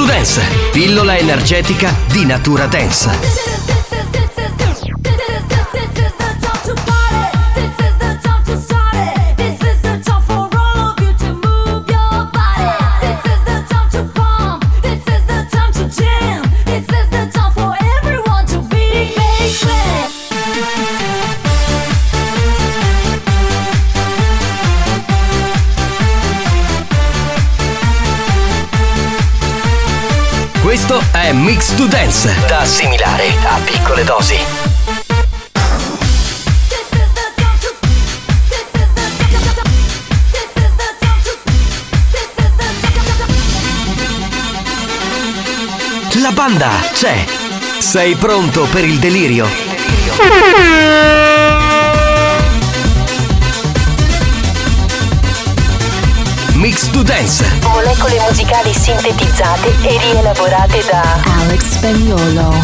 to Dance, pillola energetica di natura dance. È Mix to Dance, da assimilare a piccole dosi. La banda c'è. Sei pronto per il delirio? Mix to Dance. molecole musicali sintetizzate e rielaborate da Alex Spagnolo.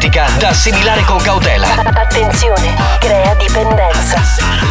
Energetica da assimilare con cautela. Attenzione, crea dipendenza.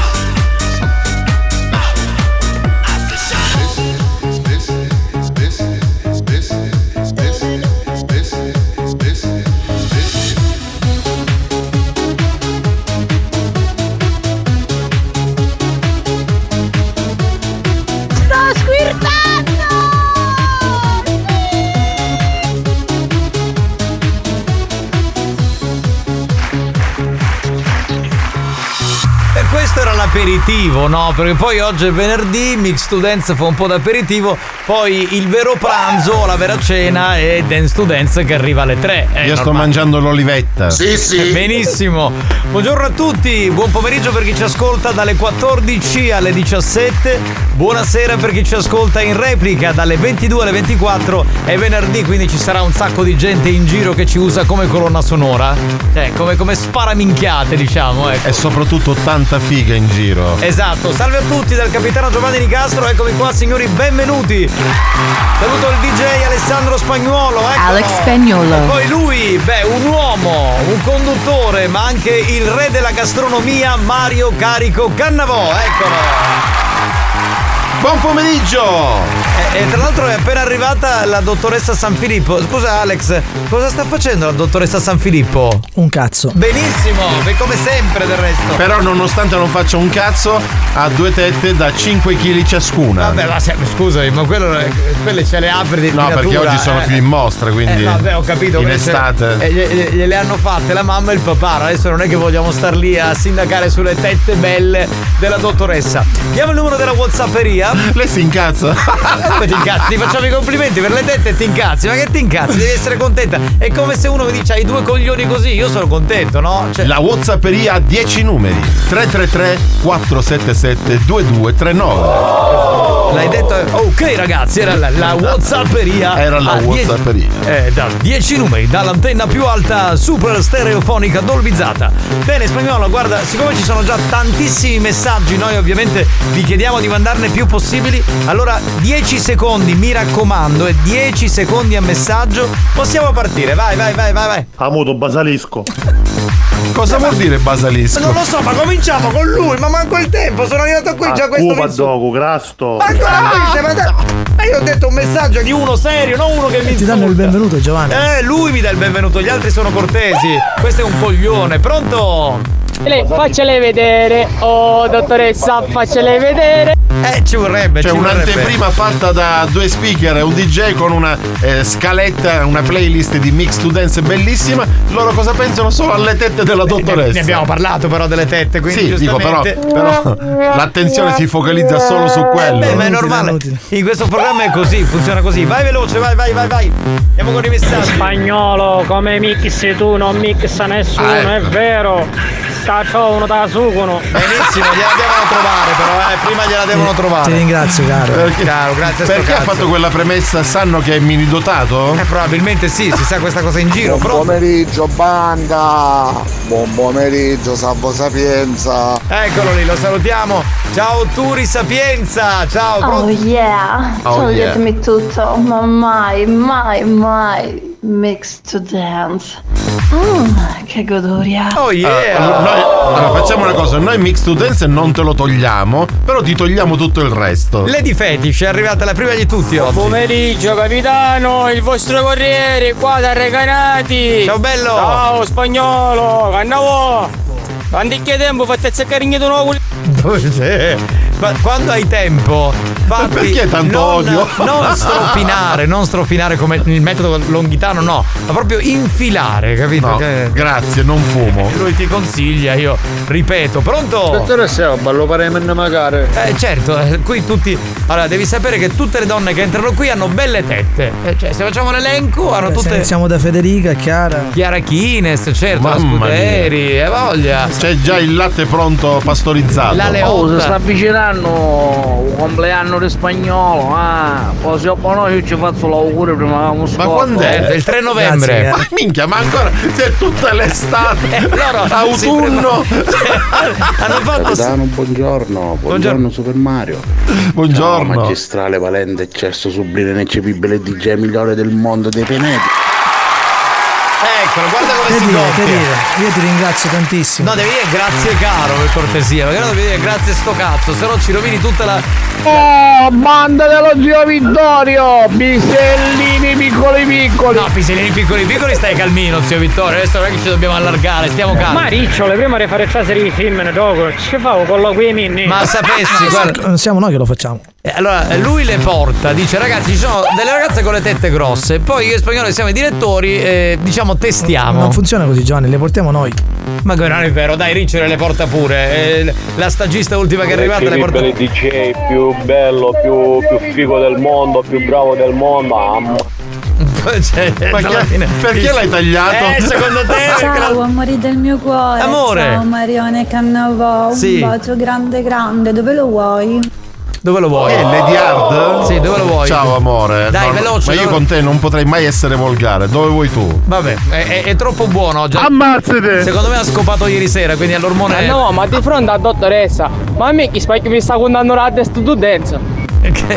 Era l'aperitivo, no? Perché poi oggi è venerdì, Mix Dance fa un po' d'aperitivo, poi il vero pranzo, la vera cena è Dance to Dance che arriva alle 3. È Io sto normale. mangiando l'olivetta. Benissimo. Buongiorno a tutti, buon pomeriggio per chi ci ascolta dalle 14 alle 17. Buonasera per chi ci ascolta in replica dalle 22 alle 24. È venerdì, quindi ci sarà un sacco di gente in giro che ci usa come colonna sonora. Cioè, come, come sparaminchiate, diciamo. Ecco. E soprattutto tanta figa in giro. Esatto, salve a tutti dal capitano Giovanni Nicastro, eccomi qua signori, benvenuti. Saluto il DJ Alessandro Spagnuolo, eccolo. Alex Spagnuolo. E poi lui, beh, un uomo, un conduttore, ma anche il re della gastronomia Mario Carico Cannavò, eccolo. Buon pomeriggio! E, e tra l'altro è appena arrivata la dottoressa San Filippo. Scusa Alex, cosa sta facendo la dottoressa San Filippo? Un cazzo. Benissimo, come sempre del resto. Però nonostante non faccia un cazzo, ha due tette da 5 kg ciascuna. Vabbè, ma se- scusami, ma quello, quelle ce le apri di No, perché oggi sono eh. più in mostra, quindi Eh, vabbè, ho capito. in quelle ce- estate. eh, gliele, gliele hanno fatte la mamma e il papà. Adesso non è che vogliamo star lì a sindacare sulle tette belle della dottoressa. Diamo il numero della Whatsapperia. Lei si incazza. Come ti incazzi? Ti facciamo i complimenti per le tette e ti incazzi. Ma che ti incazzi? Devi essere contenta. È come se uno mi dice hai due coglioni così. Io sono contento, no? Cioè, La Whatsapperia ha 10 numeri. 333 477 2239. L'hai detto? Ok ragazzi, era la, la Whatsapperia. Era la Whatsapperia. Eh, da 10 numeri, dall'antenna più alta, super stereofonica dolbizzata. Bene, spagnolo, guarda, siccome ci sono già tantissimi messaggi, noi ovviamente vi chiediamo di mandarne più possibili. Allora, 10 secondi, mi raccomando, e 10 secondi a messaggio. Possiamo partire, vai, vai, vai, vai, vai. Amuto basalisco. Cosa vuol dire basalisco? Non lo so, ma cominciamo con lui, ma manco il tempo, sono arrivato qui già questo Cuba dogo, grasto. Ma ancora qui, stai mandando- Ma io ho detto un messaggio di uno serio, non uno che mi Ti danno il benvenuto Giovanni. Eh, lui mi dà il benvenuto, gli altri sono cortesi. Questo è un coglione. Pronto? Lei, faccele vedere, oh dottoressa, faccele vedere. Eh, ci vorrebbe, C'è ci vorrebbe. un'anteprima fatta da due speaker e un DJ con una eh, scaletta, una playlist di mix to dance bellissima. Loro cosa pensano? Solo alle tette della dottoressa. Ne abbiamo parlato però delle tette, quindi Sì, dico però, però l'attenzione si focalizza solo su quello. Beh, ma è normale. In questo programma è così, funziona così. Vai veloce, vai, vai, vai, vai. Andiamo con i messaggi. Spagnolo, come mixi tu, non mixa nessuno, Ah, ecco. è vero. Caccio uno da sucono. Benissimo, gliela devono trovare però, eh. Prima gliela devono trovare. Ti ringrazio, caro. Perché, Caro, grazie perché ha fatto quella premessa? Sanno che è mini dotato? Eh, probabilmente sì, si sa questa cosa in giro. Buon Pronto? pomeriggio banda! Buon pomeriggio, Salvo Sapienza! Eccolo lì, lo salutiamo. Ciao Turi Sapienza. Ciao, Oh pronto? yeah, Oh, toglietemi tutto, ma mai, mai, mai mix to dance. Mm, che goduria. Oh Eh, allora, noi- allora, facciamo una cosa, noi mix to dance non te lo togliamo, però ti togliamo tutto il resto. Lady Fetish è arrivata la prima di tutti oggi. Pomeriggio capitano, il vostro corriere qua da Recanati. Ciao bello. Ciao spagnolo, cannavo. Quanti che tempo fate zeccare in nuovo? Ma quando hai tempo, fatti Perché tanto non, odio? Non strofinare, non strofinare come il metodo longhitano, no, ma proprio infilare, capito? No, Che- grazie, non fumo. Lui ti consiglia, io ripeto, pronto? Dottoressa, ballo paremenne magari. Eh certo, eh, qui tutti. Allora, devi sapere che tutte le donne che entrano qui hanno belle tette. Eh, cioè, se facciamo l'elenco, hanno Se tutte. iniziamo da Federica, Chiara. Chiara Chines, certo, la Mamma Scuderi, e voglia. C'è già il latte pronto pastorizzato. La Oh, Leotta. si sta avvicinando il compleanno di spagnolo, ah. Poi se noi io ci faccio l'augurio prima che Ma scopro. quando è? Eh, il 3 novembre. Ma minchia, ma ancora c'è tutta l'estate. Eh, loro autunno. Hanno fatto. Capitano, buongiorno, buongiorno Super Mario. Buongiorno. Ciao, magistrale, valente, eccesso, sublime, ineccepibile DJ migliore del mondo dei peneti. Eccolo, guarda come Che si dire, che goffia. dire. Io ti ringrazio tantissimo. No, devi dire grazie caro per cortesia, perché no devi dire grazie sto cazzo, se no ci rovini tutta la. Oh, banda dello zio Vittorio! Bisellini piccoli piccoli! No, pisellini piccoli piccoli stai calmino, zio Vittorio. Adesso non è che ci dobbiamo allargare, stiamo calmi. Ma ricciole, prima di fare serie di film, dopo, ci favo con la qui minni. Ma sapessi, guarda. Non siamo noi che lo facciamo. Eh, Allora, lui le porta, dice ragazzi ci sono delle ragazze con le tette grosse, poi io e spagnolo siamo i direttori e diciamo testiamo. Non funziona così, Giovanni, le portiamo noi. Ma che non è vero, dai Ricciole le porta pure. Eh, la stagista ultima che è arrivata le porta il DJ più bello, più, più figo del mondo, più bravo del mondo. Mamma. Cioè, fine- perché l'hai tagliato? Eh, secondo te? Ciao amori del mio cuore. Amore. Ciao Marione Cannavò. Sì. Un bacio grande grande, dove lo vuoi? Dove lo vuoi? Eh, Lady Hard? Sì, dove lo vuoi? Ciao amore. Dai, veloce, Ma io dove- con te non potrei mai essere volgare. Dove vuoi tu? Vabbè, è, è- è troppo buono oggi. Ammazzate! Secondo me ha scopato ieri sera, quindi all'ormone. Ma no, ma di fronte a dottoressa, ma a me chi spacchi mi sta contando la testa tu densa?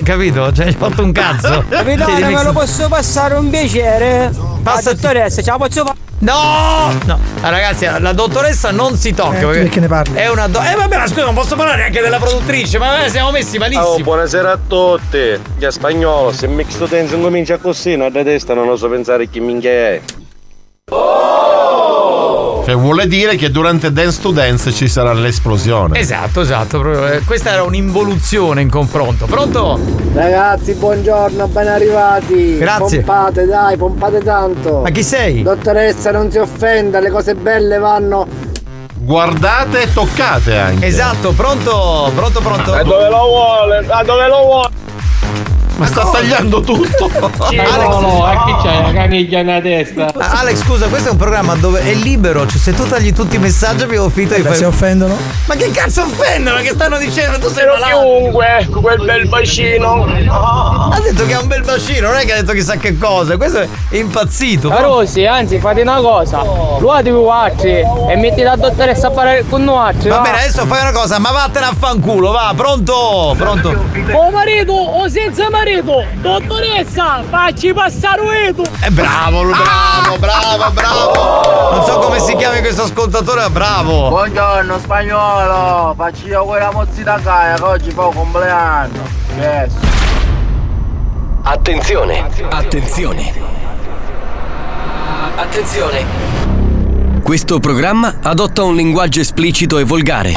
Capito? Cioè, hai fatto un cazzo. Capitano, me lo posso passare un piacere? Passati. La dottoressa, ce la posso fare? No! No! Ah, ragazzi, la dottoressa non si tocca. Eh, perché ne parli? È una do- Eh vabbè, ma scusa, non posso parlare neanche della produttrice, ma eh, siamo messi malissimo. Oh, buonasera a tutti. Che spagnolo, se Mix to Dance comincia così, non da testa non oso pensare chi minchia è. Cioè vuole dire che durante Dance to Dance ci sarà l'esplosione. Esatto, esatto. proprio, eh, Questa era un'involuzione in confronto. Pronto? Ragazzi, buongiorno, ben arrivati. Grazie. Pompate, dai, pompate tanto. Ma chi sei? Dottoressa, non si offenda, le cose belle vanno. Guardate e toccate anche. Esatto, pronto? Pronto, pronto? A dove lo vuole? A dove lo vuole? Ma sta tagliando tutto. no, a chi c'è la caniglia nella testa? Alex, scusa, questo è un programma dove è libero, cioè se tu tagli tutti i messaggi abbiamo finito di fare. si offendono? Ma che cazzo offendono? Che stanno dicendo? Tu sei malato. chiunque, quel bel bacino. Ha detto che ha un bel bacino, non è che ha detto chissà che cosa. Questo è impazzito. Carosi, anzi, fate una cosa. Luate voi altri e metti la dottoressa a parlare con noi altri. Va bene, adesso fai una cosa, ma vattene a fanculo, va, pronto? Pronto? Oh marito o senza marito, dottoressa, facci passare ueto. È bravo, lui, bravo, bravo, bravo. Non so come si chiami questo ascoltatore, ma bravo. Buongiorno spagnolo, faccio io quella mozzita caia che oggi fa un compleanno. Yes. Attenzione, attenzione. Attenzione. Questo programma adotta un linguaggio esplicito e volgare,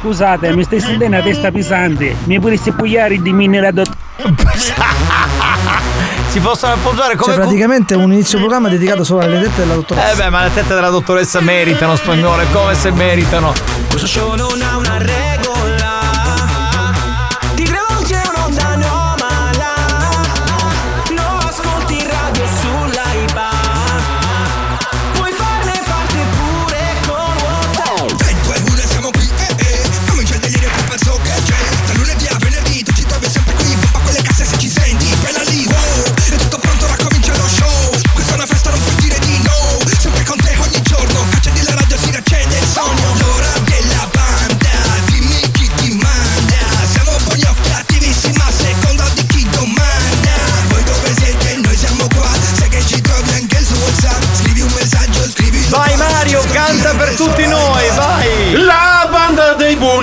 Scusate, mi stai sentendo la testa pesante. Mi potresti pugliare di minera dottoressa? Si possono appoggiare come Cioè, praticamente è un inizio programma dedicato solo alle tette della dottoressa. Eh beh, ma le tette della dottoressa meritano spagnole, come se meritano. Questo show non ha una regola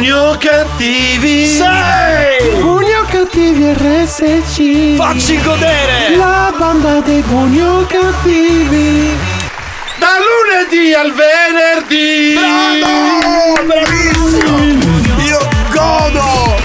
dei buoni o cattivi. Sei! Buoni o cattivi RSC. Facci godere! La banda dei buoni o cattivi. Da lunedì al venerdì. Bravo! Bravissimo! Io godo!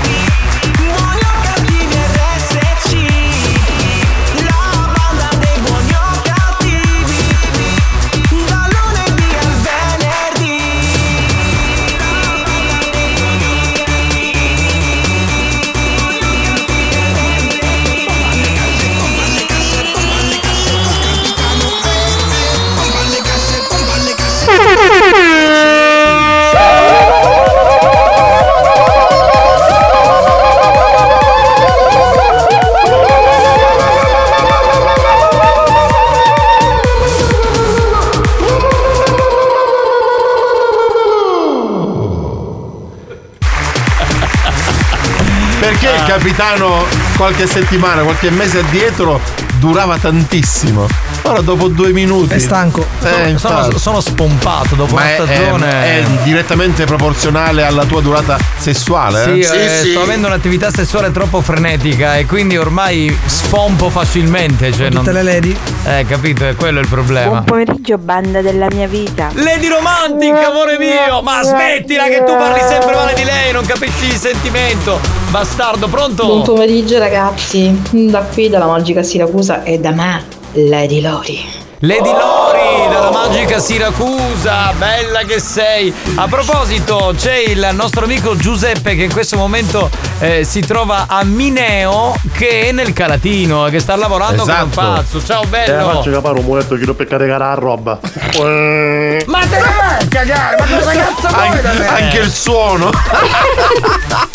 Capitano qualche settimana, qualche mese addietro durava tantissimo. Ora dopo due minuti. È stanco. Eh, sono, infatti. sono spompato dopo Ma una è, stagione. è- è direttamente proporzionale alla tua durata sessuale? Sì, eh? eh, sto avendo un'attività sessuale troppo frenetica e quindi ormai spompo facilmente. Cioè Tutte non... le lady. Eh, capito, è quello il problema. Buon pomeriggio, banda della mia vita. Lady Romantic, amore mio! Ma smettila che tu parli sempre male di lei, non capisci il sentimento! Bastardo, pronto? Buon pomeriggio ragazzi, da qui dalla magica Siracusa e da me, Lady Lori. Lady Lori dalla magica Siracusa, bella che sei. A proposito, c'è il nostro amico Giuseppe che in questo momento eh, si trova a Mineo che è nel Calatino, che sta lavorando come un pazzo. Ciao Eh, bello. faccio capare un muletto che non per caricare la roba. Ma te ne vai a cagare, ma cosa cazzo vuoi da me? Anche il suono.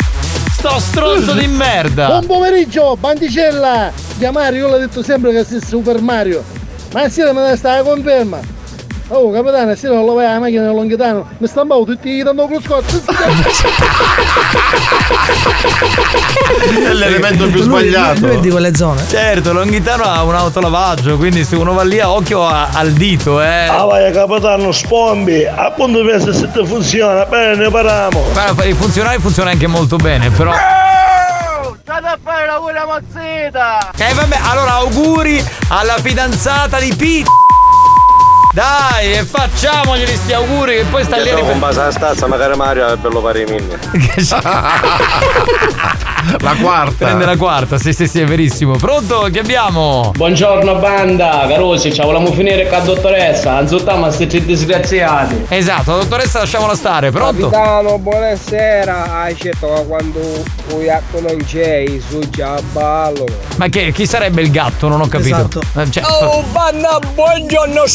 Sto stronzo di merda. Buon pomeriggio, bandicella! Di Mario, io l'ho detto sempre che sei Super Mario. Ma sera me ne sta la conferma. Oh, capitano, sera non lo vai alla macchina Longhitano. Mi stampavo tutti i danno cruscotto. È l'elemento più Lui- sbagliato. Lui è di quelle zone. Certo, Longhitano ha un autolavaggio, quindi se uno va lì a occhio a- al dito, eh. Ah vai capitano spombi, appunto pensa se te funziona, bene ne parliamo. Guarda, per i funzionari funziona anche molto bene, però. State a fare la quella mozzetta! Eh vabbè, allora auguri alla fidanzata di Pete. Dai, e facciamoglieli sti auguri che poi sta lì a Con ripet- base alla stazza, magari Mario è bello pari mille. La quarta. Prende la quarta, sì, sì, sì, è verissimo. Pronto? Che abbiamo? Buongiorno banda, carosi, ci volevamo finire con la dottoressa, anzitutto a questi disgraziati. Esatto, la dottoressa lasciamola stare, pronto? Capitano, buonasera. Hai che quando un gatto non c'è, su già a ballo. Ma che, chi sarebbe il gatto? Non ho capito. Eh, cioè- Oh, banda, buongiorno,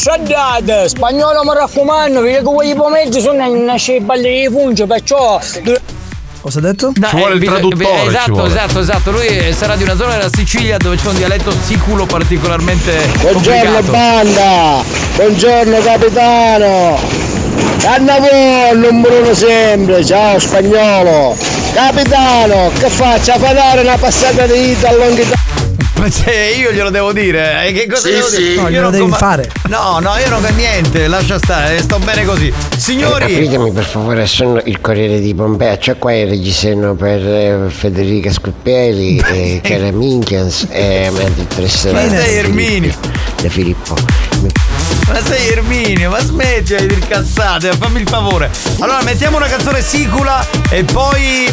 sandate. Spagnolo mi raccomando, perché quei pomeriggi sono nasce i balli di funge, perciò. Cosa ha detto? No, eh, bisogna- Esatto, esatto, esatto. Lui eh, sarà di una zona della Sicilia dove c'è un dialetto siculo particolarmente Buongiorno complicato. banda! Buongiorno capitano! Cannavò un Bruno sempre, ciao spagnolo! Capitano, che faccio? A fare una passata di vita a Longhitano? Ma se io glielo devo dire, eh, che cosa Sì, devo sì. dire? No, Io non devi com- fare. No, no, io non ho niente, lascia stare, sto bene così. Signori, Apritemi per favore, sono il Corriere di Pompea, c'è qua il reggiseno per eh, Federica Scuppieri, e Chiara Minchians e la dottoressa Ma sei Erminio. Da Filippo. ma sei Erminio, ma smetti di dire cazzate, fammi il favore. Allora, mettiamo una canzone sicula e poi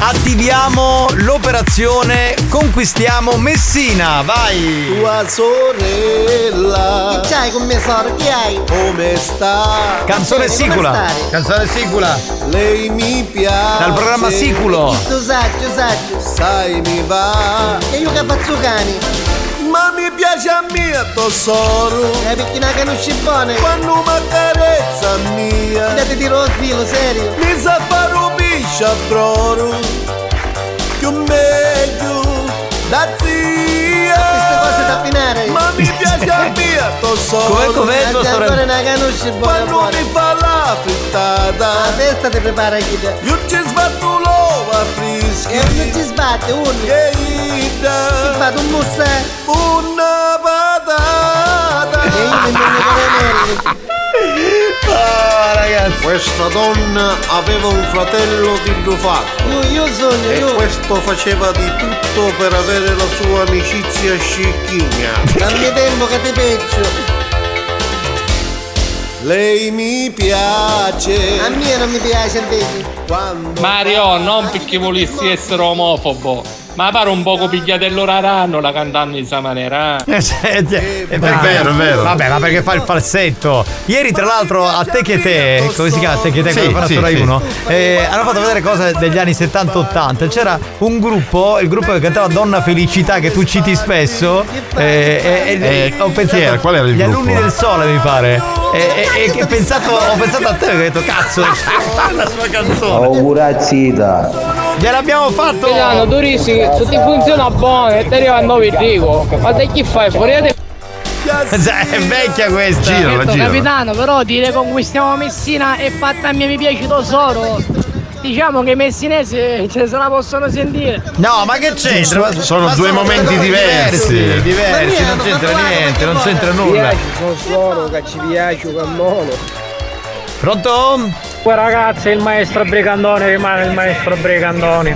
attiviamo l'operazione Conquistiamo Messina, vai! Tua sorella Che c'hai con mia sorella? Chi hai? Come sta? Canzone sicula, canzone sicula. Lei mi piace Dal programma Siculo. Tu saggio, saggio Sai mi va E io che faccio cani ma mi piace a mia tesoro E perché non conosci buone Quando mi accarezza mia E ti tiro il filo serio Mi sa fare un piscia broro Più meglio Da zia. Queste cose da finire Ma mi piace a mia tesoro Com'è, com'è, buone Quando mi fa la frittata. La testa ti prepara chi te Io ci sbatto l'uova fresca E non ci sbatte uno Che ida Ti fate un mussè Una patata. E io mi mangio Oh, ragazzi. Questa donna aveva un fratello di fatto. Io, io sogno, E questo faceva di tutto per avere la sua amicizia scicchigna. Dammi tempo che ti peggio. Lei mi piace. A me non mi piace invece. Quando Mario, non perché volessi essere omofobo, ma pare un poco pigliatello raranno la cantando in questa maniera. eh. È vero, è vero. Vabbè, ma perché fa il falsetto? Ieri, tra l'altro, a te che te, come si chiama? A te che te, Sì, quello sì, Rai sì. 1, eh, hanno fatto vedere cose degli anni 70-80. C'era un gruppo, il gruppo che cantava Donna Felicità, che tu citi spesso. eh, e- e- Eh, ho pensato, chi era? Qual era il Gli gruppo? alunni del sole, mi pare. E, e- e che pensato, ho pensato a te, che ho detto, cazzo, la sua canzone. Augurazzita. Gliel'abbiamo fatto! Milano, turisti, se ti funziona buono e ti arriva a 9 rigo, ma te chi fai? Fuori da te. È vecchia questa. Certo, capitano, però dire conquistiamo Messina e fatta a mia mi piace tesoro. Diciamo che i messinesi ce se la possono sentire. No, ma che c'entra? Ma- Sono ma due momenti diversi. Diversi, non c'entra niente, non c'entra nulla. Sono suono, che ci piace con mono. Pronto? Poi ragazzi il maestro Brigandoni rimane il maestro Brigandoni.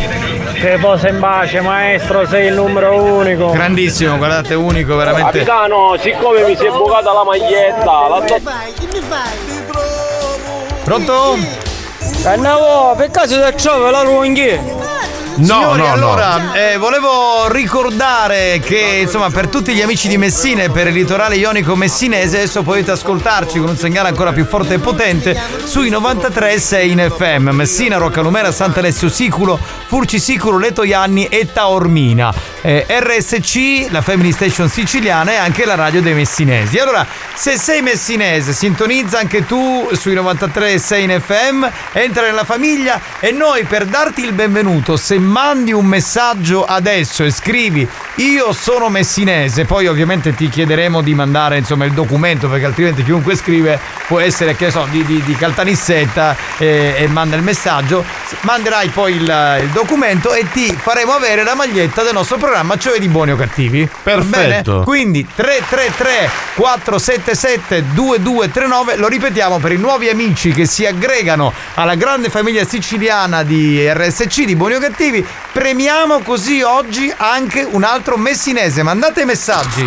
Che posa in pace, maestro, sei il numero unico. Grandissimo, guardate, unico, veramente. Capitano, siccome mi si è bucata la maglietta, la do- Pronto? Cannavo, per caso da ciò la lunghi? No, Signori, no, no. allora, eh, volevo ricordare che insomma per tutti gli amici di Messina e per il litorale ionico messinese adesso potete ascoltarci con un segnale ancora più forte e potente sui 93.6 in FM. Messina, Roccalumera, Sant'Alessio Siculo, Furci Siculo, Leto Ianni e Taormina. Eh, RSC, la Family Station siciliana e anche la radio dei messinesi. Allora, se sei messinese, sintonizza anche tu sui 93.6 in FM, entra nella famiglia e noi per darti il benvenuto, se mandi un messaggio adesso e scrivi io sono messinese, poi ovviamente ti chiederemo di mandare insomma il documento perché altrimenti chiunque scrive può essere che so di, di- di Caltanissetta e, e manda il messaggio, manderai poi il, il documento e ti faremo avere la maglietta del nostro programma, cioè di buoni o cattivi. Va bene? Perfetto. Quindi 333 477 2239 lo ripetiamo per i nuovi amici che si aggregano alla grande famiglia siciliana di RSC di Buoni o Cattivi. Premiamo così oggi anche un altro messinese. Mandate messaggi.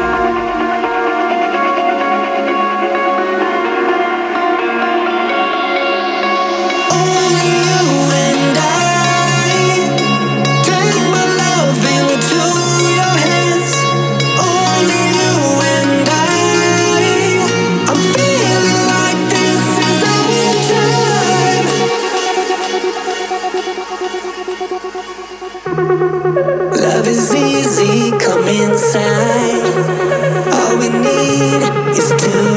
Inside. All we need is tonight.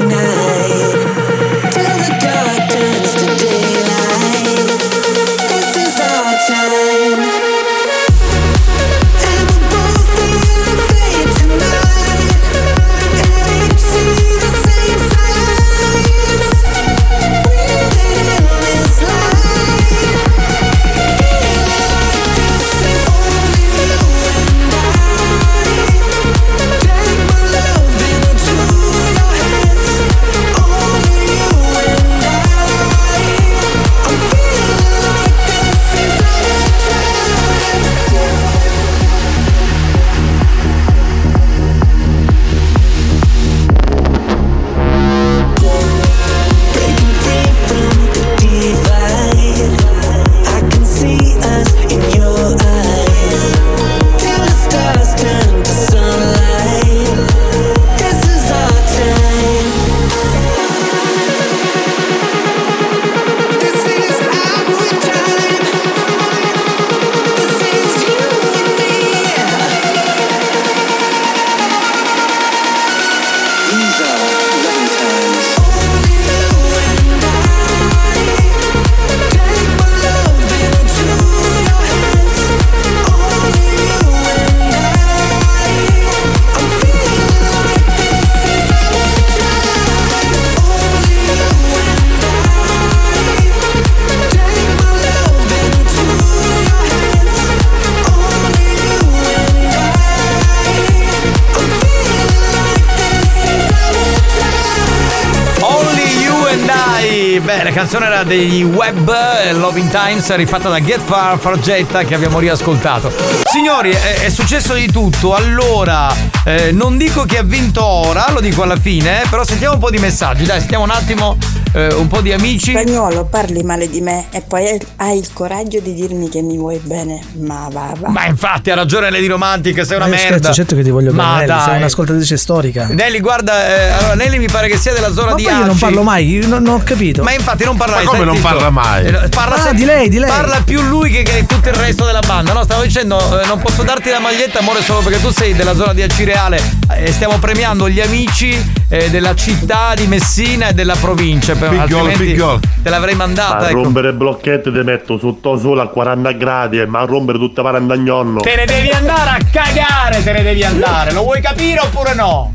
Degli Web Loving Times rifatta da Get Far Fargetta che abbiamo riascoltato. Signori, è, è successo di tutto. Allora, eh, non dico chi ha vinto ora, lo dico alla fine, eh, però sentiamo un po' di messaggi. Dai, sentiamo un attimo eh, un po' di amici. Spagnolo, parli male di me e poi hai il coraggio di dirmi che mi vuoi bene. Ma va, va. Ma infatti ha ragione Lady Romantica, sei una Ma io merda. scherzo, certo che ti voglio Ma bene. Nelly, dai. Sei un'ascoltatrice storica. Nelly, guarda, eh, allora Nelly mi pare che sia della zona Ma di poi io non parlo mai, io non, non ho capito. Ma infatti non parlare. Ma come non zitto. parla mai? Eh, Parla Ah, sempre- di lei, di lei. Parla più lui che, che tutto il resto della banda. No, stavo dicendo, eh, non posso darti la maglietta, amore, solo perché tu sei della zona di Acireale. E stiamo premiando gli amici eh, della città di Messina e della provincia. poi Figliolo, altrimenti figliolo. te l'avrei mandata. a ecco. rompere blocchetti ti metto sotto sole a 40 gradi e ma a rompere tutta parandagnonno. Te ne devi andare a cagare, te ne devi andare. Lo vuoi capire oppure no?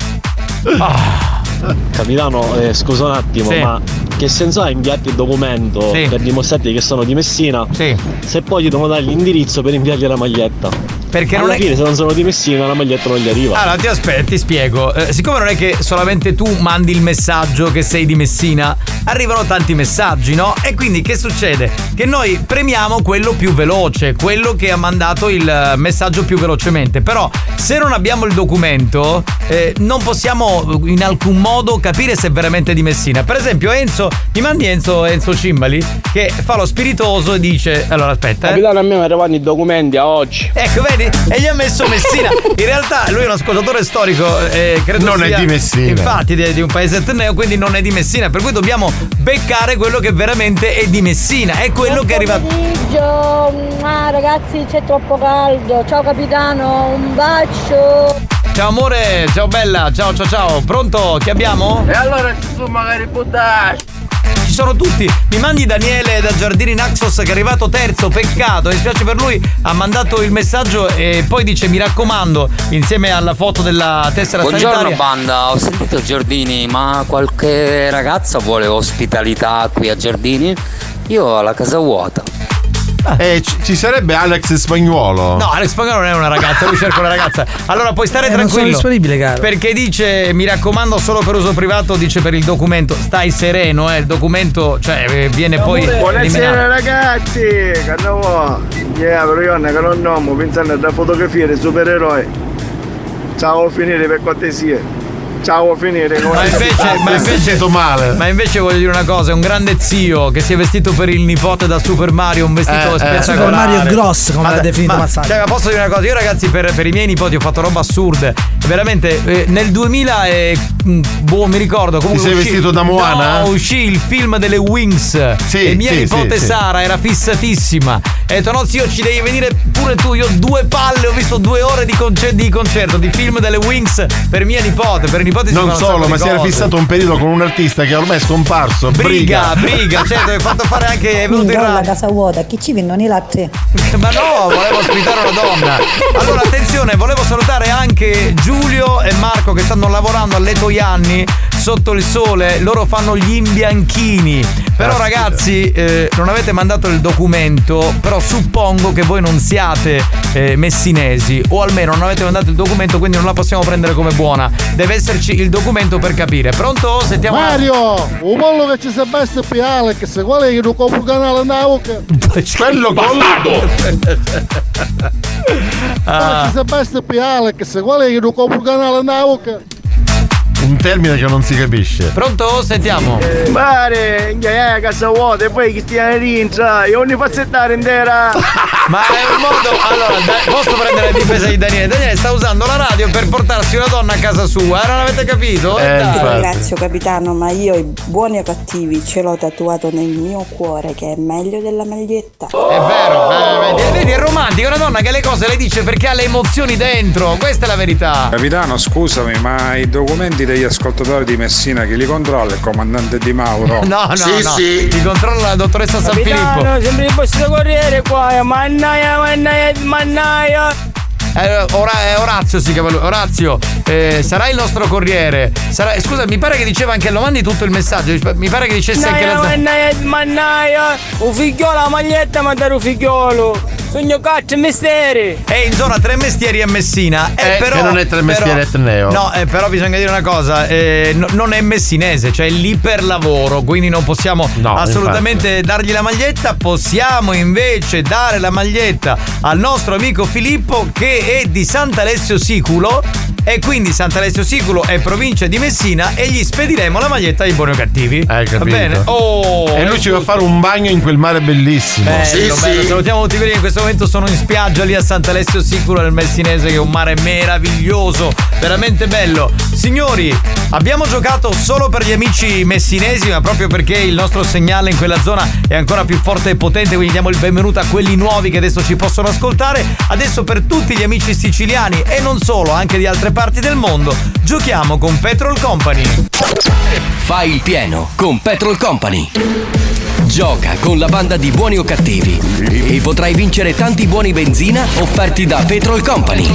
Capitano, eh, scusa un attimo, Sì. ma che senso ha inviarti il documento Sì. per dimostrarti che sono di Messina? Se poi gli devono dare l'indirizzo per inviargli la maglietta. Perché Alla non è fine, se non sono di Messina, la maglietta non gli arriva. Allora, ti aspetta, ti spiego. Eh, siccome non è che solamente tu mandi il messaggio che sei di Messina, arrivano tanti messaggi, no? E quindi che succede? Che noi premiamo quello più veloce, quello che ha mandato il messaggio più velocemente. Però, se non abbiamo il documento, eh, non possiamo in alcun modo capire se è veramente di Messina. Per esempio, Enzo, mi mandi Enzo, Enzo Cimbali, che fa lo spiritoso e dice: Allora, aspetta, eh. Capitano, a me mi arrivano i documenti a oggi. Ecco, vedi? E gli ha messo Messina. In realtà lui è uno ascoltatore storico, eh, credo Non è sia- di Messina. Infatti, di, di un paese etneo, quindi non è di Messina. Per cui dobbiamo beccare quello che veramente è di Messina. È quello che è arrivato. pomeriggio, ah, ragazzi c'è troppo caldo. Ciao capitano, un bacio. Ciao amore, ciao bella, ciao ciao ciao. Pronto? Chi abbiamo? E allora ci sono magari buttati. Ci sono tutti. Mi mandi Daniele da Giardini Naxos che è arrivato terzo, peccato, mi spiace per lui, ha mandato il messaggio e poi dice mi raccomando, insieme alla foto della tessera Buongiorno sanitaria. banda, ho sentito Giardini, ma qualche ragazza vuole ospitalità qui a Giardini? Io ho la casa vuota. Eh, ci, ci sarebbe Alex Spagnuolo. No, Alex Pagano non è una ragazza, lui cerca una ragazza. Allora puoi stare Eh, non sono tranquillo. disponibile, caro. Perché dice, mi raccomando, solo per uso privato, dice per il documento. Stai sereno, eh, il documento, cioè, eh, viene poi Buonasera eliminato. ragazzi, no? Yeah, però io non nomo, pensando da fotografie dei supereroi. Ciao a finire per cortesia. Ciao a finire. Ma invece, ma invece, male. ma invece voglio dire una cosa, è un grande zio che si è vestito per il nipote da Super Mario, un vestito Eh, eh. spettacolare. Super Mario Gross, come Ma l'ha definito ma, Mazzaglia. Cioè, ma posso dire una cosa, io ragazzi per, per i miei nipoti ho fatto roba assurde. Veramente, eh, nel 2000 e mm, boh, mi ricordo comunque sei uscì- vestito da Moana? No, uscì il film delle Wings. Sì, e mia sì, nipote sì, sì. Sara era fissatissima. E ha detto no zio ci devi venire pure tu, io ho due palle, ho visto due ore di, conce- di concerto, di film delle Wings per mia nipote, per i nipoti si Non solo, ma si era fissato un periodo con un artista che ormai è scomparso. Briga, Briga, briga, ti hai fatto fare anche. È venuto in la casa vuota, chi ci vendono i latte? Ma no, volevo ospitare una donna. Allora, attenzione, volevo salutare anche Giulio e Marco che stanno lavorando Toianni sotto il sole. Loro fanno gli imbianchini. Però, ragazzi, eh, non avete mandato il documento. Però suppongo che voi non siate eh, messinesi. O almeno non avete mandato il documento, quindi non la possiamo prendere come buona. Deve esserci il documento per capire. Pronto? Sentiamo. Mario, un pollo che ci basta per Alex, qual è che non compro il canale Nauca? Quello Quello ci sta basta per Alex, qual è che non compro il canale Nauca? Un termine che non si capisce. Pronto? Sentiamo. Mare, che è casa vuota e poi chi stia rientra, e ogni fazzettare intera. Ma è un modo. Allora, posso prendere la difesa di Daniele? Daniele sta usando la radio per portarsi una donna a casa sua. eh, Non avete capito? Eh, dai. Ringrazio capitano, ma io i buoni o cattivi ce l'ho tatuato nel mio cuore che è meglio della maglietta. È vero, eh, vedi, vedi, è romantica, è una donna che le cose le dice perché ha le emozioni dentro. Questa è la verità. Capitano, scusami, ma i documenti degli ascoltatori di Messina chi li controlla? Il comandante Di Mauro? No, no, no. Li controlla la dottoressa San Filippo. Capitano, sempre il posto corriere qua, eh, mannaia, mannaia, mannaia. Eh, Ora- eh, Orazio si chiama lui. Orazio, eh, sarai il nostro corriere. Sarai- scusa, mi pare che diceva anche lo mandi tutto il messaggio. Mi pare che dicesse anche Mannaia, la mannaia, mannaia. Un figliolo, la maglietta, mandare un figliolo. Sogno cazzo, misteri. È in zona tre mestieri a Messina. Eh, Eh, però, che non è tre mestieri etneo. No, eh, però bisogna dire una cosa: eh, no- non è messinese, cioè è lì per lavoro. Quindi non possiamo No, assolutamente dargli la maglietta. Possiamo invece dare la maglietta al nostro amico Filippo che è di Sant'Alessio Siculo. E quindi Sant'Alessio Siculo è provincia di Messina e gli spediremo la maglietta ai buoni o cattivi. Hai capito? Va bene? Oh, e lui ci va a fare un bagno in quel mare bellissimo. Bello, bello. Salutiamo tutti quelli che in questo momento sono in spiaggia lì a Sant'Alessio Sicuro nel Messinese che è un mare meraviglioso, veramente bello. Signori, abbiamo giocato solo per gli amici messinesi, ma proprio perché il nostro segnale in quella zona è ancora più forte e potente, quindi diamo il benvenuto a quelli nuovi che adesso ci possono ascoltare. Adesso per tutti gli amici siciliani e non solo, anche di altre parti del mondo, giochiamo con Petrol Company. Fai il pieno con Petrol Company. Gioca con la banda di buoni o cattivi e potrai vincere tanti buoni benzina offerti da Petrol Company.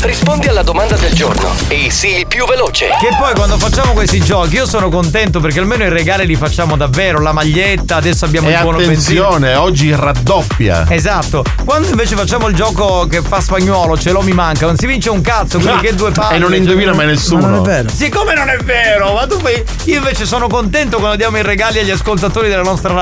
Rispondi alla domanda del giorno e sii il più veloce. Che poi quando facciamo questi giochi io sono contento perché almeno i regali li facciamo davvero, la maglietta, adesso abbiamo E il buono benzina. attenzione, oggi raddoppia. Esatto, quando invece facciamo il gioco che fa spagnolo, ce l'ho mi manca, non si vince un cazzo, quindi che due palle. E non indovina mai nessuno. Ma non è vero. Siccome non è vero, ma tu fai. Io invece sono contento quando diamo i regali agli ascoltatori della nostra radio.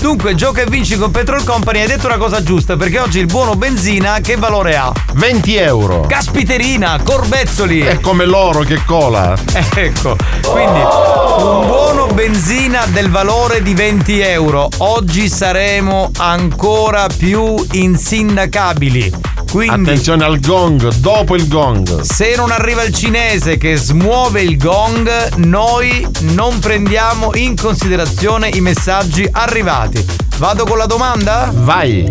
Dunque, gioca e vinci con Petrol Company. Hai detto una cosa giusta, perché oggi il buono benzina che valore ha? 20 euro. Caspiterina, corbezzoli. È come l'oro che cola. Ecco, quindi un buono benzina del valore di 20 euro. Oggi saremo ancora più insindacabili. Quindi Attenzione al gong, dopo il gong. se non arriva il cinese che smuove il gong, noi non prendiamo in considerazione i messaggi arrivati. Vado con la domanda? Vai.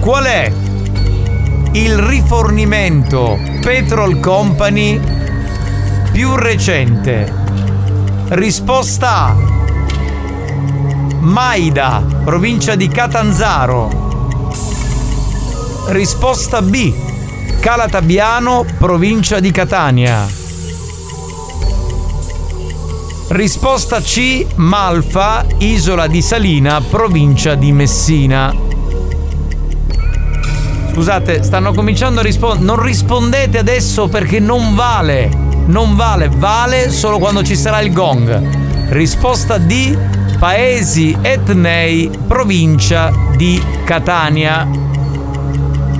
Qual è il rifornimento Petrol Company più recente? Risposta A. Maida, provincia di Catanzaro. Risposta B. Calatabiano, provincia di Catania. Risposta C. Malfa, isola di Salina, provincia di Messina. Scusate, stanno cominciando a rispondere. Non rispondete adesso perché non vale. Non vale, vale solo quando ci sarà il gong. Risposta D. Paesi etnei, provincia di Catania.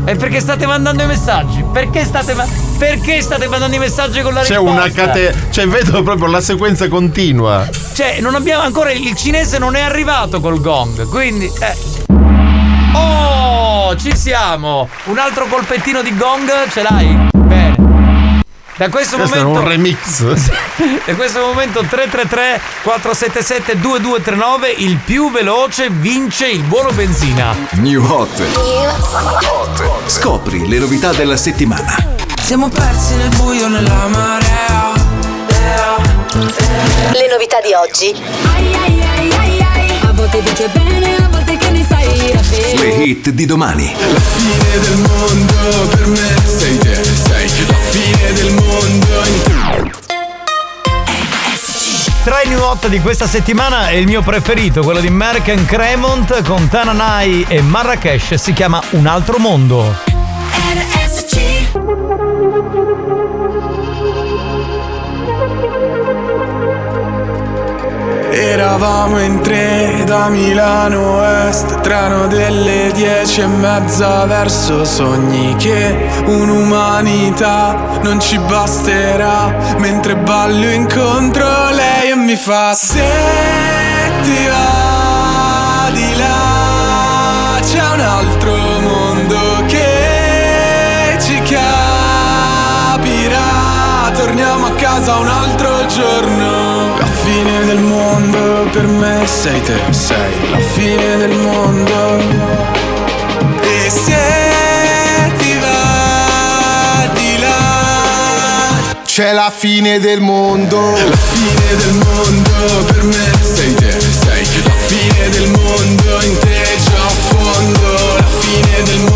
E perché state mandando i messaggi? Perché state, ma- perché state mandando i messaggi con la C'è risposta? una catena. Cioè, vedo proprio la sequenza continua. Cioè, non abbiamo ancora. Il cinese non è arrivato col gong. Quindi. Eh. Oh, ci siamo! Un altro colpettino di gong ce l'hai? Bene. Da questo Questo è momento. un remix. Da questo momento 333 477 2239 il più veloce vince il buono benzina. New Hot. Scopri le novità della settimana. Siamo persi nel buio nella marea. Le novità di oggi. A volte dice bene, a volte che ne sai Le hit di domani. La fine del mondo per me sei te, sei la fine del mondo. Tra i new hot di questa settimana è il mio preferito, quello di Merck Cremont con Tananai e Marrakesh, si chiama Un altro mondo. Eravamo in tre da Milano Est, treno delle dieci e mezza verso sogni che un'umanità non ci basterà. Mentre ballo incontro lei e mi fa se ti va di là c'è un altro mondo che ci capirà. Torniamo a casa un altro giorno. Del mondo per me sei te, sei la fine del mondo. E se ti va di là C'è la fine del mondo. La fine del mondo per me sei te, sei la fine del mondo in te già a fondo. La fine del mondo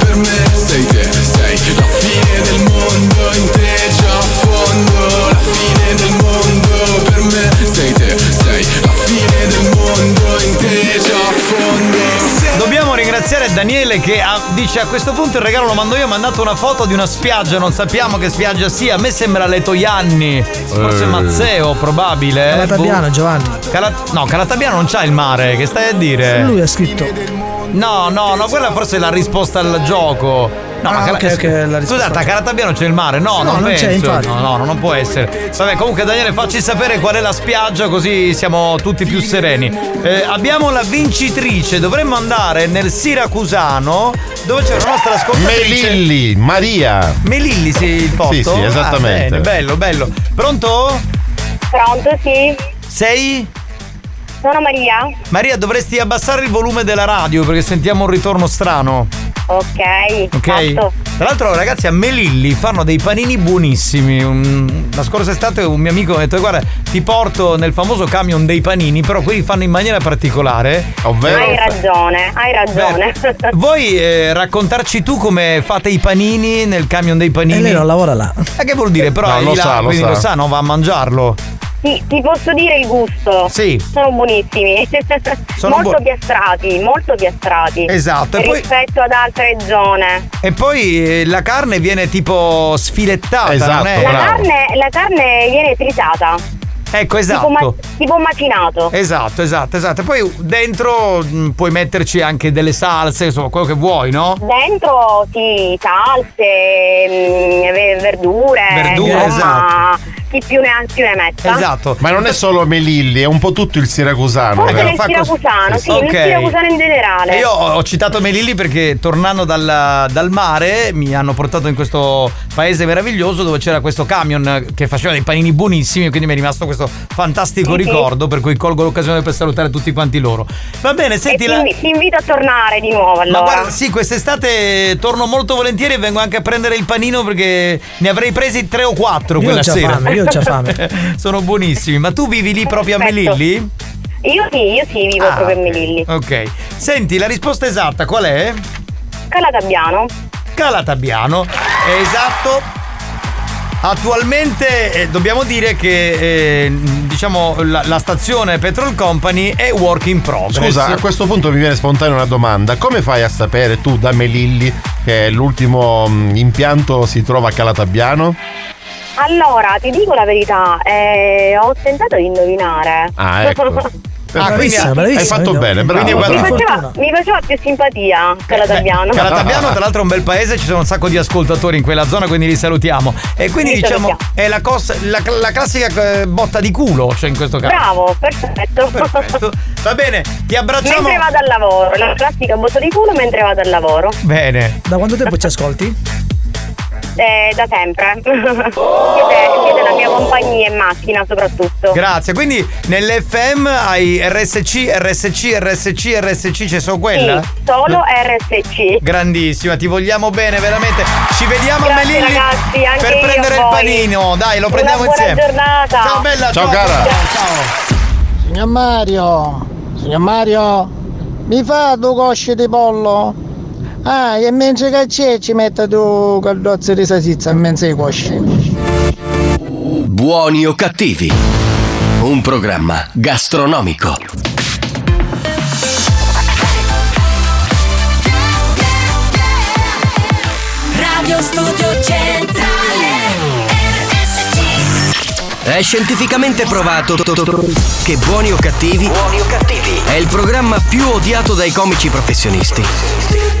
per me sei te, sei la fine del mondo in te già a fondo. La fine del mondo per me sei te, sei la fine del mondo in te già a fondo. Dobbiamo ringraziare Daniele che ha- dice a questo punto il regalo lo mando io, ha mandato una foto di una spiaggia, non sappiamo che spiaggia sia, a me sembra Letoianni, forse Eh. Mazzeo, probabile. eh? Calatabiano, Boh. Giovanni. Cala- no, Calatabiano non c'ha il mare, che stai a dire? Lui ha scritto. No, no, no, quella forse è la risposta al gioco. No, Ah, ma Cala- ok, ok, la risposta. Scusate, a Calatabiano c'è il mare? No, No, non, non c'è, infatti. No, no, no, non può essere. Vabbè, comunque Daniele, facci sapere qual è la spiaggia così siamo tutti più sereni. Eh, abbiamo la vincitrice, dovremmo andare nel Siracusano dove c'è una nostra ascoltatrice. Melilli, Maria. Melilli, sì, il posto? Sì, sì, esattamente. Ah, bene, bello, bello. Pronto? Pronto, sì? Sei? Sono Maria. Maria, dovresti abbassare il volume della radio perché sentiamo un ritorno strano. Ok. Ok? fatto. Tra l'altro, ragazzi, a Melilli fanno dei panini buonissimi. Un- la scorsa estate un mio amico mi ha detto: Guarda, ti porto nel famoso camion dei panini, però quelli fanno in maniera particolare. Ovvero. Hai ragione, hai ragione. Vuoi eh, raccontarci tu come fate i panini nel camion dei panini? E lei non lavora là. Eh, che vuol dire? Però No, è lo di là, sa, lo quindi sa. lo sa, non va a mangiarlo. Ti, ti posso dire il gusto? Sì. Sono buonissimi. Sono molto buo- piastrati, molto piastrati. Esatto, e poi- Rispetto ad altre zone. E poi eh, la carne viene tipo sfilettata, Esatto, non è? La carne, la carne viene tritata. Ecco, Tipo, ma- esatto. tipo macinato. Esatto, esatto, esatto. E poi dentro mh, puoi metterci anche delle salse, insomma, quello che vuoi, no? Dentro sì, salse, mm, ve- verdure, Verdure, insomma, chi più ne ha più ne metta. Esatto. Ma non è solo Melilli, è un po' tutto il siracusano. Forse vero? nel siracusano, sì, nel Ok. siracusano in generale. E io ho citato Melilli perché tornando dal, dal mare mi hanno portato in questo paese meraviglioso dove c'era questo camion che faceva dei panini buonissimi, quindi mi è rimasto questo fantastico Sì, sì. ricordo, per cui colgo l'occasione per salutare tutti quanti loro. Va bene, senti ti, la... ti invito a tornare di nuovo Ma allora. guarda, sì, quest'estate torno molto volentieri e vengo anche a prendere il panino perché ne avrei presi tre o quattro Io quella sera. fame, io ho già fame. Sono buonissimi. Ma tu vivi lì proprio a Perfetto. Melilli? Io sì, io sì, vivo Ah, proprio a. Melilli. Ok. Senti, la risposta esatta qual è? Calatabiano. Calatabiano. È esatto. Attualmente eh, dobbiamo dire che eh, diciamo la, la stazione Petrol Company è work in progress. Scusa, a questo punto mi viene spontanea una domanda. Come fai a sapere tu da Melilli che l'ultimo mh, impianto si trova a Calatabiano? Allora, ti dico la verità, eh, ho tentato di indovinare. Ah, ecco. Ah, quindi Bravissima, bravissima. Hai fatto bene, bravo. Quindi guarda- mi, faceva, mi faceva più simpatia Calatabiano. Calatabiano, tra l'altro, è un bel paese, ci sono un sacco di ascoltatori in quella zona, quindi li salutiamo. E quindi Li diciamo salutiamo. è la, cos- la, la classica eh, botta di culo, cioè in questo caso. Bravo, perfetto. Perfetto. Va bene, ti abbracciamo. mentre vado al lavoro, la classica botta di culo mentre vado al lavoro. Bene. Da quanto tempo ci ascolti? Eh, da sempre. siete, siete la mia compagnia in macchina soprattutto. Grazie. Quindi nell'FM hai RSC, RSC, RSC, RSC, c'è solo quella? Sì, solo RSC. Grandissima, ti vogliamo bene, veramente. Ci vediamo Grazie, a Melilli ragazzi, anche per prendere il voi. panino. Dai, lo Una prendiamo buona insieme. giornata. Ciao bella, Ciao, cara. Ciao. Signor Mario, signor Mario, mi fa due cosce di pollo? Ah, e mentre che c'è ci mette due caldozze di salsiccia in mezzo ai cosci. Buoni o cattivi? Un programma gastronomico. Radio Studio Centrale RSC È scientificamente provato che Buoni o cattivi è il programma più odiato dai comici professionisti.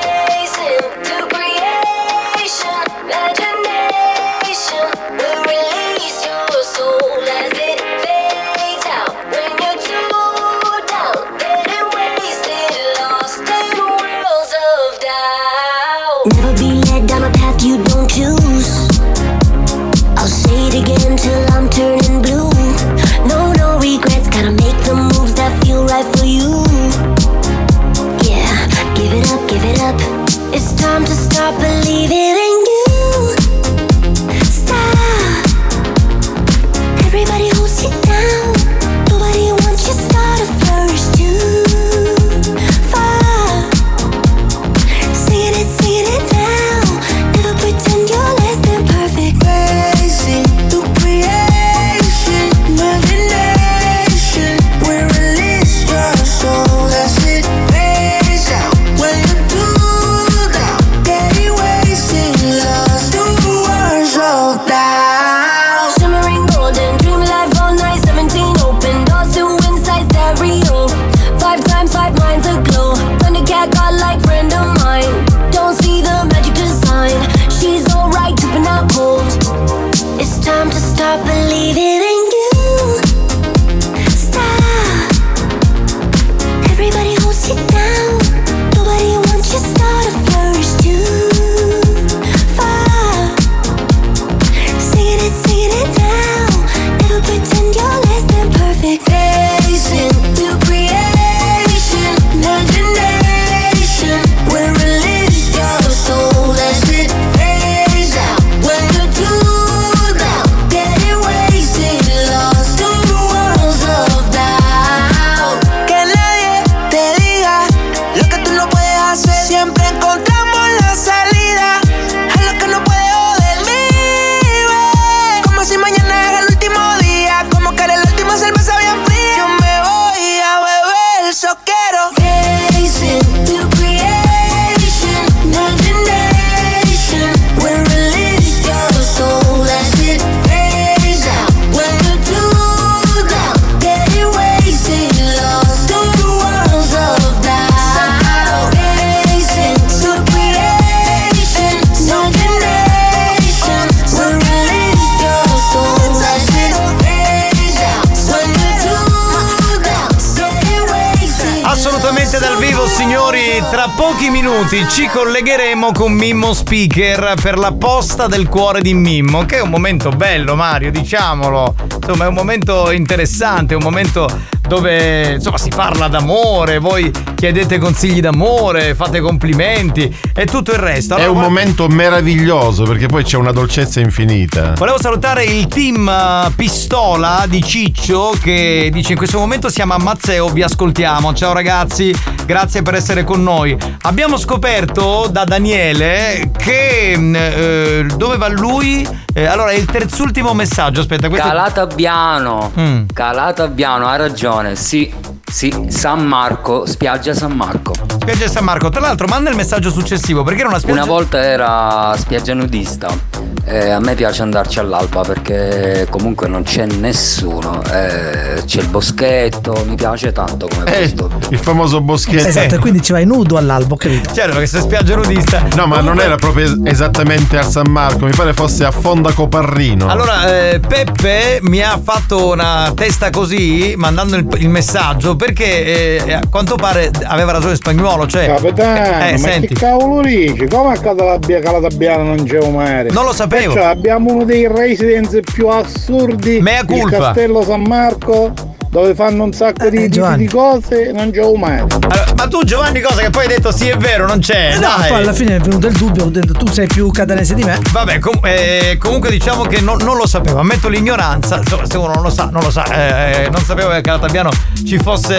Minuti ci collegheremo con Mimmo Speaker per la posta del cuore di Mimmo, che è un momento bello, Mario, diciamolo. Insomma, è un momento interessante, un momento dove insomma si parla d'amore, voi chiedete consigli d'amore, fate complimenti e tutto il resto. È Allora, un guarda- momento meraviglioso perché poi c'è una dolcezza infinita. Volevo salutare il team eh, Pistola di Ciccio che dice in questo momento siamo a Mazzeo, vi ascoltiamo. Ciao ragazzi, grazie per essere con noi. Abbiamo scoperto da Daniele che mh, eh, dove va lui? Eh, allora, è il terzultimo messaggio, aspetta, questo Calatabiano. Mm. Calatabiano, ha ragione. Sì, sì, San Marco, spiaggia San Marco. Spiaggia San Marco. Tra l'altro, manda il messaggio successivo perché era una spiaggia Una volta era spiaggia nudista. Eh, a me piace andarci all'alba perché comunque non c'è nessuno. Eh, c'è il boschetto, mi piace tanto come Eh, posto. il famoso boschetto. Esatto, e quindi ci vai nudo all'albo, capito? Certo, perché se spiaggia nudista. No, ma non era proprio es- esattamente a San Marco, mi pare fosse a Fonda Coparrino. Allora, eh, Peppe mi ha fatto una testa così, mandando il, il messaggio, perché eh, a quanto pare aveva ragione spagnolo, cioè... Capitano, eh, ma senti. che cavolo dici? Come a Calatabiano non c'è un mare? Non lo sapevo. Perciò abbiamo uno dei residence più assurdi Mea il culpa. Castello San Marco dove fanno un sacco di, di- Giovanni. di cose e non c'è mare. Allora, ma tu Giovanni cosa che poi hai detto sì è vero, non c'è, Eh no, dai. poi alla fine è venuto il dubbio, ho detto tu sei più catanese di me. Vabbè, com- eh, comunque diciamo che non, non lo sapevo, ammetto l'ignoranza, insomma se uno non lo sa, non lo sa, eh, eh, non sapevo che a Calatabiano ci fosse,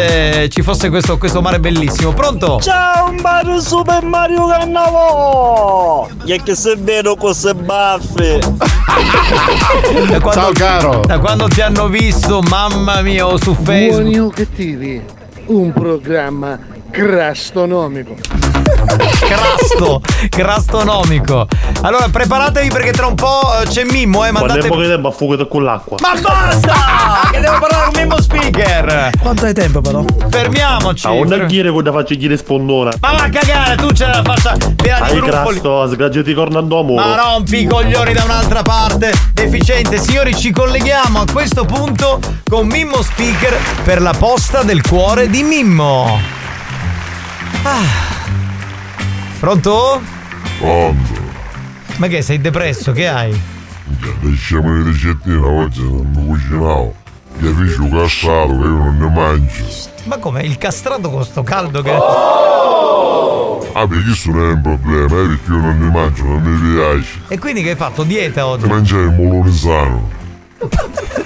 ci fosse questo, questo mare bellissimo. Pronto? Ciao Mario Super Mario Cannavo! E che se vedo queste baffe! Da quando- Ciao caro. Da quando ti hanno visto, mamma mia, o su Facebook. Buoni o cattivi, un programma gastronomico. Crasto, crastonomico. Allora, preparatevi perché tra un po' eh, c'è Mimmo, eh, Quando mandate... è poco tempo a fuoco con l'acqua. Ma basta! che devo parlare con Mimmo Speaker! Quanto hai tempo però? Fermiamoci! A una chiere con da faccio chiere spondona. Ma va a cagare, tu ce la faccia piena di Hai gruffoli. crasto, sgaggiati cornando a muro. Ma rompi i coglioni da un'altra parte. Deficiente, signori, ci colleghiamo a questo punto con Mimmo Speaker per la posta del cuore di Mimmo. Ah. Pronto? Pronto? Ma che sei depresso? Che hai? Le ricettine oggi, non mi cucinavo. Gli amici castrato che io non ne mangio. Ma com'è il castrato con sto caldo che. Ah, perché questo non è un problema, eh, perché io non ne mangio, non mi piace. E quindi che hai fatto? Dieta oggi? Mangiare il molone sano,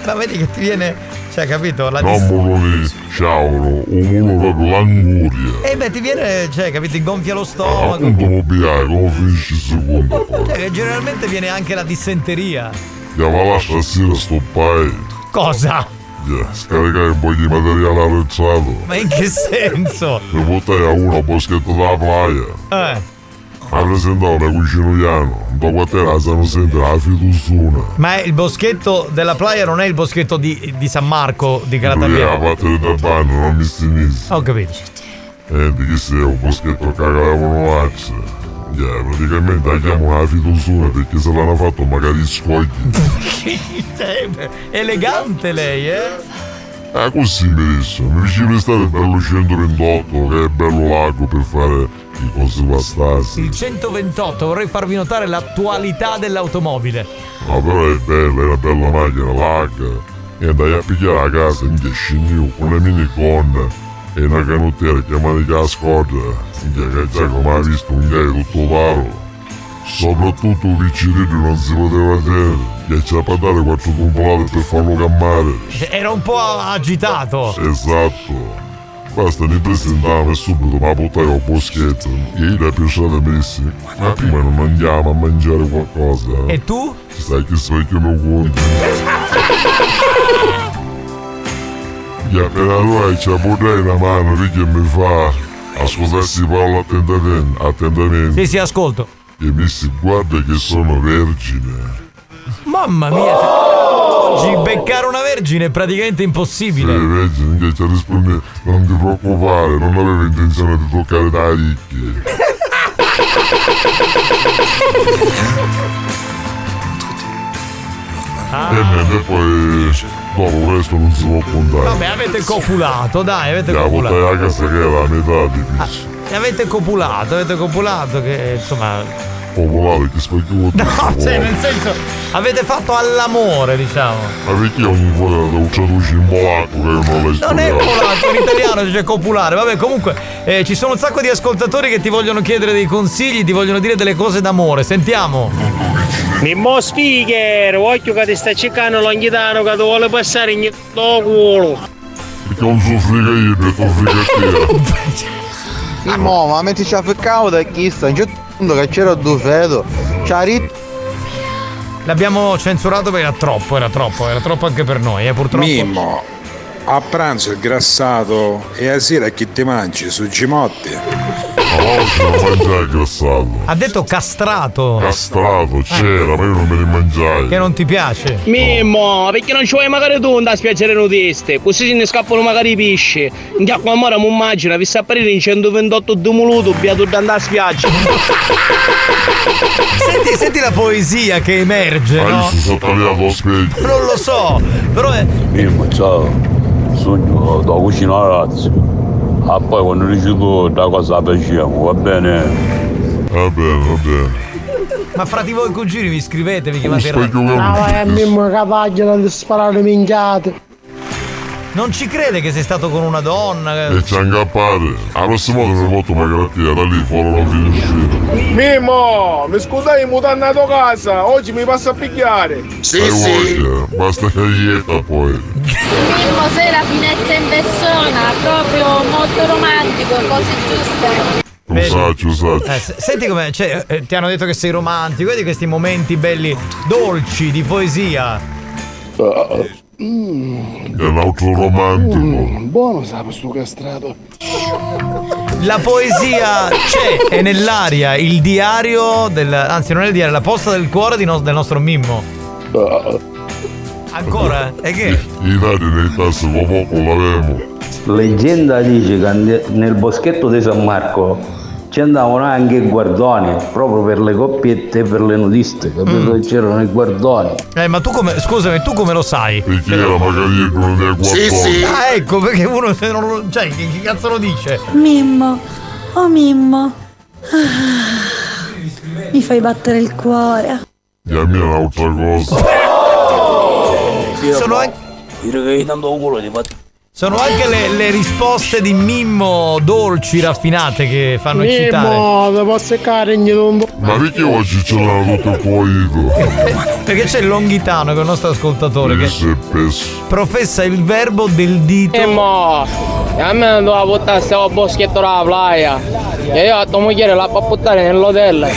Ma vedi che ti viene. Cioè, capito? La non dis- molone ciauro, un molone proprio l'anguria. Eh beh, ti viene. Cioè, capito? Ti gonfia lo stomaco. Appunto mi piace, come finisce il secondo poi. Cioè, che generalmente viene anche la dissenteria. Chiama là stasera sto pai. Cosa? Yeah, scaricare un po' di materiale arrezzato. Ma in che senso? Per portare a uno a boschetto della playa. Eh. Ha presentato una cucina piano, dopo a te la sanno sempre la fiduzzuna. Ma il boschetto della playa non è il boschetto di, di San Marco di Calatabiano. parte del bagno, non mi stinisi. Ho capito. E di chi sei un boschetto che cagavano mazze. Yeah, praticamente la chiamano la fiduzzuna perché se l'hanno fatto magari scogli. Elegante lei, eh? Ah, così mi disse, mi vicino estate il bello 128 che è bello lago per fare cose bastardi. Il 128, vorrei farvi notare l'attualità dell'automobile. Ma però è bella, è una bella macchina, larga. E andai a picchiare a casa in 10 new, una minigonna e una canottiera chiamata la scorda. Che già come ha visto un gay tutto paro. Soprattutto un piccirillo non si poteva vedere. Che c'è per dare quattro tumbolate per farlo cammare. Era un po' agitato. Esatto. Basta ne presentare subito ma portai al boschetto. E io la piacere messi. Ma prima non andiamo a mangiare qualcosa. E tu? Sai che specchiano conti. E appena allora ci portai una mano perché mi fa. Ascoltassi parlo attentamente. attentamente. Sì, sì, ascolto. E mi si guarda che sono vergine. Mamma mia, cioè, oggi beccare una vergine è praticamente Sì, impossibile. vergine che ci risponde. Non ti preoccupare, non avevo intenzione di toccare da ricchi. Ah. E niente, poi dopo il resto non si può contare. Vabbè, avete copulato, dai, avete La copulato. portai a casa che era la metà di questo. E avete copulato, avete copulato che insomma. Popolare che specchio No, cioè nel senso, avete fatto all'amore, diciamo. Ma perché ogni volta devo traduci in polacco che non l'ho Non è studiato? polacco, in italiano dice copulare. Vabbè, comunque eh, ci sono un sacco di ascoltatori che ti vogliono chiedere dei consigli, ti vogliono dire delle cose d'amore. Sentiamo. Mimmo speaker, voglio che ti sta cercando l'anghitano che ti vuole passare in tuo culo. Perché non so frega io, per tu frega te. Mo, ma metti a ficcavo da chi sta? In punto che c'era due fedo. C'ha rit- L'abbiamo censurato perché era troppo, era troppo, era troppo anche per noi, eh, purtroppo. Mimmo, a pranzo il grassato e a sera chi ti mangi su Gimotti? Ha detto castrato. Castrato, c'era, ma io non me ne mangiai. Che non ti piace? Mimmo, perché non ci vuoi magari tu andare a spiaggiare nudiste? Così se ne scappano magari i pesci. Andiamo a mare, mi immagino, vi sta apparire in 128 dumuluto, beato da andare a spiaggia. Senti, senti la poesia che emerge, Ma io no? sono tagliato lo specchio. Non lo so, però è. Mimmo, ciao. Sogno da cucina razzo. Ah poi quando dici tu da cosa facciamo, va bene? Va bene, va bene. Ma fra di voi cugini vi scrivete, vi chiamate specchio il che- Ah, vai a mimmo cavaglio da sparare minchiate. Non ci crede che sei stato con una donna. E c'è incappare. La prossima volta mi porto una grattina da lì fuori la finestra. Mimmo, mi scusai in mutanda a casa, oggi mi passa a picchiare. Hai voglia, basta che ieta poi. Mimmo sei la finezza in persona, proprio molto romantico, cose giuste. Usaccio, usaccio. Eh, se- senti come cioè, eh, ti hanno detto che sei romantico, vedi questi momenti belli dolci di poesia. È un altro romantico. buono sa questo castrato. La poesia c'è, è nell'aria, il diario del. anzi non è il diario, la posta del cuore di no- del nostro Mimmo. Ancora? E che? I dati nei tassi poco l'avemo. Leggenda dice che nel boschetto di San Marco ci andavano anche i guardoni, proprio per le coppiette e per le nudiste, capito? Mm. C'erano i guardoni. Eh, ma tu come. scusami, tu come lo sai? Perché era magari uno dei quattro. Ah, ecco, perché uno se non lo. cioè, che, che cazzo lo dice? Mimmo, oh Mimmo, Ah, mi fai battere il cuore. Chiami un'altra cosa. Sono anche. Sono anche le, le risposte di Mimmo dolci, raffinate che fanno eccitare. Mimmo, te posso seccare in Ma perché oggi ce l'hanno tutto fuoco? Perché c'è il Longhitano che è il nostro ascoltatore che Se pesso. professa il verbo del dito. E mo, a me non doveva buttare stavo boschetto la playa. E io a tua moglie la fa buttare nell'hotel.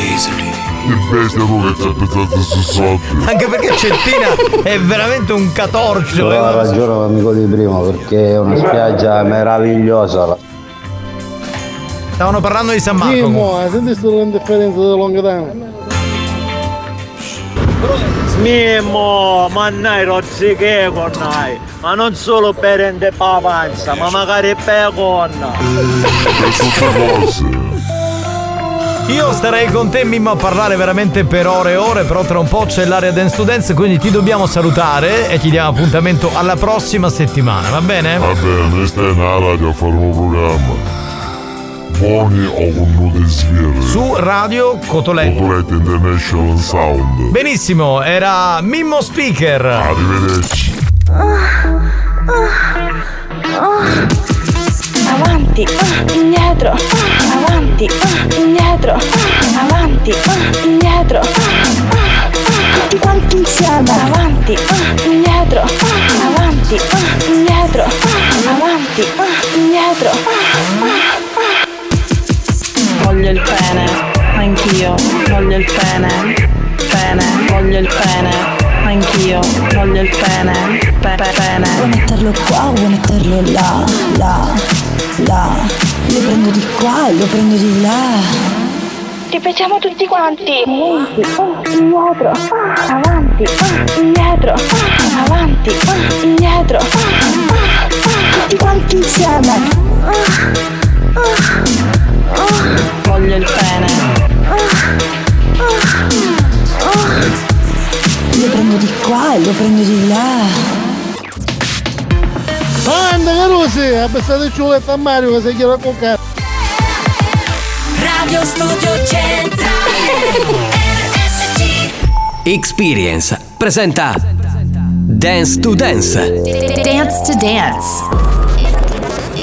Che bestia tu che ci ha pensato su soldi. Anche perché Cettina è veramente un catorcio. Aveva ragione l'amico di prima perché è una spiaggia meravigliosa. Stavano parlando di San Marco. Mimmo, senti questa differenza di Longatano. Mimmo, ma noi rozzi che con noi? Ma non solo per rende pavanza, ma magari per conna. Per tutte cose. Io starei con te Mimmo a parlare veramente per ore e ore, però tra un po' c'è l'area Dance to Dance, quindi ti dobbiamo salutare e ti diamo appuntamento alla prossima settimana, va bene? Va bene, stai nella radio a fare un programma. Buoni o con nude sfere. Su Radio Cotoletto. Cotoletto International Sound. Benissimo, era Mimmo Speaker. Arrivederci. Ah, indietro, ah, avanti, indietro, avanti, indietro, ah, ah, tutti quanti insieme, avanti, indietro, avanti, indietro, avanti, indietro. Voglio il pene, anch'io, voglio il pene, pene, voglio il pene, anch'io, voglio il pene, pe- pe- pene. Vuoi metterlo qua, vuoi metterlo là, là, là. Lo prendo di qua e lo prendo di là. Ripetiamo tutti quanti. Avanti, ah, indietro, ah, avanti, ah, indietro, ah, avanti, ah, indietro. ah, Tutti quanti insieme. Voglio il pene. Lo prendo di qua e lo prendo di là. Anda Carusi, abbassate il ciuletto a Mario che si chiede a coccare. Radio Studio Centrale RSC Experience presenta Dance to Dance. Dance to Dance.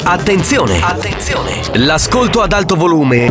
Attenzione! Attenzione! L'ascolto ad alto volume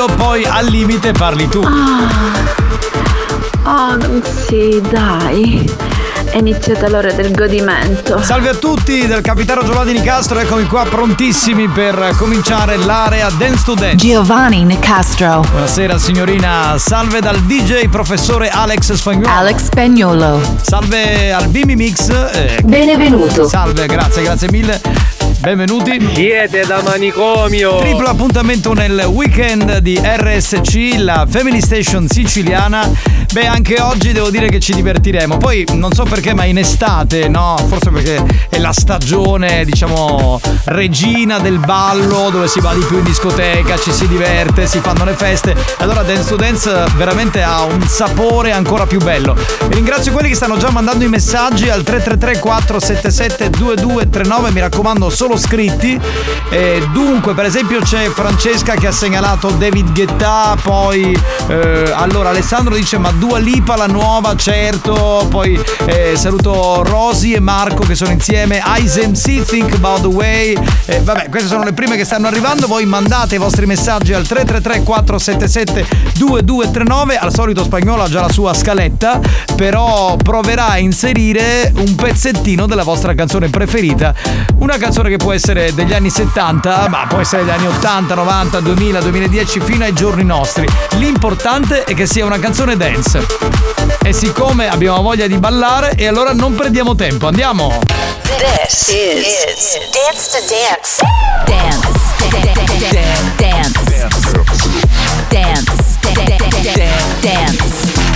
Io, poi al limite parli tu. Oh, sì, dai. È iniziata l'ora del godimento. Salve a tutti del capitano Giovanni Nicastro, eccomi qua prontissimi per cominciare l'area Dance to Dance. Giovanni Nicastro. Buonasera signorina, salve dal DJ professore Alex Spagnolo. Alex Spagnolo. Salve al Bimbi Mix. eh, Benvenuto. Salve, grazie, grazie mille. Benvenuti. Siete da manicomio. Triplo appuntamento nel weekend di RSC, la Family Station siciliana. Beh, anche oggi devo dire che ci divertiremo. Poi non so perché, ma in estate, no? Forse perché è la stagione, diciamo, regina del ballo, dove si va di più in discoteca, ci si diverte, si fanno le feste. Allora Dance to Dance veramente ha un sapore ancora più bello. E ringrazio quelli che stanno già mandando i messaggi al 333 477 2239, mi raccomando solo scritti. E dunque, per esempio, c'è Francesca che ha segnalato David Guetta, poi eh, allora Alessandro dice ma Dua Lipa la nuova, certo. Poi eh, saluto Rosy e Marco che sono insieme. Eyes MC Think About the Way. Eh, vabbè, queste sono le prime che stanno arrivando. Voi mandate i vostri messaggi al 333 477 2239. Al solito spagnolo ha già la sua scaletta, però proverà a inserire un pezzettino della vostra canzone preferita. Una canzone che può essere degli anni 70, ma può essere degli anni 80, 90, 2000, 2010 fino ai giorni nostri. L'importante è che sia una canzone dance. E siccome abbiamo voglia di ballare, e allora non perdiamo tempo, andiamo! This is, Dance to Dance. Dance. Dance. Dance. Dance. Dance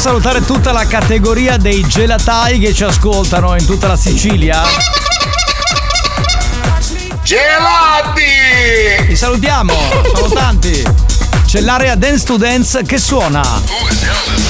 Salutare tutta la categoria dei gelatai che ci ascoltano in tutta la Sicilia? Gelati! Li salutiamo, sono tanti. C'è l'area Dance to Dance che suona.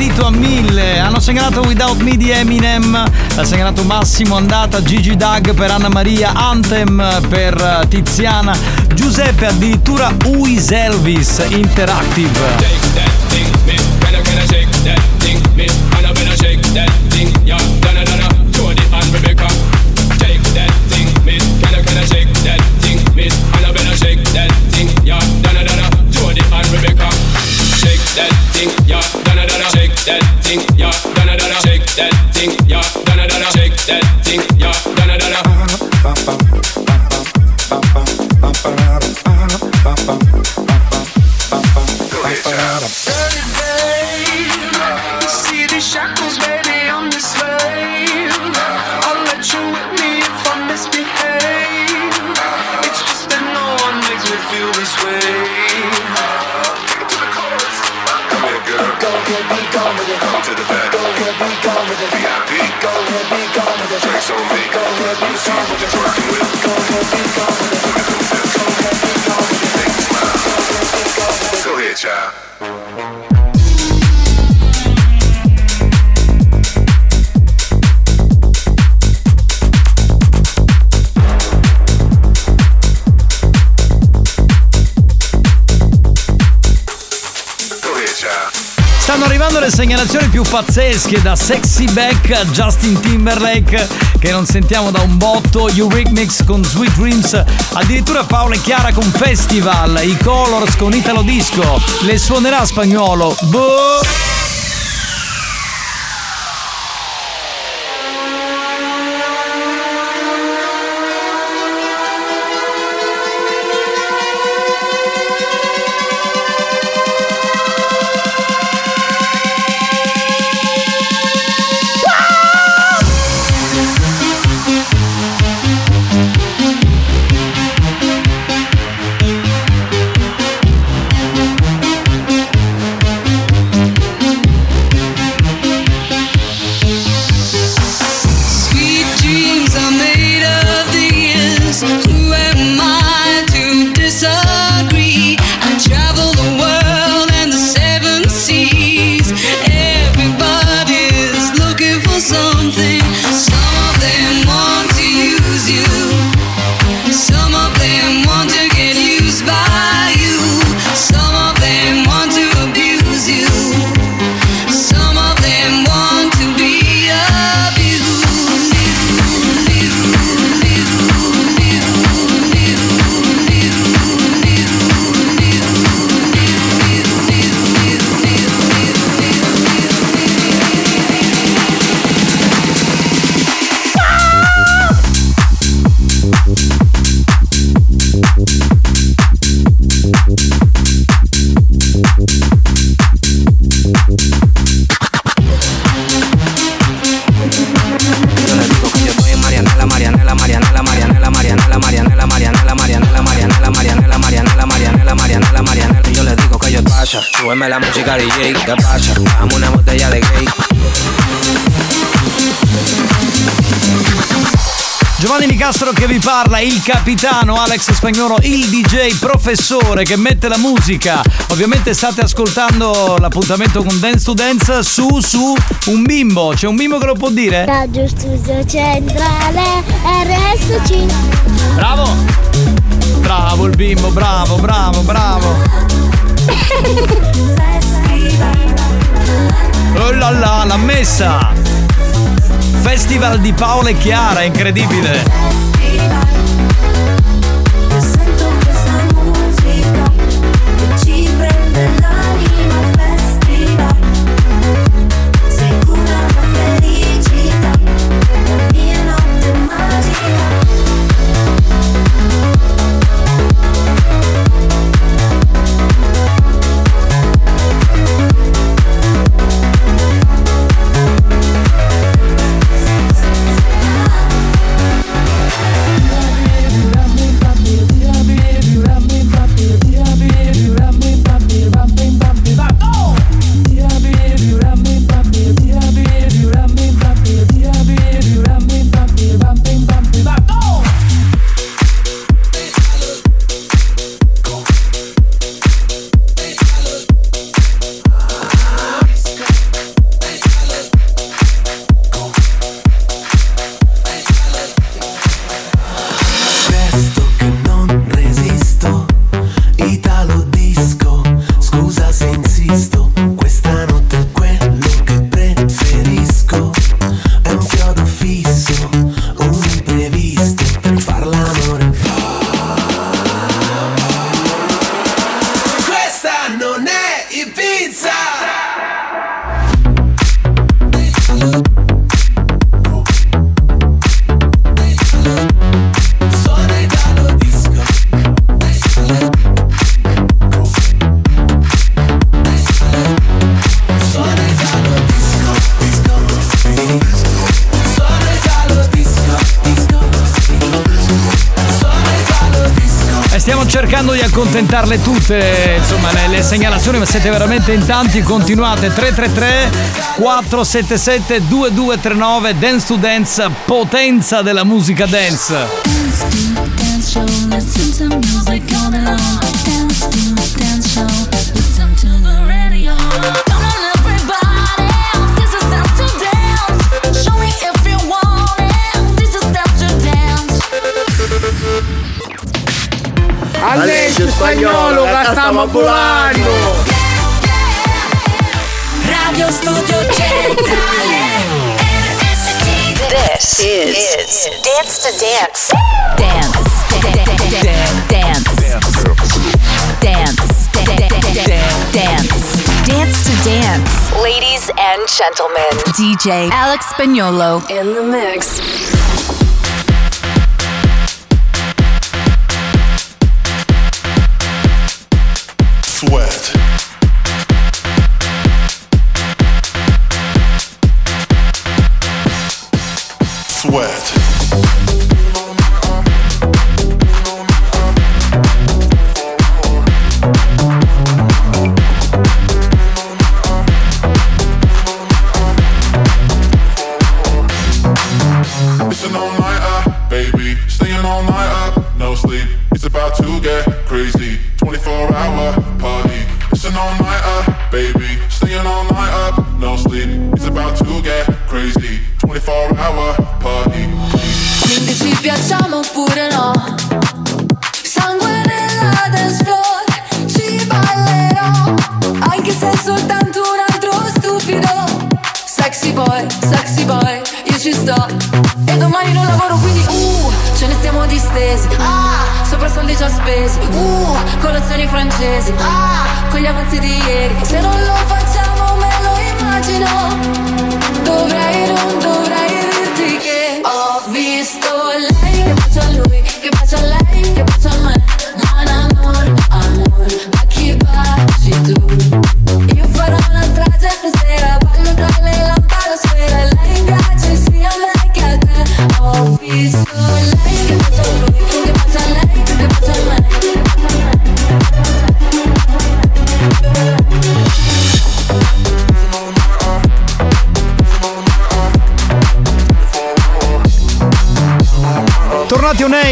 partito a mille. Hanno segnalato Without Me di Eminem, ha segnalato Massimo Andata, Gigi Dag per Anna Maria, Anthem per eh, Tiziana, Giuseppe addirittura Uiselvis Interactive. Bam. bum. segnalazioni più pazzesche da Sexy Back a Justin Timberlake che non sentiamo da un botto, Eurythmics con Sweet Dreams, addirittura Paolo e Chiara con Festival, i Colors con Italo Disco, le suonerà spagnolo. Boh! parla il capitano Alex Spagnolo, il DJ professore che mette la musica. Ovviamente state ascoltando l'appuntamento con Dance to Dance su su un bimbo. C'è un bimbo che lo può dire? Radio Studio Centrale RSC. Bravo! Bravo il bimbo, bravo, bravo, bravo. oh là là, l'ha messa! Festival di Paola e Chiara, incredibile! cercando di accontentarle tutte, insomma, le, le segnalazioni, ma siete veramente in tanti, continuate. 333 477 2239 Dance to Dance, potenza della musica dance. spagnolo eh, che stiamo volando. Radio Studio Centrale. This is, is Dance to Dance. Dance. Dance. Dance. Dance. Dance to Dance. Ladies and gentlemen, DJ Alex Spagnolo in the mix.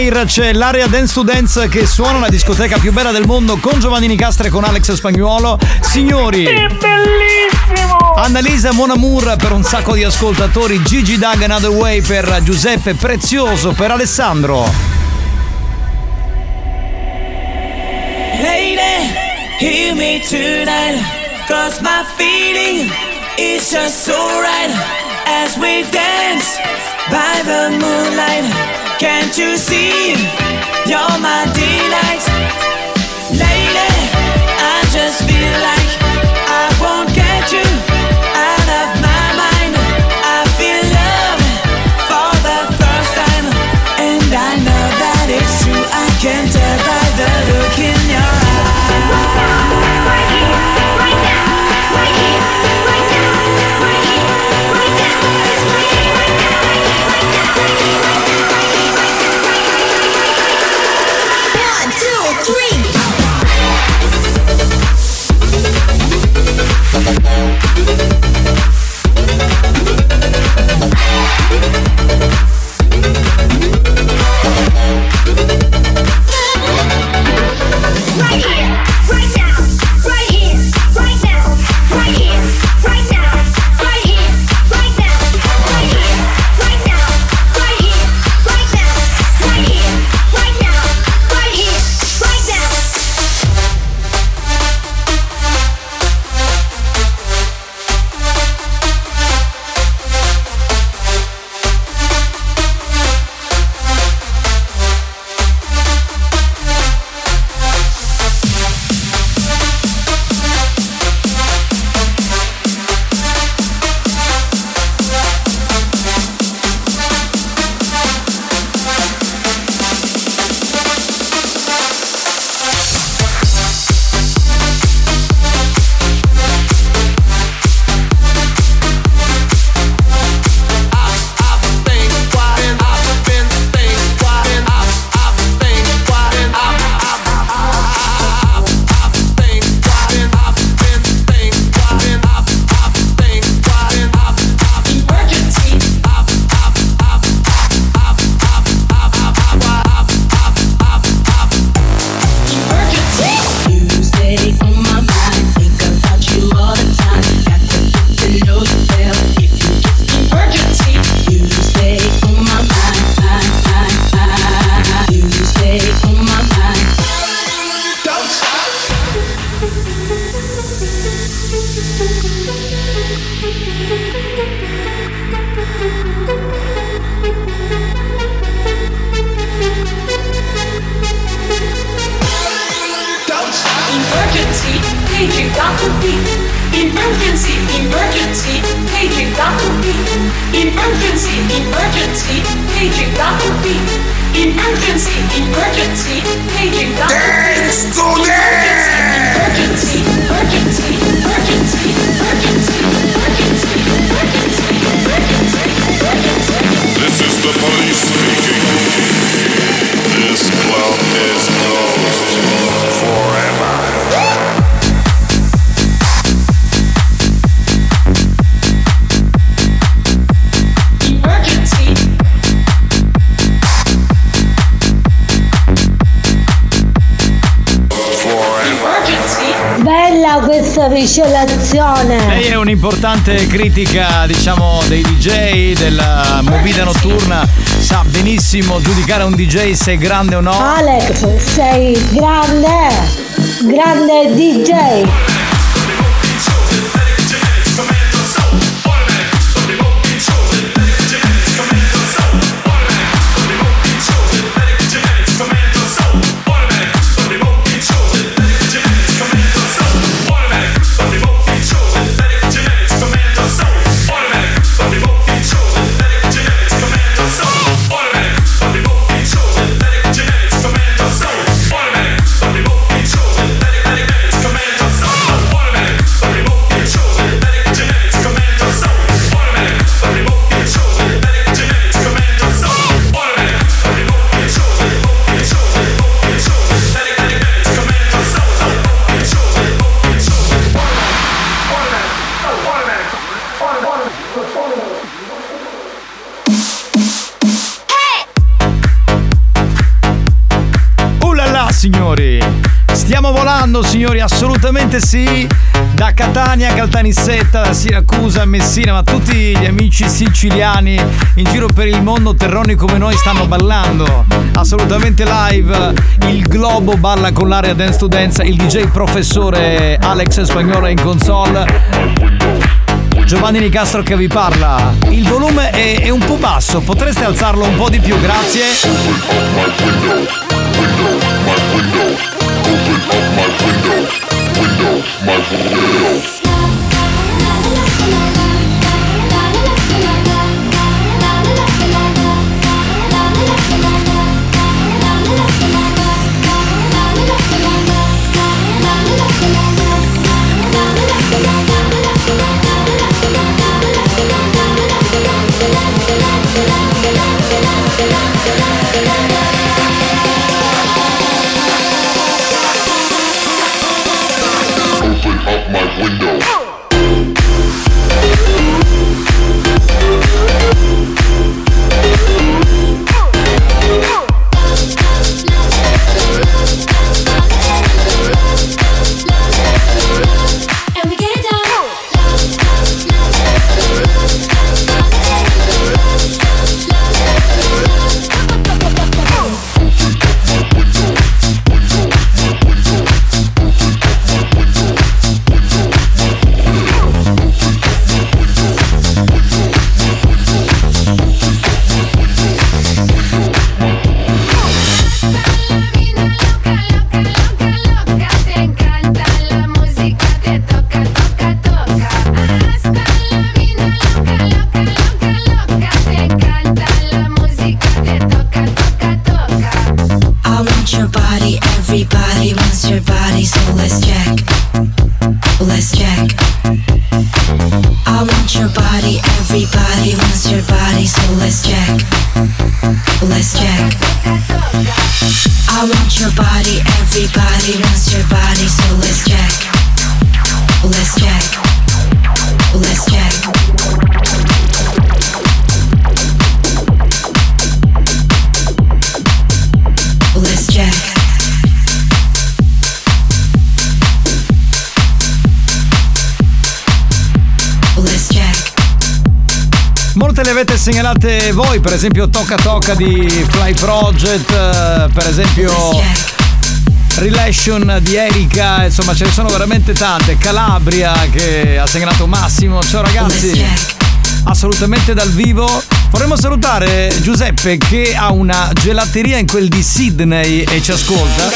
Air c'è l'area Dance to Dance che suona la discoteca più bella del mondo con Giovanni Nicastre e con Alex Spagnuolo. Signori, È bellissimo! Annalisa Monamur per un sacco di ascoltatori, Gigi Dag Another Way per Giuseppe Prezioso per Alessandro. Lady, hear me tonight. Cause my feeling is just so right as we dance by the moonlight. Can't you see? You're my delight. Lady, I just feel like miscelazione! Lei è un'importante critica, diciamo, dei DJ, della movida notturna. Sa benissimo giudicare un DJ se è grande o no. Alex, sei grande! Grande DJ! Assolutamente sì. Da Catania, Caltanissetta, da Siracusa, Messina, ma tutti gli amici siciliani in giro per il mondo, terroni come noi, stanno ballando. Assolutamente live. Il Globo balla con l'area Dance to il DJ professore Alex Spagnolo è in console. Giovanni Nicastro che vi parla. Il volume è, è un po' basso, potreste alzarlo un po' di più, grazie. And we segnalate voi, per esempio Tocca Tocca di Fly Project, eh, per esempio Relation di Erika, insomma ce ne sono veramente tante. Calabria che ha segnalato Massimo. Ciao ragazzi. Assolutamente dal vivo. Vorremmo salutare Giuseppe che ha una gelateria in quel di Sydney e ci ascolta.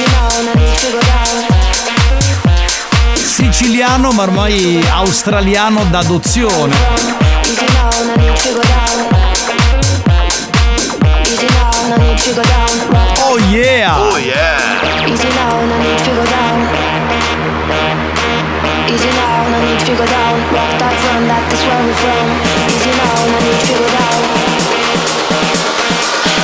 Siciliano ma ormai australiano d'adozione. Oh yeah! Oh yeah. Easy now, no need to go down. Easy now, no need to go down. Rock that run, that is where we're from. Easy now, no need to go down.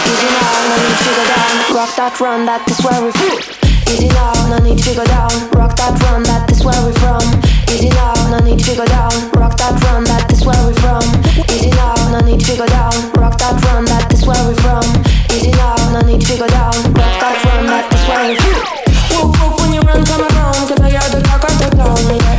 Easy now, no need to go down. Rock that run, that is where we're from. Easy now, no need to go down. Rock that run, that is where we're from. Easy now, no need to go down. Rock that run, that is where we're from. Easy now, no need to go down. Rock that run, that is where we're from. Easy now, no need to go down. Rock that run, that is where we're from. Whoop whoop when you run, come around, 'cause I hear the cock of the clown,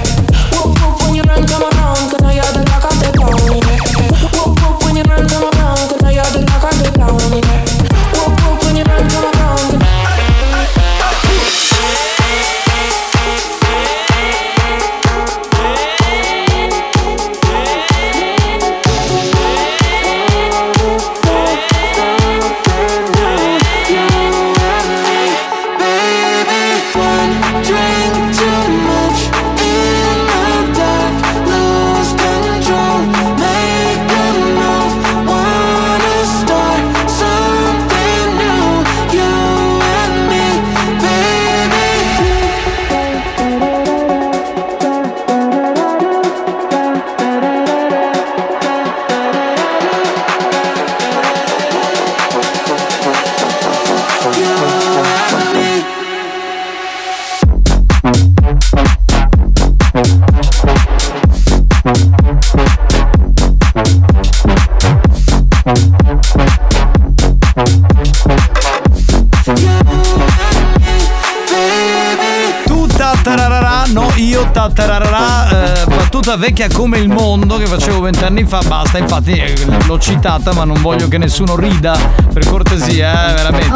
famosa vecchia come il mondo che facevo vent'anni fa, basta, infatti eh, l'ho citata ma non voglio che nessuno rida, per cortesia, eh, veramente.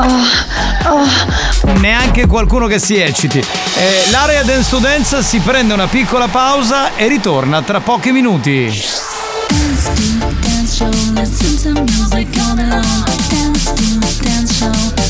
Oh, oh. Neanche qualcuno che si ecciti. Eh, l'area Dance to Dance si prende una piccola pausa e ritorna tra pochi minuti. Dance to dance show.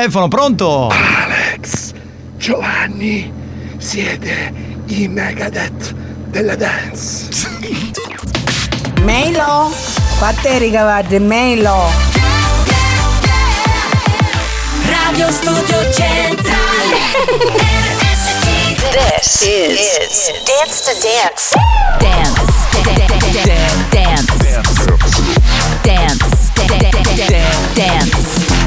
telefono, pronto? Alex, Giovanni, siete i Megadeth della dance. Melo, qua te ricavate, Melo. Radio Studio Centrale. This is, Dance to Dance. Dance. Dance. Dance. Dance. Dance.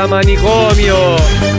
たまにゴミを。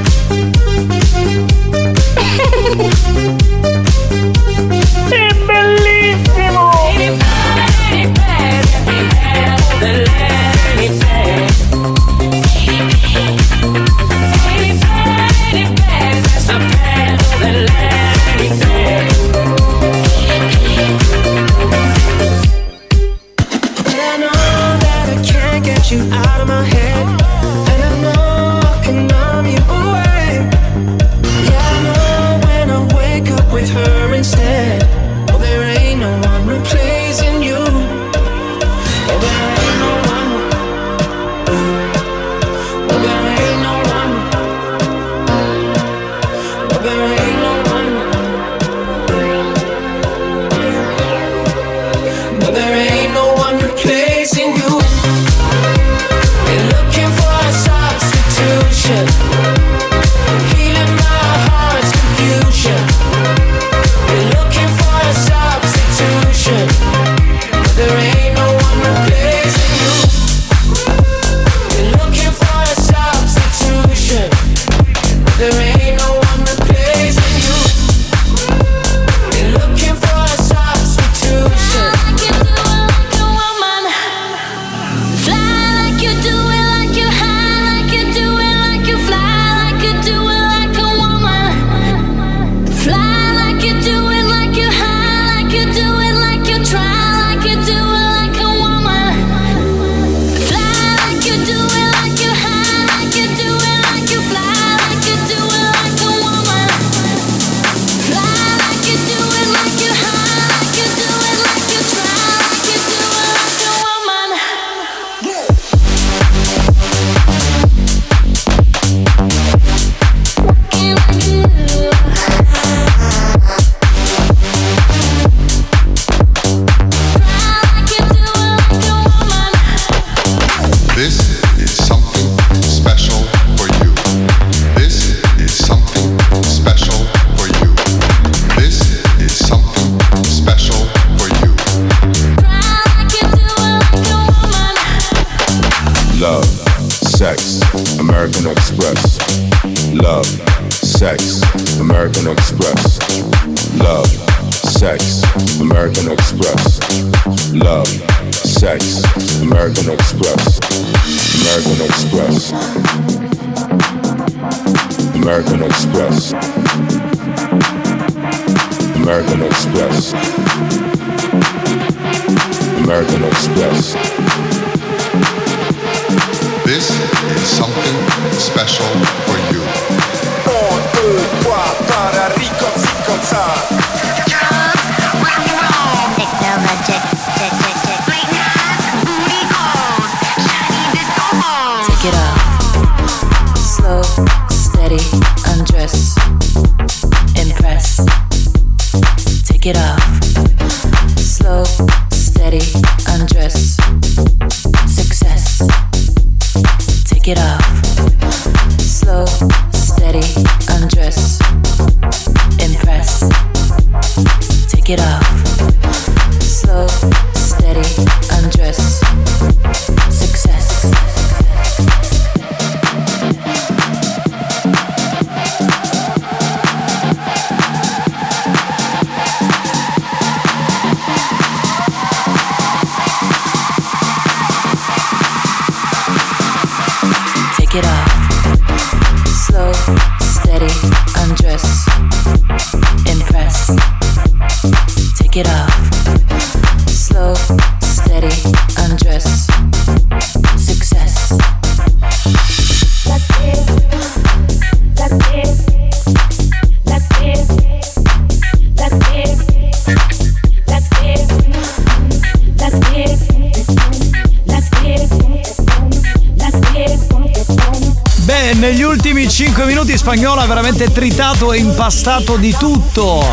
Veramente tritato e impastato di tutto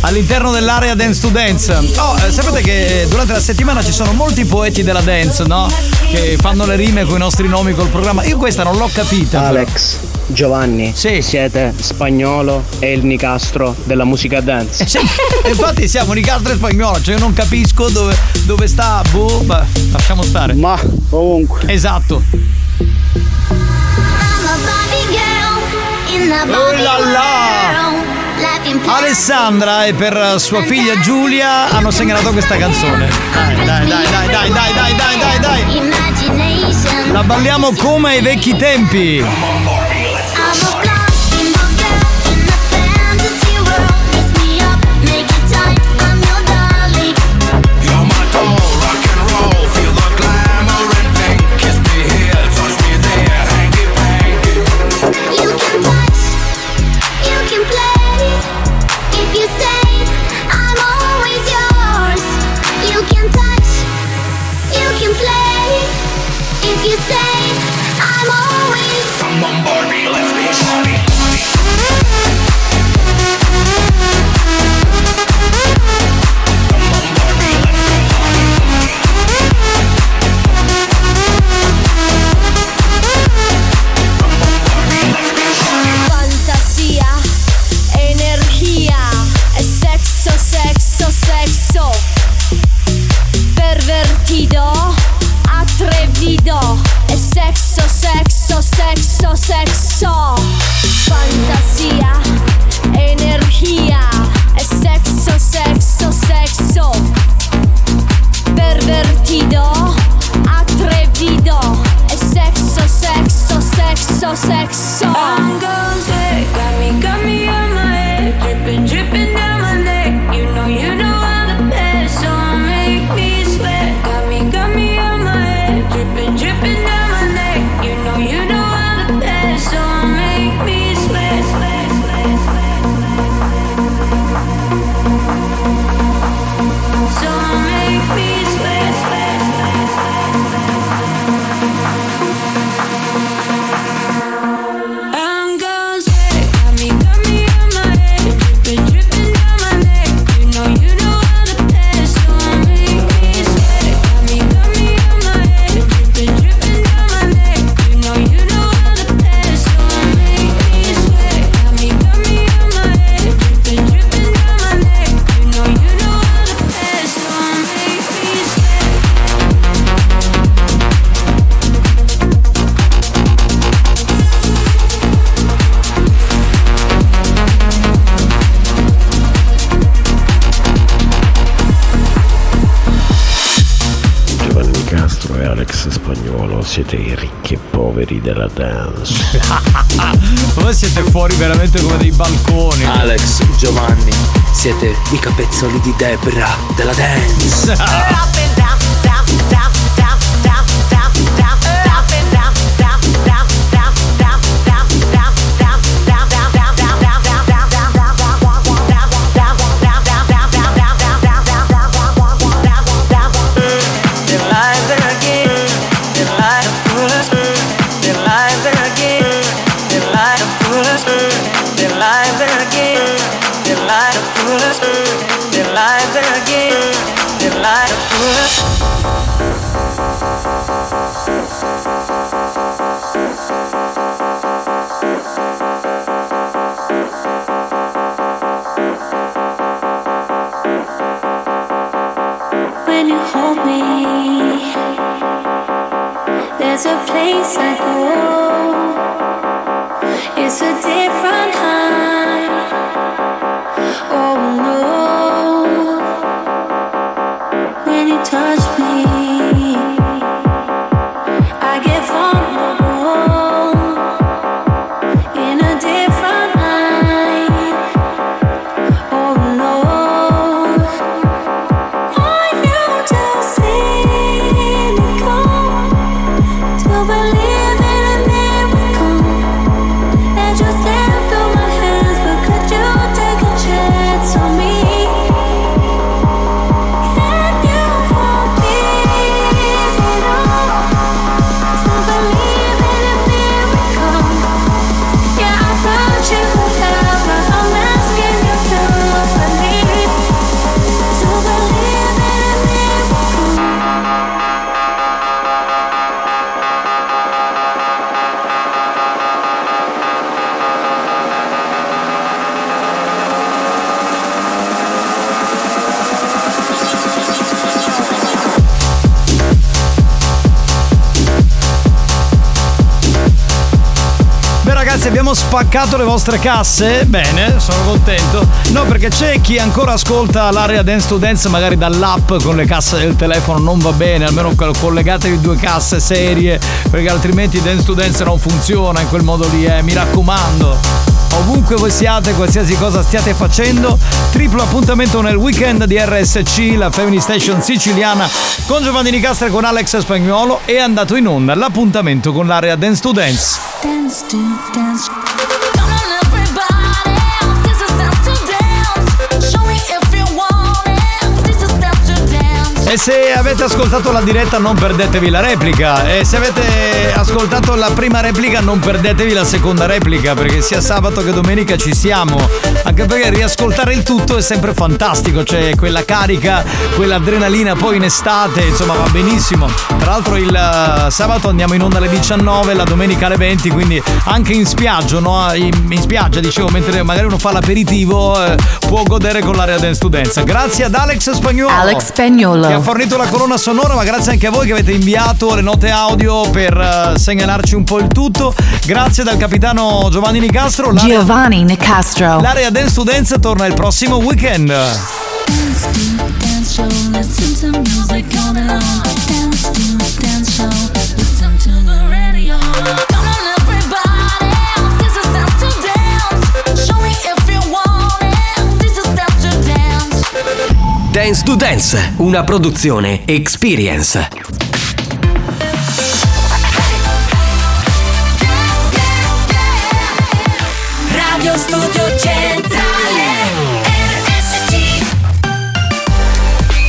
all'interno dell'area Dance to Dance. Oh, eh, sapete che durante la settimana ci sono molti poeti della dance, no? Che fanno le rime con i nostri nomi col programma. Io questa non l'ho capita. però. Alex, Giovanni, siete spagnolo e il Nicastro della musica dance. Sì, infatti siamo Nicastro e spagnolo, cioè io non capisco dove, dove sta, boh, lasciamo stare. Ma ovunque. Esatto. Oh là là! Alessandra e per sua figlia Giulia hanno segnalato questa canzone. Dai, dai, dai, dai, dai, dai, dai, dai, dai, dai. La balliamo come ai vecchi tempi. Della dance. Voi siete fuori veramente come dei balconi. Alex, Giovanni, siete i capezzoli di Debra della dance. spaccato le vostre casse? Bene, sono contento. No perché c'è chi ancora ascolta l'area Dance to Dance magari dall'app con le casse del telefono non va bene, almeno co- collegatevi due casse serie perché altrimenti Dance to Dance non funziona in quel modo lì, eh, mi raccomando. Ovunque voi siate, qualsiasi cosa stiate facendo, triplo appuntamento nel weekend di RSC, la Family Station siciliana con Giovanni Nicastra e con Alex Spagnuolo è andato in onda l'appuntamento con l'area Dance to Dance. Dance to dance. E se avete ascoltato la diretta non perdetevi la replica. E se avete ascoltato la prima replica non perdetevi la seconda replica perché sia sabato che domenica ci siamo. Anche perché riascoltare il tutto è sempre fantastico. C'è quella carica quell'adrenalina poi in estate insomma va benissimo. Tra l'altro il eh, sabato andiamo in onda alle 19 la domenica alle 20 quindi anche in spiaggia no? in, in spiaggia dicevo mentre magari uno fa l'aperitivo eh, può godere con l'area dance studenza grazie ad Alex Spagnuolo. Alex Spagnuolo. Ha fornito la colonna sonora, ma grazie anche a voi che avete inviato le note audio per eh, segnalarci un po' il tutto. Grazie dal capitano Giovanni Nicastro. L'area- Giovanni Nicastro. L'area Dance to Dance torna il prossimo weekend. Dance dance show. Dance. To Dance, una produzione Experience. Radio Studio Centrale. RSC.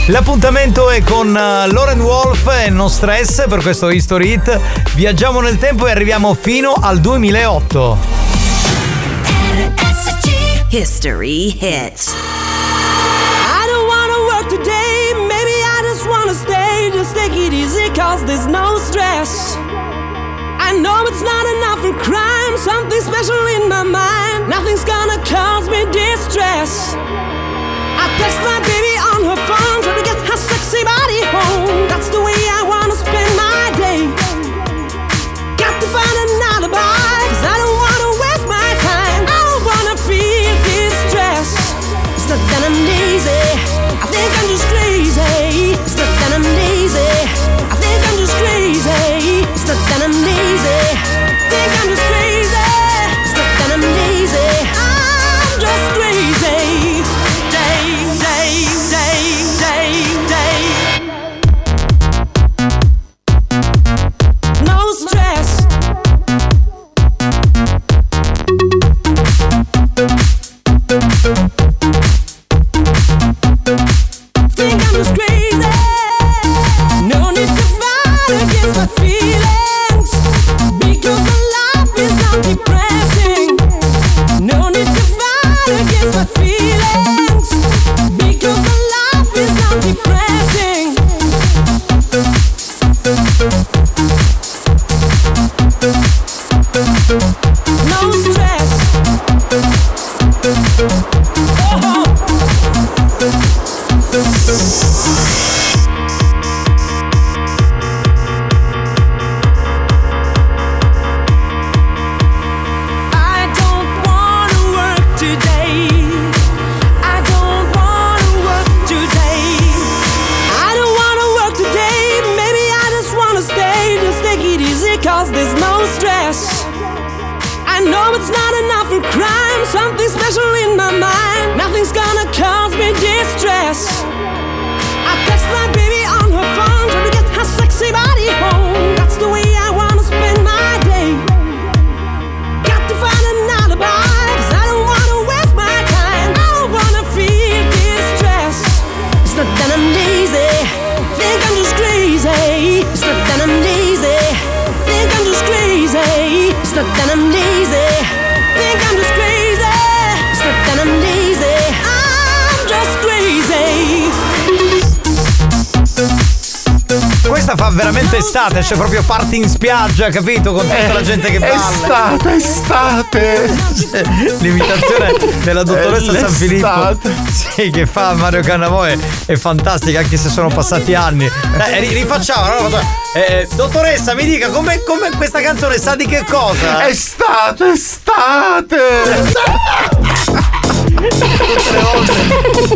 L'appuntamento è con eh, Lauren Wolf e No Stress per questo History Hit. Viaggiamo nel tempo e arriviamo fino al 2008. History Hit. There's no stress. I know it's not enough for crime, something special in my mind. Nothing's gonna cause me distress. I text my baby on her phone, trying to get her sexy body home. That's the way I wanna spend my day. Got to find c'è proprio party in spiaggia, capito? Con tutta la gente che balla. Estate, estate. L'imitazione della dottoressa San Filippo. Sì, che fa Mario Cannavo è, fantastica, anche se sono passati anni. Eh, ri- rifacciamo, no? Facciamo- Eh, dottoressa, mi dica come questa canzone sa di che cosa? Estate, estate.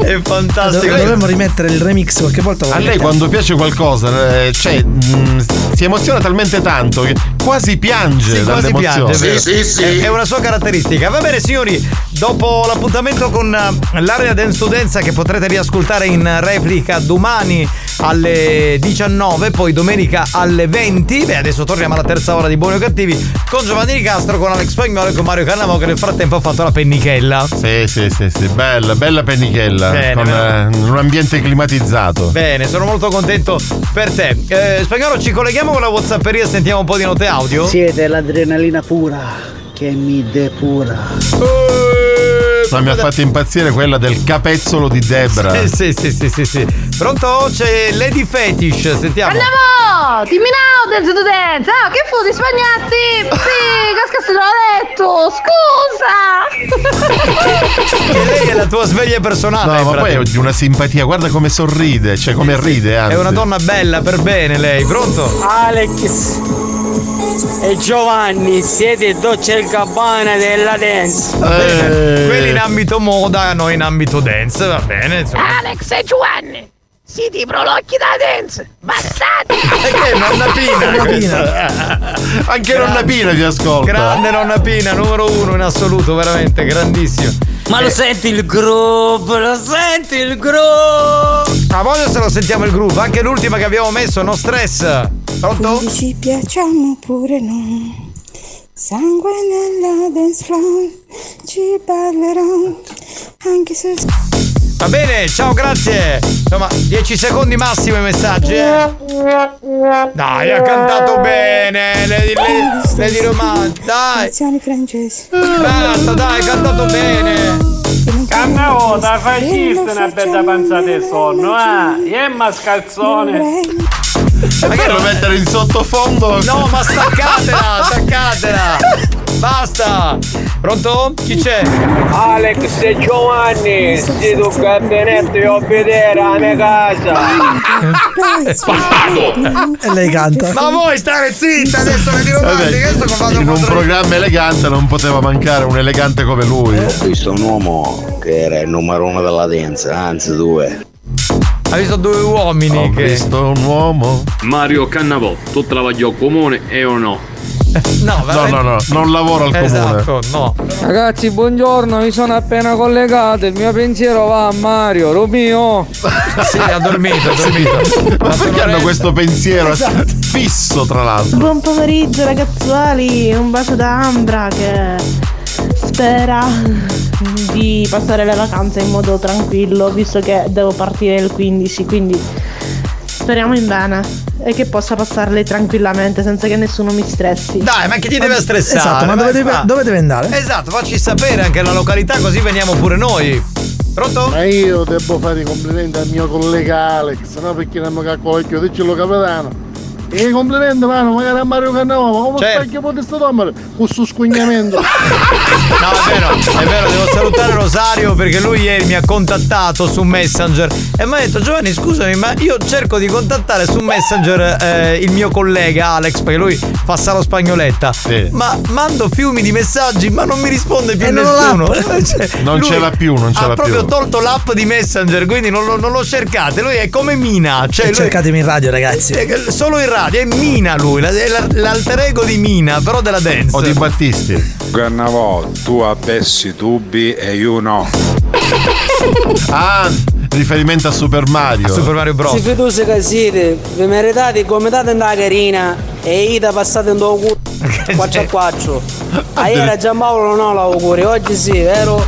È fantastico. Dovremmo rimettere il remix qualche volta. A lei quando piace qualcosa, eh, cioè, mh, si emoziona talmente tanto che quasi piange Sì, quasi piange, è vero. È, è una sua caratteristica. Va bene, signori, dopo l'appuntamento con eh, l'area Dance to Dance che potrete riascoltare in replica domani alle 19, poi domenica alle 20. Beh, adesso torniamo alla terza ora di Buoni o Cattivi con Giovanni Di Castro, con Alex Spagnolo e con Mario Cannavo che nel frattempo ha fatto la pennichella. Sì, sì, sì, sì, bella, bella pennichella. Bene, con bene. eh, un ambiente climatizzato. Bene, sono molto contento per te. Eh, Spagnolo, ci colleghiamo con la Whatsapperia e sentiamo un po' di note audio. Siete l'adrenalina pura che mi depura. Ma mi ha fatto impazzire quella del capezzolo di Debra. Sì, sì, sì, sì, sì, sì. Pronto? C'è Lady Fetish, sentiamo. Andiamo! Dimmi now, dance to dance! Ah, che fu di spagnatti? Sì, casca se l'ho detto! Scusa! E lei è la tua sveglia personale. No, ma poi è di una simpatia, guarda come sorride, cioè come ride anzi. È una donna bella per bene lei, pronto? Alex e Giovanni siete Dolce e Gabbana della dance. Bene. Quelli in ambito moda, noi in ambito dance, va bene. Insomma. Alex e Giovanni! Siete i prolocchi da dance! Bastardi! Perché nonna Pina? Nonna questa? Anche nonna Pina ti ascolta. Grande nonna Pina, numero uno in assoluto, veramente grandissimo. Ma lo Eh, senti il groove, lo senti il groove! A voglio se lo sentiamo il groove, anche l'ultima che abbiamo messo, no stress. Pronto? Quindi ci piacciamo pure noi. Sangue nella dance floor, ci ballerò anche se Va bene, ciao, grazie. Insomma, 10 secondi massimo i messaggi, eh. Dai, ha cantato bene. Lady, Lady, Lady Roman, dai. Canzoni francesi. Basta, dai, ha cantato bene. Cannavo, da fai schifo una bella panza di sonno, eh? Iemma scalzone! Perché lo mettere in sottofondo? No, ma staccatela, staccatela. Basta. Pronto? Chi c'è? Alex e Giovanni, si tu gabinetto io a vedere la mia casa! E lei canta. Ma vuoi stare zitta adesso Lady Vabbè, Romanti? Che sto comando in un programma elegante non poteva mancare un elegante come lui. Ho visto un uomo che era il numero uno della dance, anzi due. Ha visto due uomini Ho che. visto un uomo. Mario Cannavò, tu travaglio al comune e o no? No, No, no, no, non lavoro al comune. Esatto, no. Ragazzi, buongiorno, mi sono appena collegato, il mio pensiero va a Mario, Romeo! Sì, ha dormito, ha dormito. Ma perché hanno questo pensiero Esatto. fisso, tra l'altro? Buon pomeriggio ragazzuoli, un bacio da Ambra che spera di passare le vacanze in modo tranquillo visto che devo partire il 15, quindi speriamo in bene e che possa passarle tranquillamente senza che nessuno mi stressi. Dai, ma che ti deve stressare? Esatto, ma dove deve, dove deve andare? Esatto, facci sapere anche la località così veniamo pure noi. Pronto? Ma io devo fare i complimenti al mio collega Alex, no perché non mi calcolo io, diccelo capitano. E complimenti, mano, magari a Mario Cannavò, ma come Certo. stai che potessi dormire? Questo scugnamento. No, è vero, è vero, devo salutare Rosario perché lui ieri mi ha contattato su Messenger e mi ha detto Giovanni scusami ma io cerco di contattare su Messenger eh, il mio collega Alex perché lui fa salo spagnoletta ma mando fiumi di messaggi ma non mi risponde più E non nessuno l'app. Cioè, Non ce l'ha più, non ce ha l'ha più. proprio tolto l'app di Messenger quindi non lo, non lo cercate lui è come Mina cioè lui- cercatemi in radio, ragazzi. solo in radio è Mina lui è la- l'alter ego di Mina però della dance O di Battisti. Cannavò, tu abbessi tubi e io no. Ah, riferimento a Super Mario. Super Mario Bros. Se fiducia che siete, vi meritate come date andare carina e ida passate in tuo culo 4 a 4. Ieri a Giampaolo non ho l'auguri, oggi sì, vero?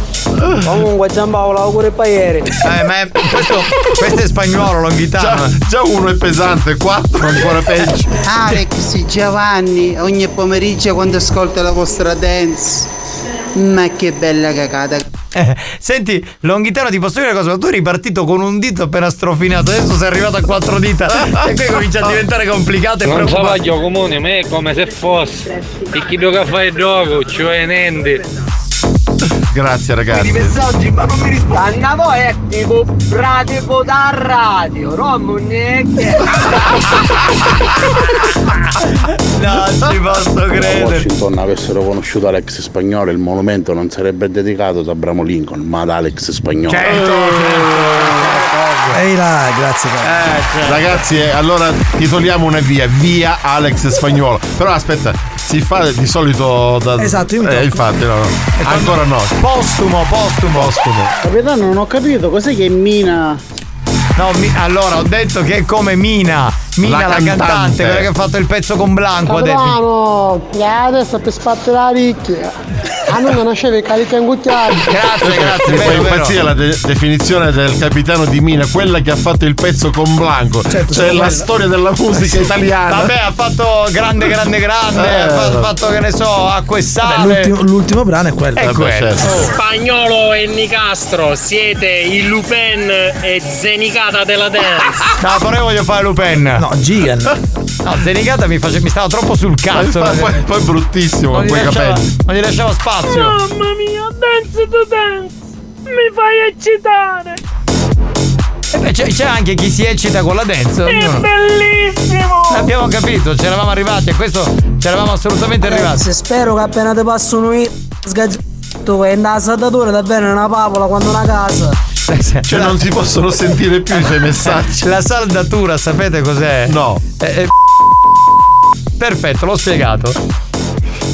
Comunque Giampaolo l'auguri per ieri. Eh, ma è- questo, questo è spagnolo, longhitano. Già, già uno è pesante, quattro ancora peggio. Alex Giovanni, ogni pomeriggio quando ascolta la vostra dance. Ma che bella cacata. Eh, senti, Longhitano, ti posso dire una cosa? Ma tu eri partito con un dito appena strofinato, adesso sei arrivato a quattro dita. E qui comincia a diventare complicato e Non preoccupante. travaglio comune, ma è come se fosse. E chi che fai gioco, cioè niente. Grazie ragazzi. messaggi ma non mi risponde. Andavo è tipo pratico da radio, Romo neanche. No, ci posso Se credere. Washington avessero conosciuto Alex Spagnolo, il monumento non sarebbe dedicato ad Abramo Lincoln, ma ad Alex Spagnolo. Ehi là, grazie. cara. Ragazzi, eh, allora titoliamo una via, via Alex Spagnolo. Però aspetta, si fa di solito da. Esatto, io mi eh, infatti, no, no. Ancora no. Postumo, postumo. Postumo. Capitano, non ho capito, cos'è che mina? No, mi- allora ho detto che è come Mina. Mina La la, cantante. cantante. quella che ha fatto il pezzo con Blanco. ha detto. Capitano, e adesso per sbattere la ricchia. A noi non nasceva il carico in cucchiaio. Grazie, grazie, Mi fa impazzire la de- definizione del capitano di Mina, quella che ha fatto il pezzo con Blanco. Certo, cioè la quella. storia della musica italiana. Vabbè, ha fatto grande, grande, grande. Eh, ha fa- vabbè. fatto, che ne so, e sale. l'ultimo, l'ultimo brano è quello. È quello. certo. Spagnolo e Nicastro, siete il Lupin e Zenicata della dance. No, però io voglio fare Lupin. No, Gigan. No, Zenigata mi, face- mi stava troppo sul cazzo. Poi, poi, poi è bruttissimo con quei lasciava, capelli. non gli lasciava spazio. Mamma mia, dance to dance. Mi fai eccitare. E beh, c'è, c'è anche chi si eccita con la dance. ognuno- bellissimo. Abbiamo capito, ci eravamo arrivati a questo ci eravamo assolutamente arrivati. Se spero che appena ti passo noi sgaggio vai andare a saldatura davvero una papola quando una casa. Cioè non si possono sentire più i suoi messaggi. La saldatura, sapete cos'è? No. Eh, eh, Perfetto, l'ho spiegato.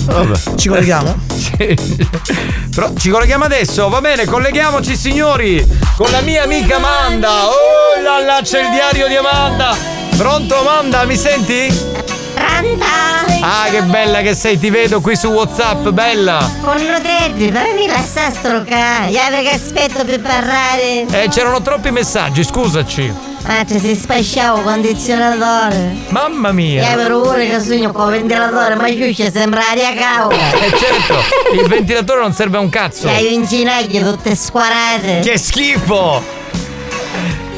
Vabbè. Ci colleghiamo? Sì. Però ci colleghiamo adesso, va bene, colleghiamoci signori con la mia amica Amanda. Oh là là, c'è il diario di Amanda. Pronto Amanda, mi senti? Ah, che bella che sei, ti vedo qui su WhatsApp, bella. Con Rodelli, però mi lascia stroccare, io che aspetto per parlare. Eh, c'erano troppi messaggi, scusaci. Ah, ci si spasciava condizionatore. Mamma mia. avevo pure che sogno con il ventilatore, ma chiude sembra aria cauda. Eh certo, il ventilatore non serve a un cazzo. C'hai in ginocchio tutte squarate. Che schifo!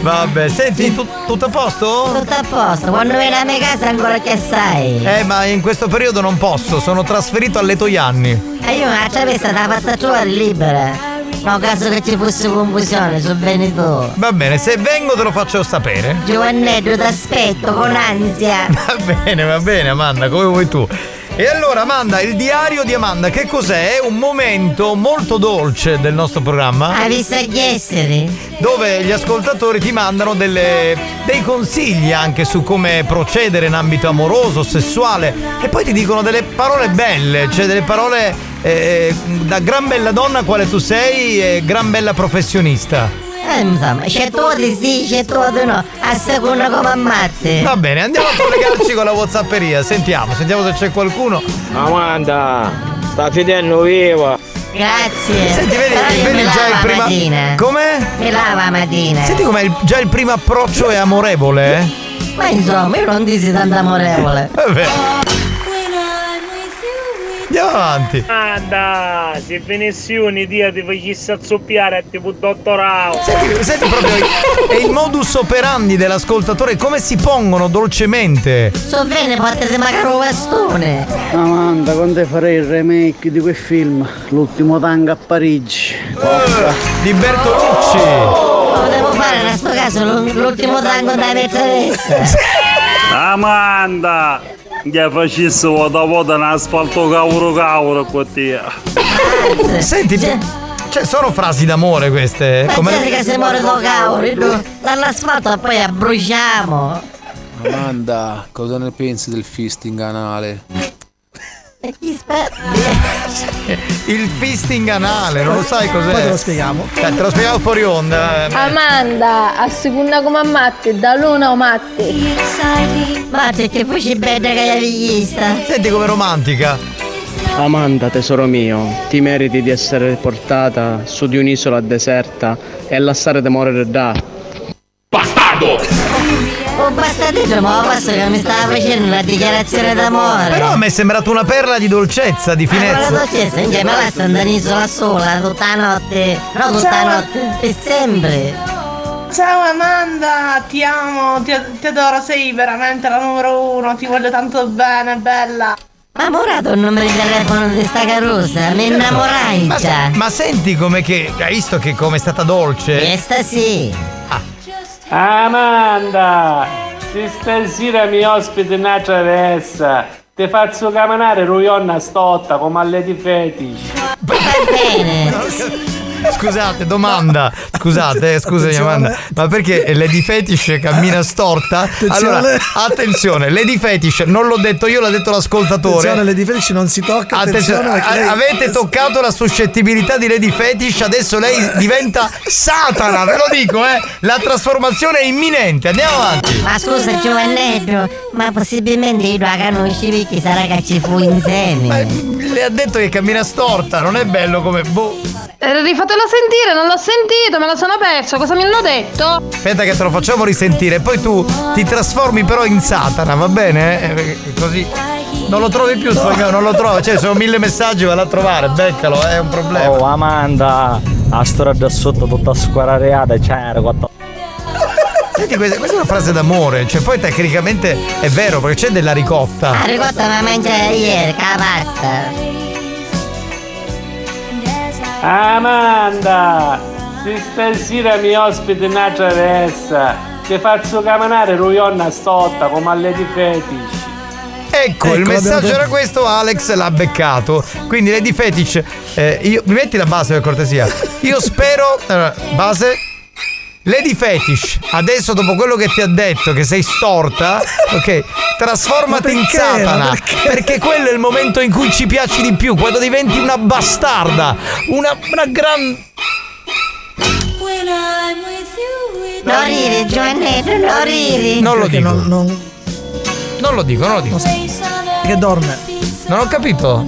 Vabbè, senti, tu- tutto a posto? Tutto a posto, quando vieni a mia casa ancora che sai. Eh, ma in questo periodo non posso, sono trasferito a Letoianni. E io una travessa la fatta trovare libera. No, caso che ci fosse confusione su Benito. Va bene, se vengo te lo faccio sapere. Giovannetto, t'aspetto con ansia. Va bene, va bene, Amanda, come vuoi tu. E allora, Amanda, il diario di Amanda, che cos'è? È un momento molto dolce del nostro programma. Hai visto gli esseri? Dove gli ascoltatori ti mandano delle- dei consigli anche su come procedere in ambito amoroso, sessuale e poi ti dicono delle parole belle, cioè delle parole eh, da gran bella donna quale tu sei e gran bella professionista. Eh, insomma, c'è tu di sì, c'è tu di no, a seconda come ammatti. Va bene, andiamo a collegarci con la Whatsapperia, sentiamo, sentiamo se c'è qualcuno. Amanda, sta fidendo viva. Grazie. Senti, vedi, vedi già il la prima. mattina. Come? Mi lava la mattina. Senti com'è il- già il primo approccio è amorevole, eh? Ma insomma, io non dici tanto amorevole. Vabbè. Andiamo avanti. Anda, se venissi un'idea ti facessi azzoppiare tipo dottorao. Senti, senti proprio è il modus operandi dell'ascoltatore, come si pongono dolcemente. So bene, potete magari un bastone. Amanda, quando farei il remake di quel film? L'ultimo tango a Parigi. Di Bertolucci. Potevo fare in questo caso l'u- l'ultimo tango da mezzalessa. Amanda, che facessi vuota vuota in asfalto cavolo cavolo con te. Senti, cioè sono frasi d'amore queste. Ma Come... che si muore da cavolo, no? dall'asfalto e poi abbruciamo. Amanda, cosa ne pensi del fisting anale? E spe- Il fisting anale, non lo sai cos'è? Poi te lo spieghiamo. Eh, te lo spiegavo fuori onda. eh. Amanda, a seconda come ammatti, da luna o matti. Ma c'è che voce bella che hai vista. Senti come romantica. Amanda, tesoro mio, ti meriti di essere portata su di un'isola deserta e lasciare di morire da. Un bastardello, ma basta che mi stava facendo una dichiarazione d'amore. Però a me è sembrato una perla di dolcezza, di Ma la finezza. dolcezza, ma là sta andando in isola sola tutta la notte. No, tutta la notte. E sempre. Ciao Amanda, ti amo, ti, ti adoro, sei veramente la numero uno, ti voglio tanto bene, bella. Ma morato il numero di telefono di sta carosa, mi innamorai Ma, già. ma senti come che. Hai visto che come è stata dolce? Questa sì. Amanda, se stasera mi ospiti una travessa, ti faccio camminare ruionna stotta come alle di fetish. Va bene. Scusate, domanda. Scusate, eh, scusami Attenzione. Amanda. Ma perché Lady Fetish cammina storta? Attenzione. Allora, attenzione, Lady Fetish non l'ho detto io, l'ha detto l'ascoltatore. Attenzione, Lady Fetish non si tocca. Attenzione, Attenzione, lei- avete toccato la suscettibilità di Lady Fetish, adesso lei diventa Satana, ve lo dico, eh! La trasformazione è imminente, andiamo avanti! Ma scusa Giovannetto, ma possibilmente io la conosci perché sarà che ci fu insieme. Le ha detto che cammina storta, non è bello come. Boh. Eh, rifatelo sentire, non l'ho sentito, me lo sono perso, cosa mi hanno detto? Aspetta che te lo facciamo risentire, poi tu ti trasformi però in Satana, va bene? Eh, perché Così. Non lo trovi più spagnolo, non lo trovo, cioè sono mille messaggi, vado a trovare, beccalo, è un problema. Oh Amanda, a storia da sotto tutta squarareata, c'era quattro. Senti, questa, questa è una frase d'amore, cioè poi tecnicamente è vero perché c'è della ricotta. La ricotta la mangia ieri, che la pasta. Amanda, se stasera mi ospiti una travessa, ti faccio camminare ruionna stotta come alle di fetish. Ecco, Ecco, il messaggio l'abbiamo era questo, Alex l'ha beccato. Quindi Lady Fetish, eh, io, mi metti la base per cortesia. Io spero. allora, base. Lady Fetish, adesso dopo quello che ti ha detto, che sei storta, ok, trasformati Ma in perché? Satana. Perché? Perché quello è il momento in cui ci piaci di più, quando diventi una bastarda, una, una gran. Non ridi, Giovannetto, non ridi. Non lo dico. Non, non- Non lo dico, non lo dico. Che dorme. Non ho capito.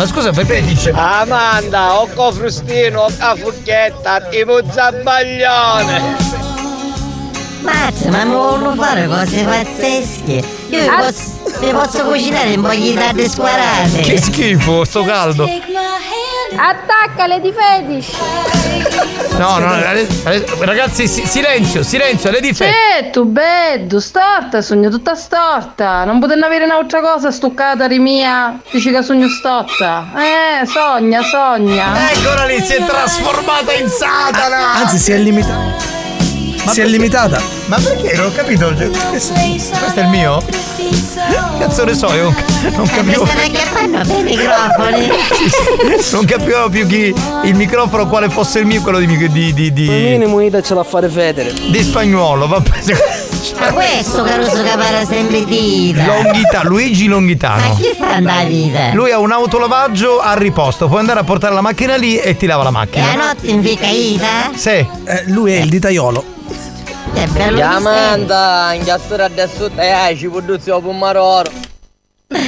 Ma scusa, perché dice. Amanda, occo frustino, occo fucchetta, tipo zabbaglione. Mazza, ma mi vogliono fare cose pazzesche. Io vi Ah. posso, vi posso cucinare in voglitate squarate. Che schifo, sto caldo. Attaccale di fetish. No, no, adesso- adesso- ragazzi, si- silenzio, silenzio, Lady Fetish. Certo, bello, storta, sogno tutta storta. Non potendo avere un'altra cosa stuccata di mia. Dici che sogno storta. Eh, sogna, sogna. Eccola lì, si è trasformata in Satana. Anzi, si è limitata. Si è limitata. Ma perché? Non ho capito. Cioè, Questo questo è il mio? Cazzo ne so, io non, Ma capivo. mi stanno acchiappando per i microfoni. Non capivo più chi il microfono quale fosse il mio, quello di di di, di, Il minimo ida ce l'ha a fare federe. di spagnolo, vabbè. Ma questo caruso che parla sempre di dita. Longhità, Luigi Ma Longhitano. chi fa andare vita? Lui ha un autolavaggio al riposto, puoi andare a portare la macchina lì e ti lava la E a macchina. notte in fica ita? Sì. Eh, lui è il ditaiolo. È bello Amanda, in storia adesso te ci produziamo un maroro. Ma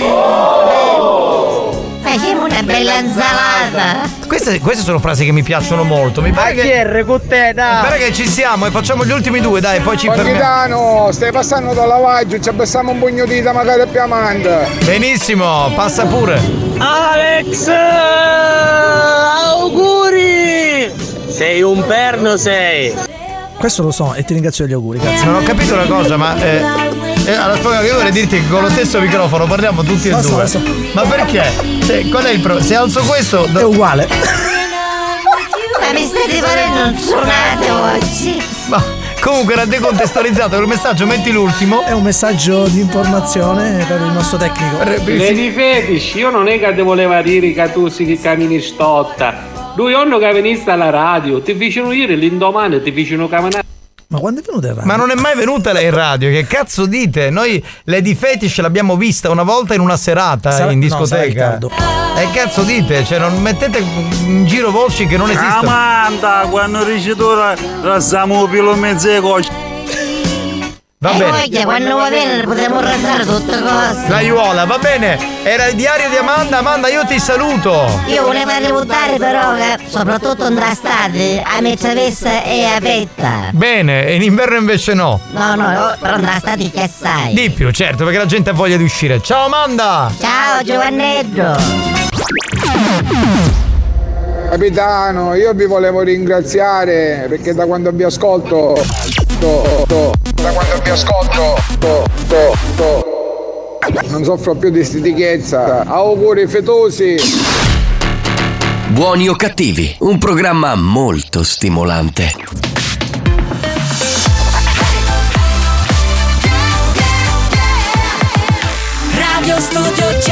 Facciamo una bella insalata. Queste, queste sono frasi che mi piacciono molto. Mi pare che. con te, dai. Mi pare che ci siamo e facciamo gli ultimi due, dai, poi ci fermiamo. Capitano, stai passando dal lavaggio, ci abbassiamo un pugno di dita magari più amante. Benissimo, passa pure. Alex! Auguri! Sei un perno, sei! Questo lo so e ti ringrazio degli auguri, grazie. Non ho capito una cosa, ma. Eh, eh, allora, aspetta, io vorrei dirti che con lo stesso microfono parliamo tutti e Lo so, due. lo so. Ma perché? Cioè, qual è il problema? Se alzo questo. È uguale. Ma mi state facendo un suonato oggi? Ma comunque era decontestualizzato il messaggio, metti l'ultimo. È un messaggio di informazione per il nostro tecnico. Lady Fetish, io non è che ti voleva dire che tu si che cammini stotta. Lui onno che veniste alla radio, ti vicino ieri, l'indomani ti vicino camminare. Ma quando è venuta in radio? Ma non è mai venuta lei in radio, che cazzo dite? Noi Lady Fetish l'abbiamo vista una volta in una serata Sarà- in no, discoteca. Riccardo. e cazzo dite? Cioè non mettete in giro voci che non esistono. Amanda, quando dici tu razziamo pilo mezzo e cosce. Va Eh, bene. voglia, quando va bene potremmo rasare tutte cose. La Iuola, va bene. Era il diario di Amanda. Amanda, io ti saluto. Io volevo ricordare però che soprattutto in estate a Mezzavessa è aperta. Bene, e in inverno invece no. No, no, no, però in estate che sai. Di più, certo, perché la gente ha voglia di uscire. Ciao Amanda! Ciao Giovannetto! Capitano, io vi volevo ringraziare perché da quando vi ascolto. To- to- da quando vi ascolto. to- to- to- non soffro più di stitichezza. Auguri fetosi! Buoni o cattivi, un programma molto stimolante. Radio Studio Centrale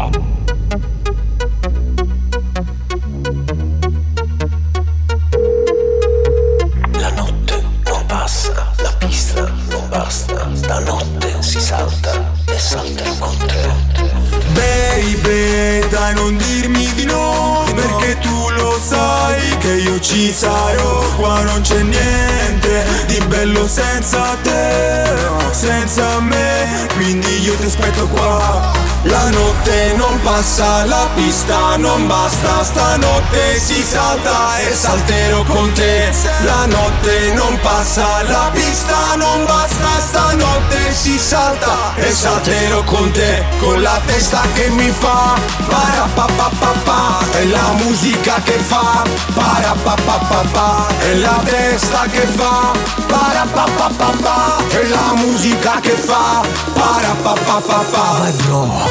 Salta e salterò con te. Baby, dai non dirmi di no, perché tu lo sai che io ci sarò, qua non c'è niente di bello senza te, senza me, quindi io ti aspetto qua. La notte non passa, la pista non basta, stanotte si salta e salterò con te. La notte non passa, la pista non basta, stanotte si salta e salterò con te. Con la testa che mi fa, para pa pa pa pa, è la musica che fa, para pa pa pa pa, è la testa che fa, para pa pa pa pa, è la musica che fa, para pa pa pa pa. Vai bro.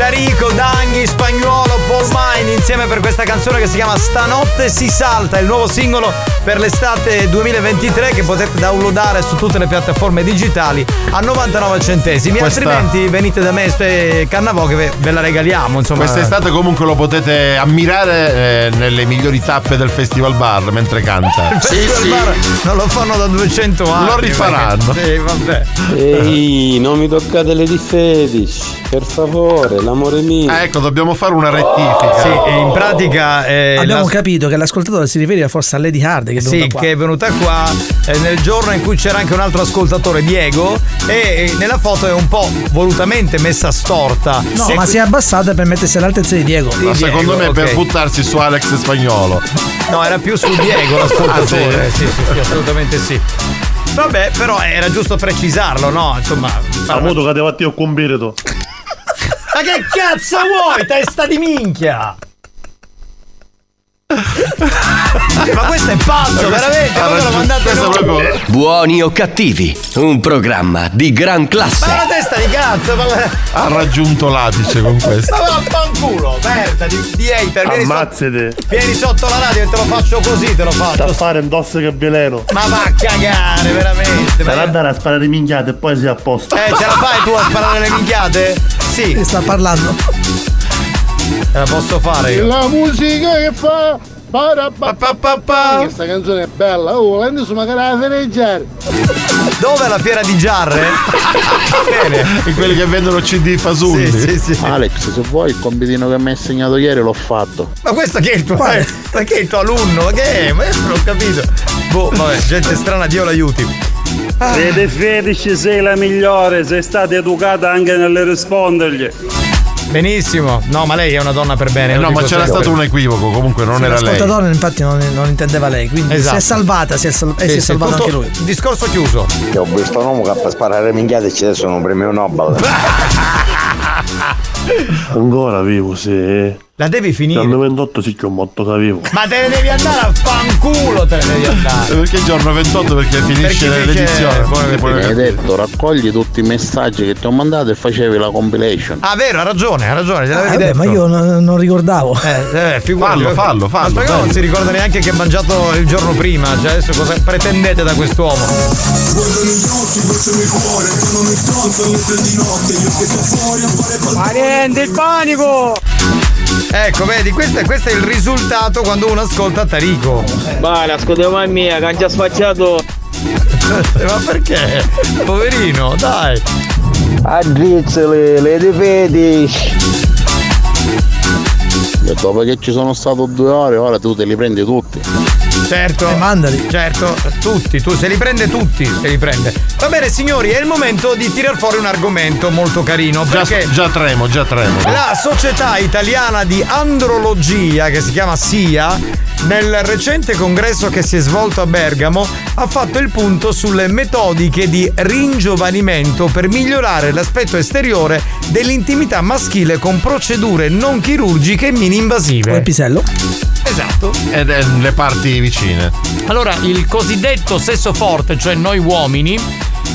Tarico, Danghi, Spagnuolo, Paul Mine insieme per questa canzone che si chiama Stanotte si salta, il nuovo singolo per l'estate 2023 che potete downloadare su tutte le piattaforme digitali a 99 centesimi. Questa- Altrimenti venite da me e Cannavò che ve, la regaliamo. Insomma. Quest'estate comunque lo potete ammirare eh, nelle migliori tappe del Festival Bar mentre canta. Il Festival Bar non lo fanno da 200 anni. Lo rifaranno. perché- Sì, vabbè. Ehi, non mi toccate le di fetish, per favore, l'amore mio. ecco, dobbiamo fare una rettifica. Sì, e in pratica eh, Abbiamo la- capito che l'ascoltatore si riferiva forse a Lady Hard che è venuta Sì, qua. che è venuta qua eh, nel giorno in cui c'era anche un altro ascoltatore, Diego, e nella foto è un po' volutamente messa storta. No, E ma si è abbassata per mettersi all'altezza di Diego. Ma secondo me per ok. buttarsi su Alex Spagnolo. No, era più su Diego l'ascoltatore. Ah, sì, sì, sì, assolutamente sì. Vabbè, però era giusto precisarlo, no? Insomma. Ha modo che devo io con birito. Ma che cazzo vuoi, testa di minchia? Ma questo è pazzo, veramente? Quando l'ho mandato questo è Buoni o cattivi, un programma di gran classe. Ma la testa di cazzo, ma, ma Ha raggiunto l'apice con questo. vaffanculo, merda di, di hater, vieni, sotto- Ammazzate. vieni sotto la radio e te lo faccio così, te lo faccio. fare indosso che veleno. Ma va a cagare, veramente. Per ma- andare a sparare minchiate e poi si è a posto. Eh, ce la fai tu a sparare le minchiate? Sì. Che sta parlando? La posso fare io. La musica che fa. Questa canzone è bella, oh, prendi su magari la feneggiare. Dove la fiera di Giarre? Bene. E quelli che vendono CD fasulli. Sì, sì, sì. Alex, se vuoi il compitino che mi hai insegnato ieri l'ho fatto. Ma questo che è il tuo. Ma che è il tuo alunno? Ma che è? Ma io non ho capito. Boh, vabbè, gente strana, Dio l'aiuti. Vede fetici sei la migliore, sei stata educata anche nel rispondergli. Benissimo. No, ma lei è una donna per bene. Eh no, ma c'era stato un equivoco, comunque non Sì, era lei. L'ascoltatore infatti non, non intendeva lei, quindi Esatto. si è salvata, si è sal- e Sì, si è salvato tutto- anche lui. Discorso chiuso. Io ho visto un uomo che per sparare minchiate ci adesso un premio Nobel. Ancora vivo, sì. La devi finire. Giorno 28 sì che ho morto che vivo. Ma te ne devi andare a fanculo, te ne devi andare. Perché il giorno 28? Perché finisce Perché l'edizione. finisce- Poi- Mi hai detto raccogli tutti i messaggi che ti ho mandato e facevi la compilation. Ah, vero, ha ragione, ha ragione, Ah, vabbè, detto. ma io non, non ricordavo. Eh, eh, figurati. Fallo, fallo, fallo, Ma spagnolo non si ricorda neanche che ha mangiato il giorno prima. Cioè, adesso cosa pretendete da quest'uomo? Guardami gli occhi, baciami il cuore Chiamami stronzo alle tre di notte Io che sto fuori a fare Parente, il panico! Ecco, vedi, questo è, questo è il risultato quando uno ascolta Tarico. Vai, ascolta mamma mia, che ha già sfacciato. Ma perché? Poverino, dai. Addrizzole, le di fetish. E dopo che ci sono stato due ore, ora tu te li prendi tutti. Certo. E mandali. Certo, tutti, tu se li prende tutti, se li prende. Va bene signori, è il momento di tirar fuori un argomento molto carino. Già, già tremo, già tremo. la società italiana di andrologia, che si chiama SIA, nel recente congresso che si è svolto a Bergamo, ha fatto il punto sulle metodiche di ringiovanimento per migliorare l'aspetto esteriore dell'intimità maschile con procedure non chirurgiche e mini invasive. pisello? Esatto. Ed è le parti vicine. Allora, il cosiddetto sesso forte, cioè noi uomini,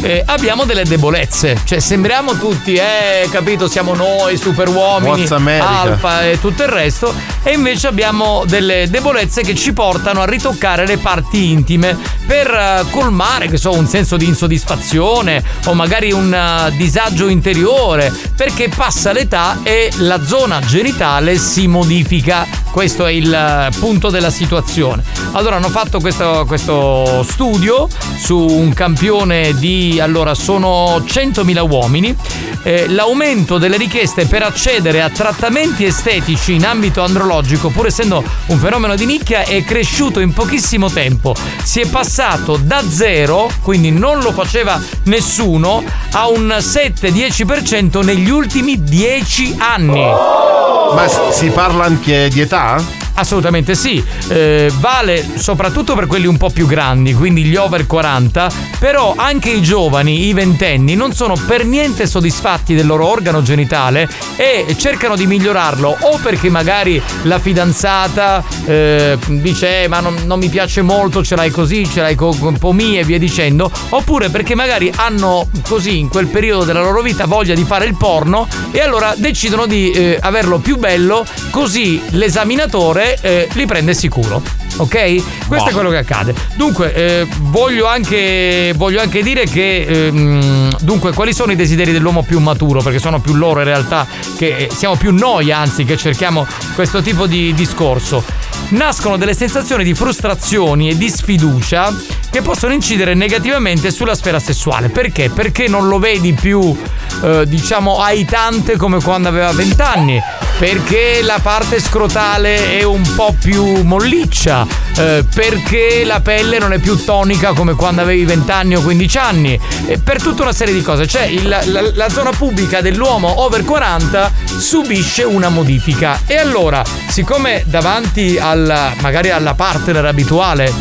eh, abbiamo delle debolezze. Cioè, sembriamo tutti, eh, capito, siamo noi, super uomini, alfa e tutto il resto. E invece abbiamo delle debolezze che ci portano a ritoccare le parti intime per eh, colmare, che so, un senso di insoddisfazione o magari un eh, disagio interiore. Perché passa l'età e la zona genitale si modifica. Questo è il eh, punto della situazione. Allora hanno fatto questo, questo studio su un campione di, allora sono 100.000 uomini. Eh, l'aumento delle richieste per accedere a trattamenti estetici in ambito andrologico, pur essendo un fenomeno di nicchia, è cresciuto in pochissimo tempo. Si è passato da zero, quindi non lo faceva nessuno, a un 7-10% negli ultimi 10 anni. Ma si parla anche di età? Assolutamente sì, Eh, vale soprattutto per quelli un po' più grandi, quindi gli over 40, Però anche i giovani, i ventenni, non sono per niente soddisfatti del loro organo genitale e cercano di migliorarlo o perché magari la fidanzata eh, dice "Eh, ma non, non mi piace molto, ce l'hai così, ce l'hai con, con pomì e via dicendo, oppure perché magari hanno così in quel periodo della loro vita voglia di fare il porno e allora decidono di eh, averlo più bello così l'esaminatore eh, li prende sicuro. Ok? Questo è quello che accade. Dunque, eh, voglio, anche, voglio anche dire che. ehm, dunque, quali sono i desideri dell'uomo più maturo? Perché sono più loro in realtà che eh, siamo più noi, anzi, che cerchiamo questo tipo di discorso. Nascono delle sensazioni di frustrazioni e di sfiducia che possono incidere negativamente sulla sfera sessuale. Perché? Perché non lo vedi più, eh, diciamo, aitante come quando aveva 20 anni. Perché la parte scrotale è un po' più molliccia. eh, perché la pelle non è più tonica come quando avevi 20 anni o 15 anni. E per tutta una serie di cose. Cioè, il- la, la zona pubblica dell'uomo over 40 subisce una modifica. E allora, siccome davanti alla, magari alla partner abituale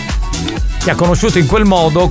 che ha conosciuto in quel modo,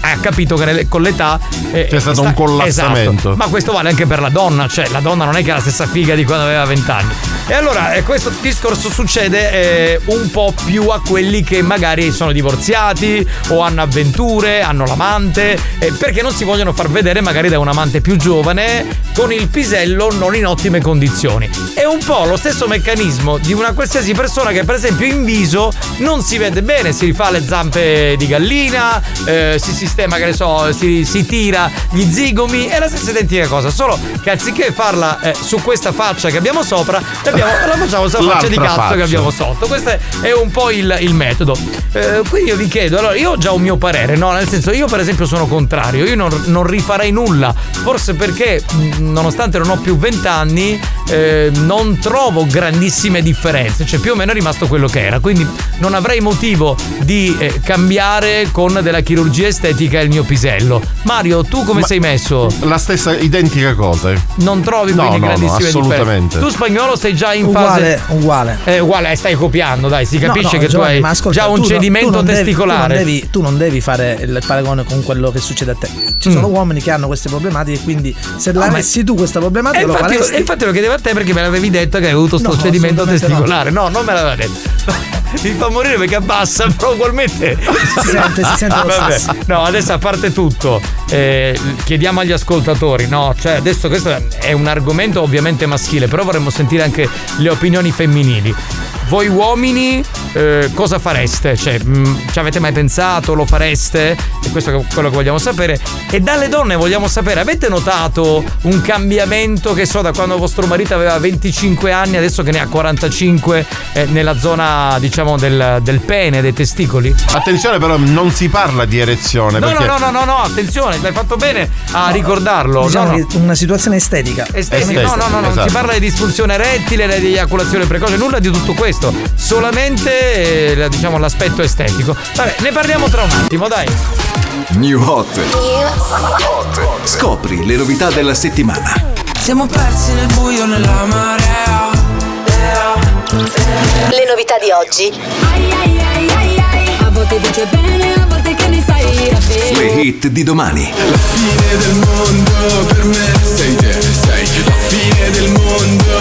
ha capito che con l'età eh, C'è stato un collassamento. Esatto. Ma questo vale anche per la donna, cioè la donna non è che ha la stessa figa di quando aveva 20 anni. E allora eh, questo discorso succede eh, un po' più a quelli che magari sono divorziati o hanno avventure, hanno l'amante, eh, perché non si vogliono far vedere magari da un amante più giovane con il pisello non in ottime condizioni. È un po' lo stesso meccanismo di una qualsiasi persona che per esempio in viso non si vede bene, si rifà le zampe di gallina, eh, si sistema, che ne so, si, si tira gli zigomi, è la stessa identica cosa, solo che anziché farla eh, su questa faccia che abbiamo sopra, l'abbiamo- la facciamo sulla faccia di cazzo che faccia. abbiamo sotto. Questo è, è un po' il, il metodo. Eh, quindi io vi chiedo, allora io ho già un mio parere, no? Nel senso, io per esempio sono contrario, io non, non rifarei nulla, forse perché mh, nonostante non ho più 20 anni, eh, non trovo grandissime differenze, cioè più o meno è rimasto quello che era, quindi non avrei motivo di eh, cambiare con della chirurgia estetica il mio pisello. Mario, tu come Ma- sei messo? La stessa identica cosa. eh. Non trovi No, quindi no, no, grandissime assolutamente. differenze? Tu spagnolo sei già in Uguale, fase uguale. eh, uguale, eh, stai copiando, dai, si No, capisce no, che Giovanni, tu hai ascolta, già un tu no- cedimento tu non devi- testicolare. tu, non devi, tu non devi fare il paragone con quello che succede a te. Ci sono Mm. uomini che hanno queste problematiche, quindi se No, ma- l'avessi tu questa problematica E lo infatti, faresti. e infatti lo chiedevo a te perché me l'avevi detto che hai avuto sto No, cedimento testicolare. No. non me l'aveva detto. Mi fa morire perché abbassa, però ugualmente. Si sente- si sente lo Vabbè. stesso. No, adesso a parte tutto, eh, chiediamo agli ascoltatori, no? Cioè, adesso questo è un argomento ovviamente maschile, però vorremmo sentire anche le opinioni femminili. Voi uomini eh, cosa fareste? Cioè, mh, ci avete mai pensato? Lo fareste? E questo è quello che vogliamo sapere. E dalle donne vogliamo sapere, avete notato un cambiamento che so da quando vostro marito aveva 25 anni, adesso che ne ha 45, eh, nella zona, diciamo, del, del pene, dei testicoli? Attenzione però, non si parla di erezione. No, perché no, no, no, no, no, attenzione, hai fatto bene a ricordarlo. Diciamo no, no. che una situazione estetica. Estetica. No, no, no, non esatto. si parla di disfunzione erettile, di eiaculazione precoce, nulla di tutto questo. Solamente eh, diciamo l'aspetto estetico. Vabbè, ne parliamo tra un attimo, dai. New Hot. Scopri le novità della settimana. Siamo persi nel buio nella marea. Le novità di oggi. A volte dice bene, a volte che ne sai davvero. Le hit di domani. La fine del mondo per me sei te, sei la fine del mondo.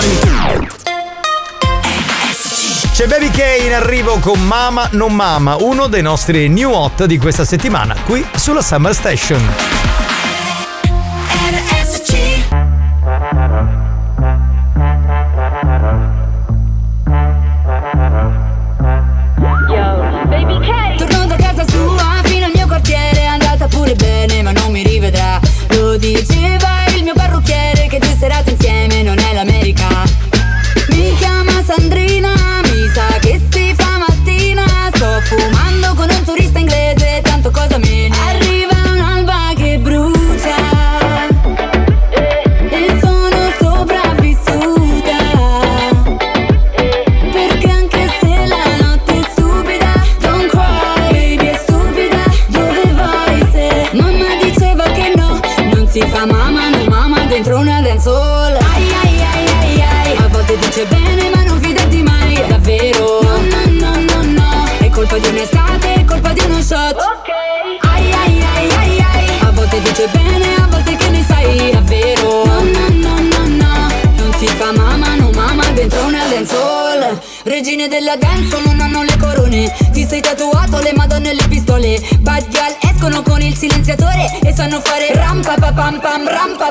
C'è Baby K in arrivo con Mama non Mama, uno dei nostri new hot di questa settimana, qui sulla Summer Station.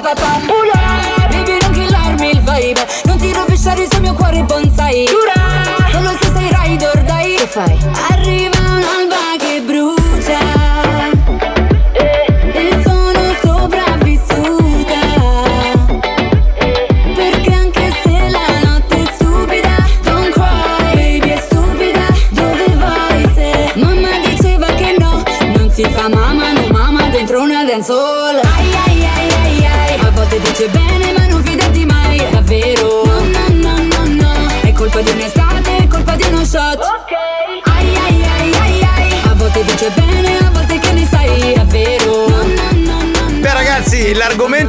Pam ram pa pa pam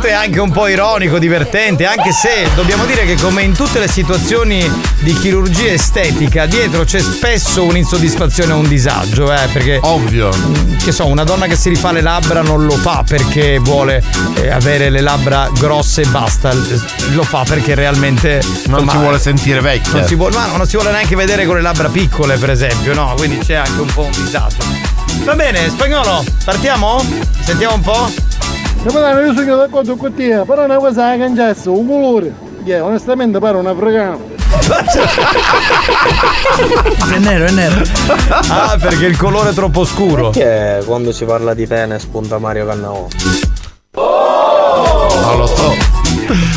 l'argomento è anche un po' ironico, divertente, anche se dobbiamo dire che come in tutte le situazioni di chirurgia estetica, dietro c'è spesso un'insoddisfazione o un disagio, eh, perché... Ovvio. Che so, una donna che si rifà le labbra non lo fa perché vuole eh, avere le labbra grosse e basta, lo fa perché realmente... Non si vuole sentire vecchia. Non si, vuole, ma non si vuole neanche vedere con le labbra piccole, per esempio, no? Quindi c'è anche un po' un disagio. Va bene, spagnolo, partiamo? Sentiamo un po'? Capitano, io sono d'accordo con te, però una cosa che cangiasse, un colore. Yeah, onestamente pare un africano. È nero, è nero. Ah, perché il colore è troppo scuro. Perché quando si parla di pene spunta Mario Cannavò? Non lo so.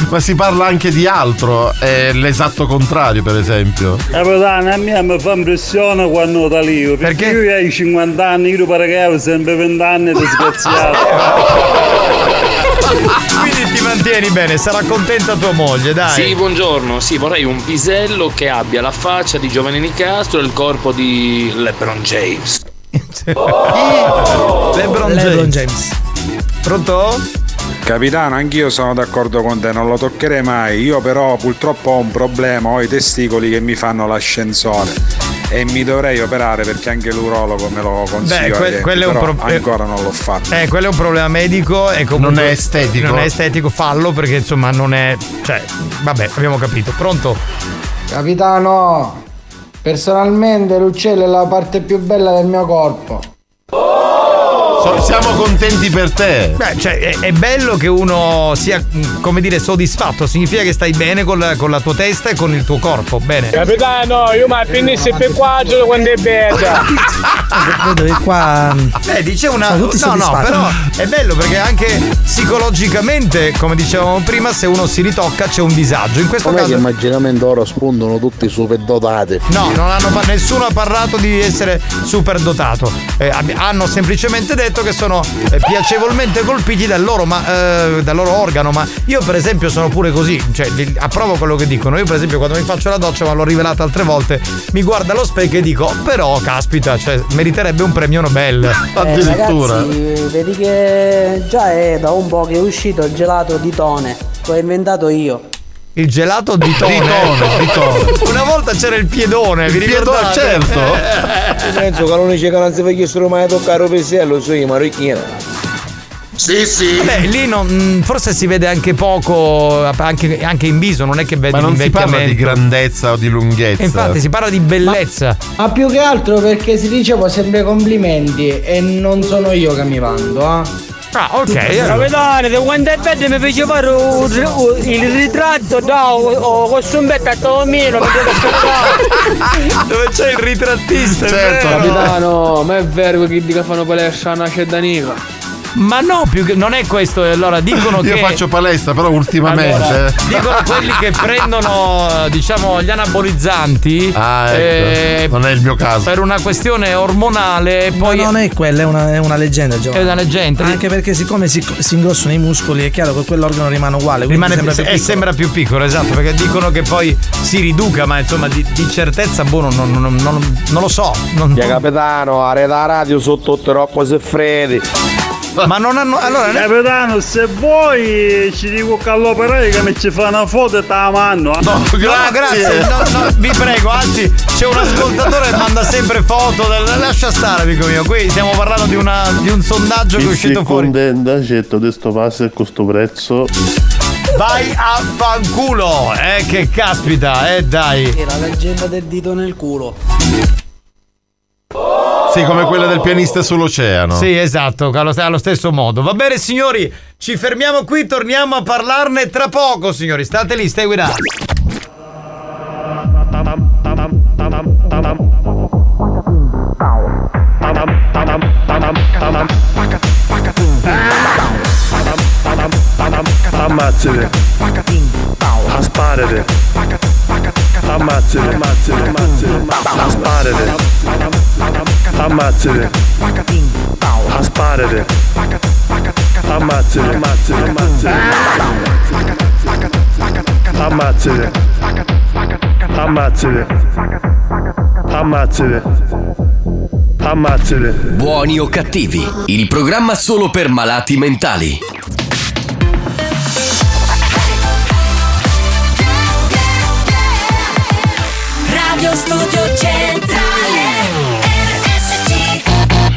Ma si parla anche di altro, è l'esatto contrario, per esempio. Capitano, a me mi fa impressione quando da lì. Perché io hai 50 anni, io pare che avevo sempre 20 anni disgraziato. Mantieni bene, sarà contenta tua moglie, dai. Sì, buongiorno. Sì, vorrei un pisello che abbia la faccia di Giovanni Nicastro e il corpo di LeBron James. LeBron, LeBron James. Pronto? Capitano, anch'io sono d'accordo con te, non lo toccherei mai. Io però purtroppo ho un problema, ho i testicoli che mi fanno l'ascensore e mi dovrei operare perché anche l'urologo me lo consiglia. Beh, que- quello è un però pro- ancora non l'ho fatto. Eh, quello è un problema medico e comunque Non è estetico. Non è estetico, fallo perché insomma non è. Cioè, vabbè, abbiamo capito. Pronto? Capitano, personalmente l'uccello è la parte più bella del mio corpo. So- siamo contenti per te. Beh, cioè, è, è bello che uno sia, come dire, soddisfatto. Significa che stai bene con la, con la tua testa e con il tuo corpo. Bene. Capitano, io mi appennissi per qua quando è bella. Vedo che qua. Eh, dice una. No, no, però è bello perché anche psicologicamente, come dicevamo prima, se uno si ritocca c'è un disagio. In questo Non è che caso. immaginamento ora spuntano tutti super dotati. No, non hanno nessuno ha parlato di essere super dotato. Eh, hanno semplicemente detto che sono eh, piacevolmente colpiti dal loro, ma, eh, dal loro organo. Ma io, per esempio, sono pure così. Cioè, approvo quello che dicono. Io, per esempio, quando mi faccio la doccia, ma l'ho rivelato altre volte, mi guardo allo specchio e dico: però, caspita, cioè, meriterebbe un premio Nobel. Eh, ragazzi, vedi che già è da un po' che è uscito il gelato di Tone. L'ho inventato io. Il gelato di tone. Di tone, Una volta c'era il piedone, vi Il piedone, ricordate? certo. Penso che l'unico che non si facessero mai toccare il pisello sono i marocchini. Sì, sì. Beh, lì non- forse si vede anche poco, anche, anche in viso, non è che vedi Ma non si parla di grandezza o di lunghezza. E infatti si parla di bellezza. Ma più che altro perché si diceva sempre complimenti e non sono io che mi vanto, eh. Ah, ok. Capitano, da quando è bello mi fece fare il ritratto da o costumbetto a Tomino. Dove c'è il ritrattista? Certo. Capitano, ma è vero che dica fanno palestra a una cedanica? Ma no, più che non è questo. Allora dicono Io che. faccio palestra, però ultimamente. Allora, dicono quelli che prendono, diciamo, gli anabolizzanti. Ah, ecco. eh, non è il mio caso. Per una questione ormonale, poi. Ma non è quella, è una, è una leggenda, Giovanni. È una leggenda. Anche perché siccome si, si ingrossano i muscoli, è chiaro che quell'organo rimane uguale. quindi Rimane sembra più e piccolo. sembra più piccolo, esatto, perché dicono che poi si riduca, ma insomma di, di certezza boh, non, non- non- non- non lo so. Non, capitano, arreda la radio sotto rocco se freddi. Ma non hanno. Allora, Capitano, se vuoi ci dico che all'operaio che mi ci fa una foto e te la mando. eh. No, No, grazie, no, no, vi prego, anzi c'è un ascoltatore che manda sempre foto, del- lascia stare amico mio, qui stiamo parlando di, una- di un sondaggio che è uscito fuori. contenta, certo, di sto passo e questo prezzo. Vai a fanculo! Eh, che caspita, eh, dai. La leggenda del dito nel culo. Sì, come quella del pianista sull'oceano. Sì, esatto, allo, allo stesso modo. Va bene, signori, ci fermiamo qui, torniamo a parlarne tra poco, signori. State lì, stay with us. Ammazzate. Asparate. Ammazzate. Ammazzate. Ammazzate. Asparate. Ammazzate. Asparate. Ammazzate. Ammazzate. Ammazzate. Ammazzate. Ammazzate. Ammazzate. Buoni o cattivi, il programma solo per malati mentali.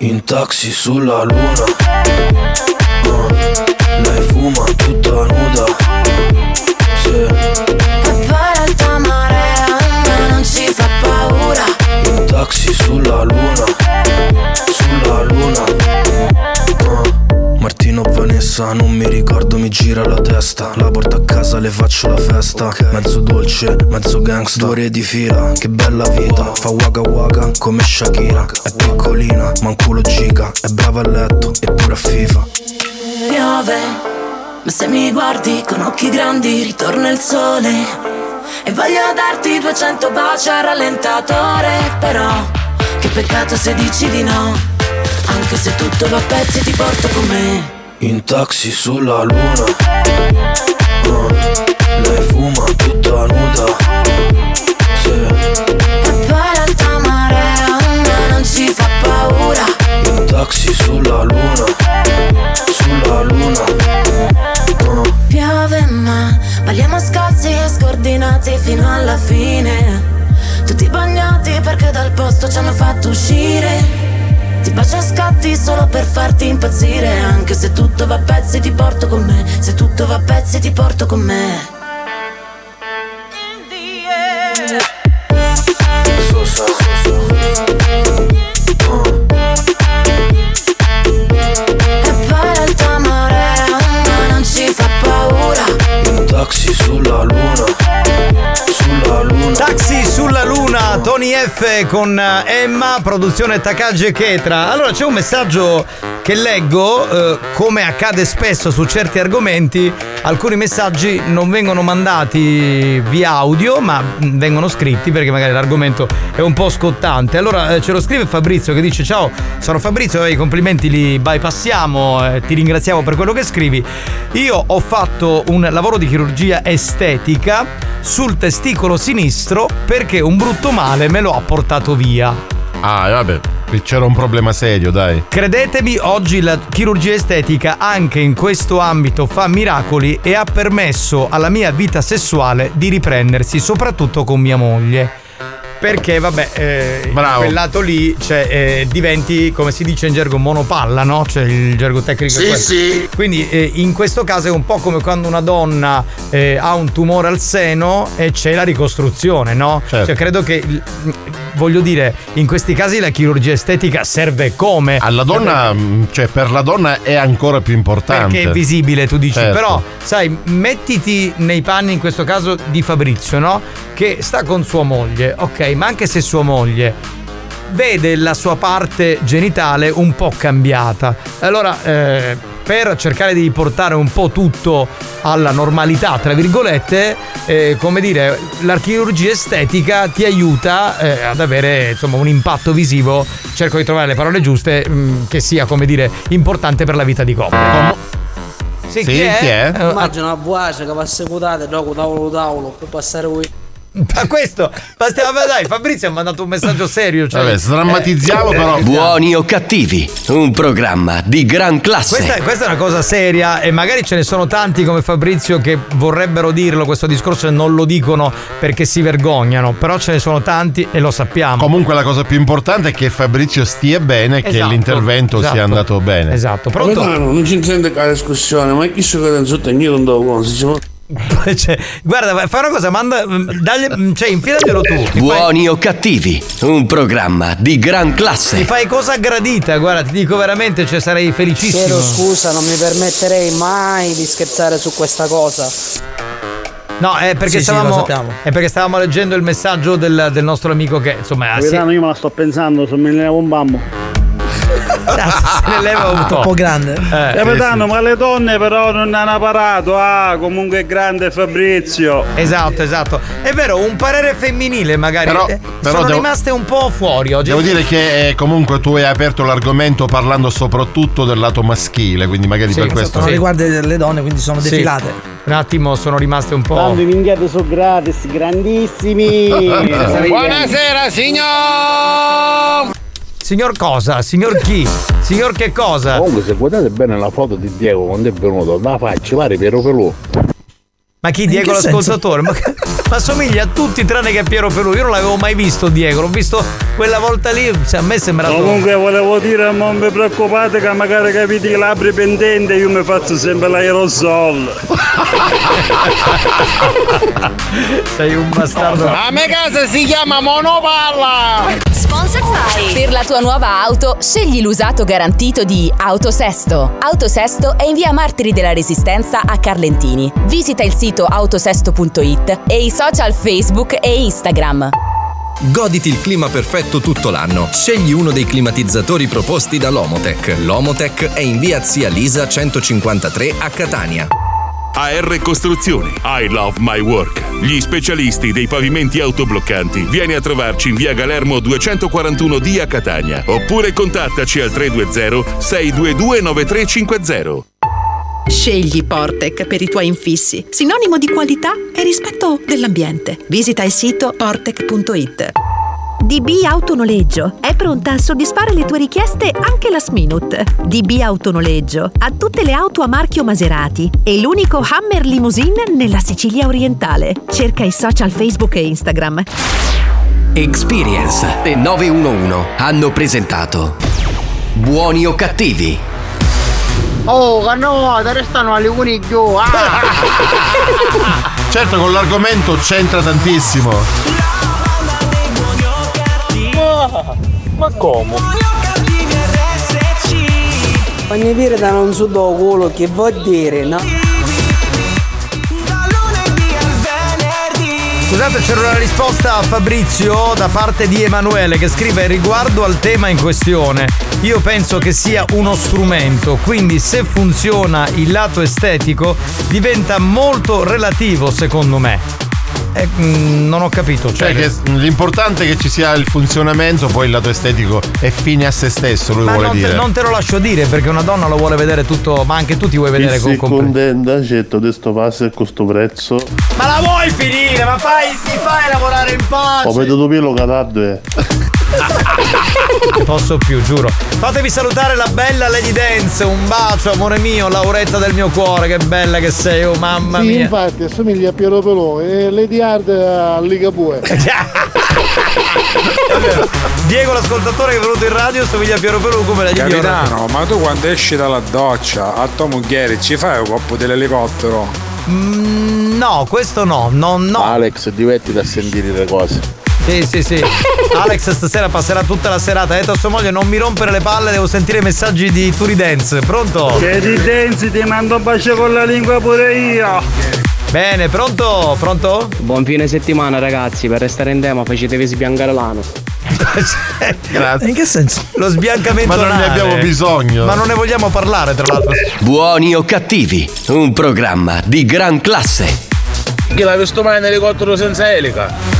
in taxi sulla luna. Uh, lei fuma tutta nuda. Sì. Poi l'alta marea non ci fa paura In taxi sulla luna, sulla luna. Martino Vanessa, non mi ricordo, mi gira la testa. La porto a casa, le faccio la festa. Mezzo dolce, mezzo gangsta. Due ore di fila, che bella vita. Fa waka waka come Shakira. È piccolina, ma un culo giga. È brava a letto, eppure a FIFA. Piove Ma se mi guardi con occhi grandi ritorna il sole E voglio darti 200 baci al rallentatore Però che peccato se dici di no Anche se tutto va a pezzi ti porto con me In taxi sulla luna. Uh, lei fuma tutta nuda. Sì. E poi l'alta marea a me non ci fa paura In taxi sulla luna, sulla luna. Uh, Piove ma balliamo scalzi e scordinati fino alla fine Tutti bagnati perché dal posto ci hanno fatto uscire Ti bacio a scatti solo per farti impazzire. Anche se tutto va a pezzi ti porto con me. Se tutto va a pezzi ti porto con me. E poi l'alta marea a me non ci fa paura. In taxi sulla luna, Taxi sulla luna, Tony F con eh, Emma, produzione Takagi e Ketra. Allora c'è un messaggio che leggo, eh, come accade spesso su certi argomenti, alcuni messaggi non vengono mandati via audio, ma mm, vengono scritti perché magari l'argomento è un po' scottante. Allora eh, ce lo scrive Fabrizio che dice: Ciao, sono Fabrizio, eh, i complimenti li bypassiamo, eh, ti ringraziamo per quello che scrivi. Io ho fatto un lavoro di chirurgia estetica sul testicolo sinistro perché un brutto male me lo ha portato via. Ah, vabbè, c'era un problema serio, dai. Credetemi, oggi la chirurgia estetica anche in questo ambito fa miracoli e ha permesso alla mia vita sessuale di riprendersi, soprattutto con mia moglie. Perché, vabbè, eh, quel lato lì cioè, eh, diventi, come si dice in gergo, monopalla, no? Cioè il gergo tecnico. è Sì, quello. sì. Quindi eh, in questo caso è un po' come quando una donna eh, ha un tumore al seno e c'è la ricostruzione, no? Certo. Cioè credo che voglio dire, in questi casi la chirurgia estetica serve come? Alla donna, mh, cioè per la donna è ancora più importante. Perché è visibile, tu dici. Certo. Però, sai, mettiti nei panni in questo caso di Fabrizio, no? Che sta con sua moglie, ok, ma anche se sua moglie vede la sua parte genitale un po' cambiata. Allora, eh, per cercare di portare un po' tutto alla normalità, tra virgolette, eh, come dire, la chirurgia estetica ti aiuta eh, ad avere insomma un impatto visivo, cerco di trovare le parole giuste, mh, che sia, come dire, importante per la vita di coppia. Sì, chi è? Eh, Immagino una buacia che va secutata e dopo tavolo tavolo per passare qui. Ma questo, ma stiamo, dai, Fabrizio ha mandato un messaggio serio. Cioè, Vabbè, sdrammatizziamo eh, però. eh, Buoni o cattivi, un programma di gran classe. Questa, è- questa è una cosa seria e magari ce ne sono tanti come Fabrizio che vorrebbero dirlo questo discorso e non lo dicono perché si vergognano, però ce ne sono tanti e lo sappiamo. Comunque la cosa più importante è che Fabrizio stia bene e che Esatto, l'intervento esatto. sia andato bene. Esatto, Capitano, non ci intende la discussione, ma chi so che sotto io non devo conoscere. Cioè, guarda, fai una cosa, manda, dagli, cioè infilaglielo tu. Mi fai, Buoni o cattivi, un programma di gran mi classe. fai cosa gradita, guarda, ti dico veramente, cioè, sarei felicissimo. Chiedo scusa, non mi permetterei mai di scherzare su questa cosa. No, è perché, Sì, sì, stavamo, sappiamo. è perché stavamo leggendo il messaggio del, del nostro amico che insomma si, Capitano, io me la sto pensando, se me ne se ne leva un po'. Un po' grande. Eh, Capitano, ma le donne però non hanno apparato. Ah, comunque è grande Fabrizio. Esatto, esatto. È vero, un parere femminile magari. Però- eh, però sono devo- rimaste un po' fuori oggi. Devo dire che eh, comunque tu hai aperto l'argomento parlando soprattutto del lato maschile, quindi magari Sì, per esatto, questo. Non riguarda le donne, quindi sono Sì. defilate. Un attimo sono rimaste un po'. Tanto i minchiati sono gratis, grandissimi. Buonasera signor! Signor cosa? Signor chi? Signor che cosa? Comunque, se guardate bene la foto di Diego quando è venuto, la faccia, pare Piero Pelù. Ma chi Diego l'ascoltatore? Ma, ma somiglia a tutti tranne che a Piero Pelù. Io non l'avevo mai visto Diego, l'ho visto quella volta lì. cioè, a me sembra. Comunque volevo dire, non vi preoccupate che magari capite i labbri pendenti io mi faccio sempre l'aerosol. Sei un bastardo. A me casa si chiama monopalla! By. Per la tua nuova auto, scegli l'usato garantito di Autosesto. Autosesto è in via Martiri della Resistenza a Carlentini. Visita il sito autosesto.it e i social Facebook e Instagram. Goditi il clima perfetto tutto l'anno. Scegli uno dei climatizzatori proposti da Lomotech. Lomotech è in via Zia Lisa 153 a Catania. AR Costruzioni. I love my work. Gli specialisti dei pavimenti autobloccanti. Vieni a trovarci in via Galermo 241D a Catania. Oppure contattaci al 320 622 9350. Scegli Portec per i tuoi infissi, sinonimo di qualità e rispetto dell'ambiente. Visita il sito portec.it. DB Autonoleggio è pronta a soddisfare le tue richieste anche last minute. DB Autonoleggio ha tutte le auto a marchio Maserati e l'unico Hammer Limousine nella Sicilia orientale. Cerca i social Facebook e Instagram. Experience e 911 hanno presentato Buoni o cattivi. Oh, cannota, restano alle coniglio! Certo, con l'argomento c'entra tantissimo. Ma come? Ogni dire da non so do culo che vuol dire, no? Scusate, c'era una risposta a Fabrizio da parte di Emanuele che scrive riguardo al tema in questione. Io penso che sia uno strumento, quindi se funziona il lato estetico diventa molto relativo secondo me. Eh, mm, non ho capito. Cioè, Cioè, che l'importante è che ci sia il funzionamento, poi il lato estetico è fine a se stesso, lui ma vuole non te, dire. non te lo lascio dire perché una donna lo vuole vedere tutto, ma anche tu ti vuoi vedere con, con contenta, certo, di sto passo e questo prezzo. Ma la vuoi finire? Ma fai, ti fai lavorare in pace! Ho veduto pelo catardo eh. Posso più, giuro. Fatevi salutare la bella Lady Dance. Un bacio, amore mio, Lauretta del mio cuore. Che bella che sei, oh mamma sì, mia. infatti, assomiglia a Piero Pelò e Lady Hard a Ligabue. Diego, l'ascoltatore che è venuto in radio, somiglia a Piero Pelù come la gli Capitano, ma tu quando esci dalla doccia a tua moglie ci fai un coppo dell'elicottero? Mm, no, questo no, no, no. Alex, divertiti a sentire le cose. Sì, sì, sì. Alex stasera passerà tutta la serata. Ha detto a sua moglie non mi rompere le palle, devo sentire i messaggi di Turi Dance. Pronto? Se ti densi ti mando un bacio con la lingua pure io. Bene, pronto? Pronto? Buon fine settimana ragazzi, per restare in tema facetevi sbiancare l'ano. Grazie. In che senso? Lo sbiancamento Ma non ne abbiamo bisogno. Ma non ne vogliamo parlare, tra l'altro. Buoni o cattivi, un programma di gran classe. Chi l'ha visto mai in elicottero senza elica?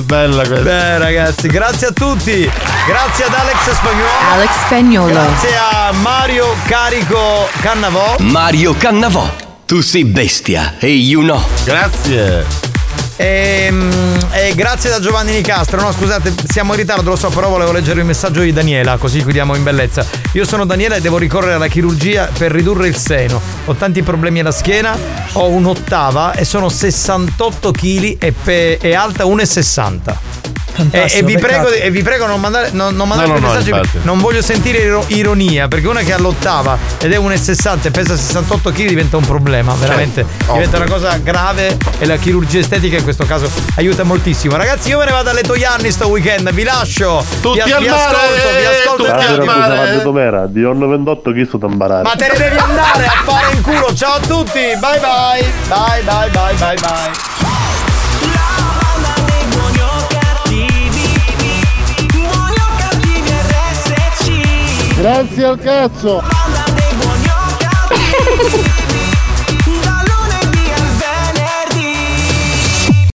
Bella questa. Beh, ragazzi, grazie a tutti. Grazie ad Alex Spagnolo. Alex Spagnolo. Grazie a Mario Carico Cannavò. Mario Cannavò, tu sei bestia e you know. Grazie. E, e grazie da Giovanni Nicastro. No, scusate, siamo in ritardo, lo so, però volevo leggere il messaggio di Daniela, così chiudiamo in bellezza. Io sono Daniela e devo ricorrere alla chirurgia per ridurre il seno. Ho tanti problemi alla schiena, ho un'ottava e sono 68 kg e, pe- e alta 1,60. E, e Fantastico, vi prego, e vi prego non mandare, non, non mandare No, no, no, messaggi, infatti. non voglio sentire iro- ironia, perché una che ha l'ottava ed è 1,60 e pesa 68 kg diventa un problema, veramente. Certo, diventa ovvio. una cosa grave e la chirurgia estetica in questo caso aiuta moltissimo. Ragazzi, io me ne vado alle Toianni sto weekend, vi lascio. Tutti vi, al vi mare, ascolto, vi ascolto. tutti al mare. Com'era, di onno 28 chi sto imparare. Ma te ne devi andare a fare in culo. Ciao a tutti. Bye bye. Bye bye bye bye bye. Grazie al cazzo!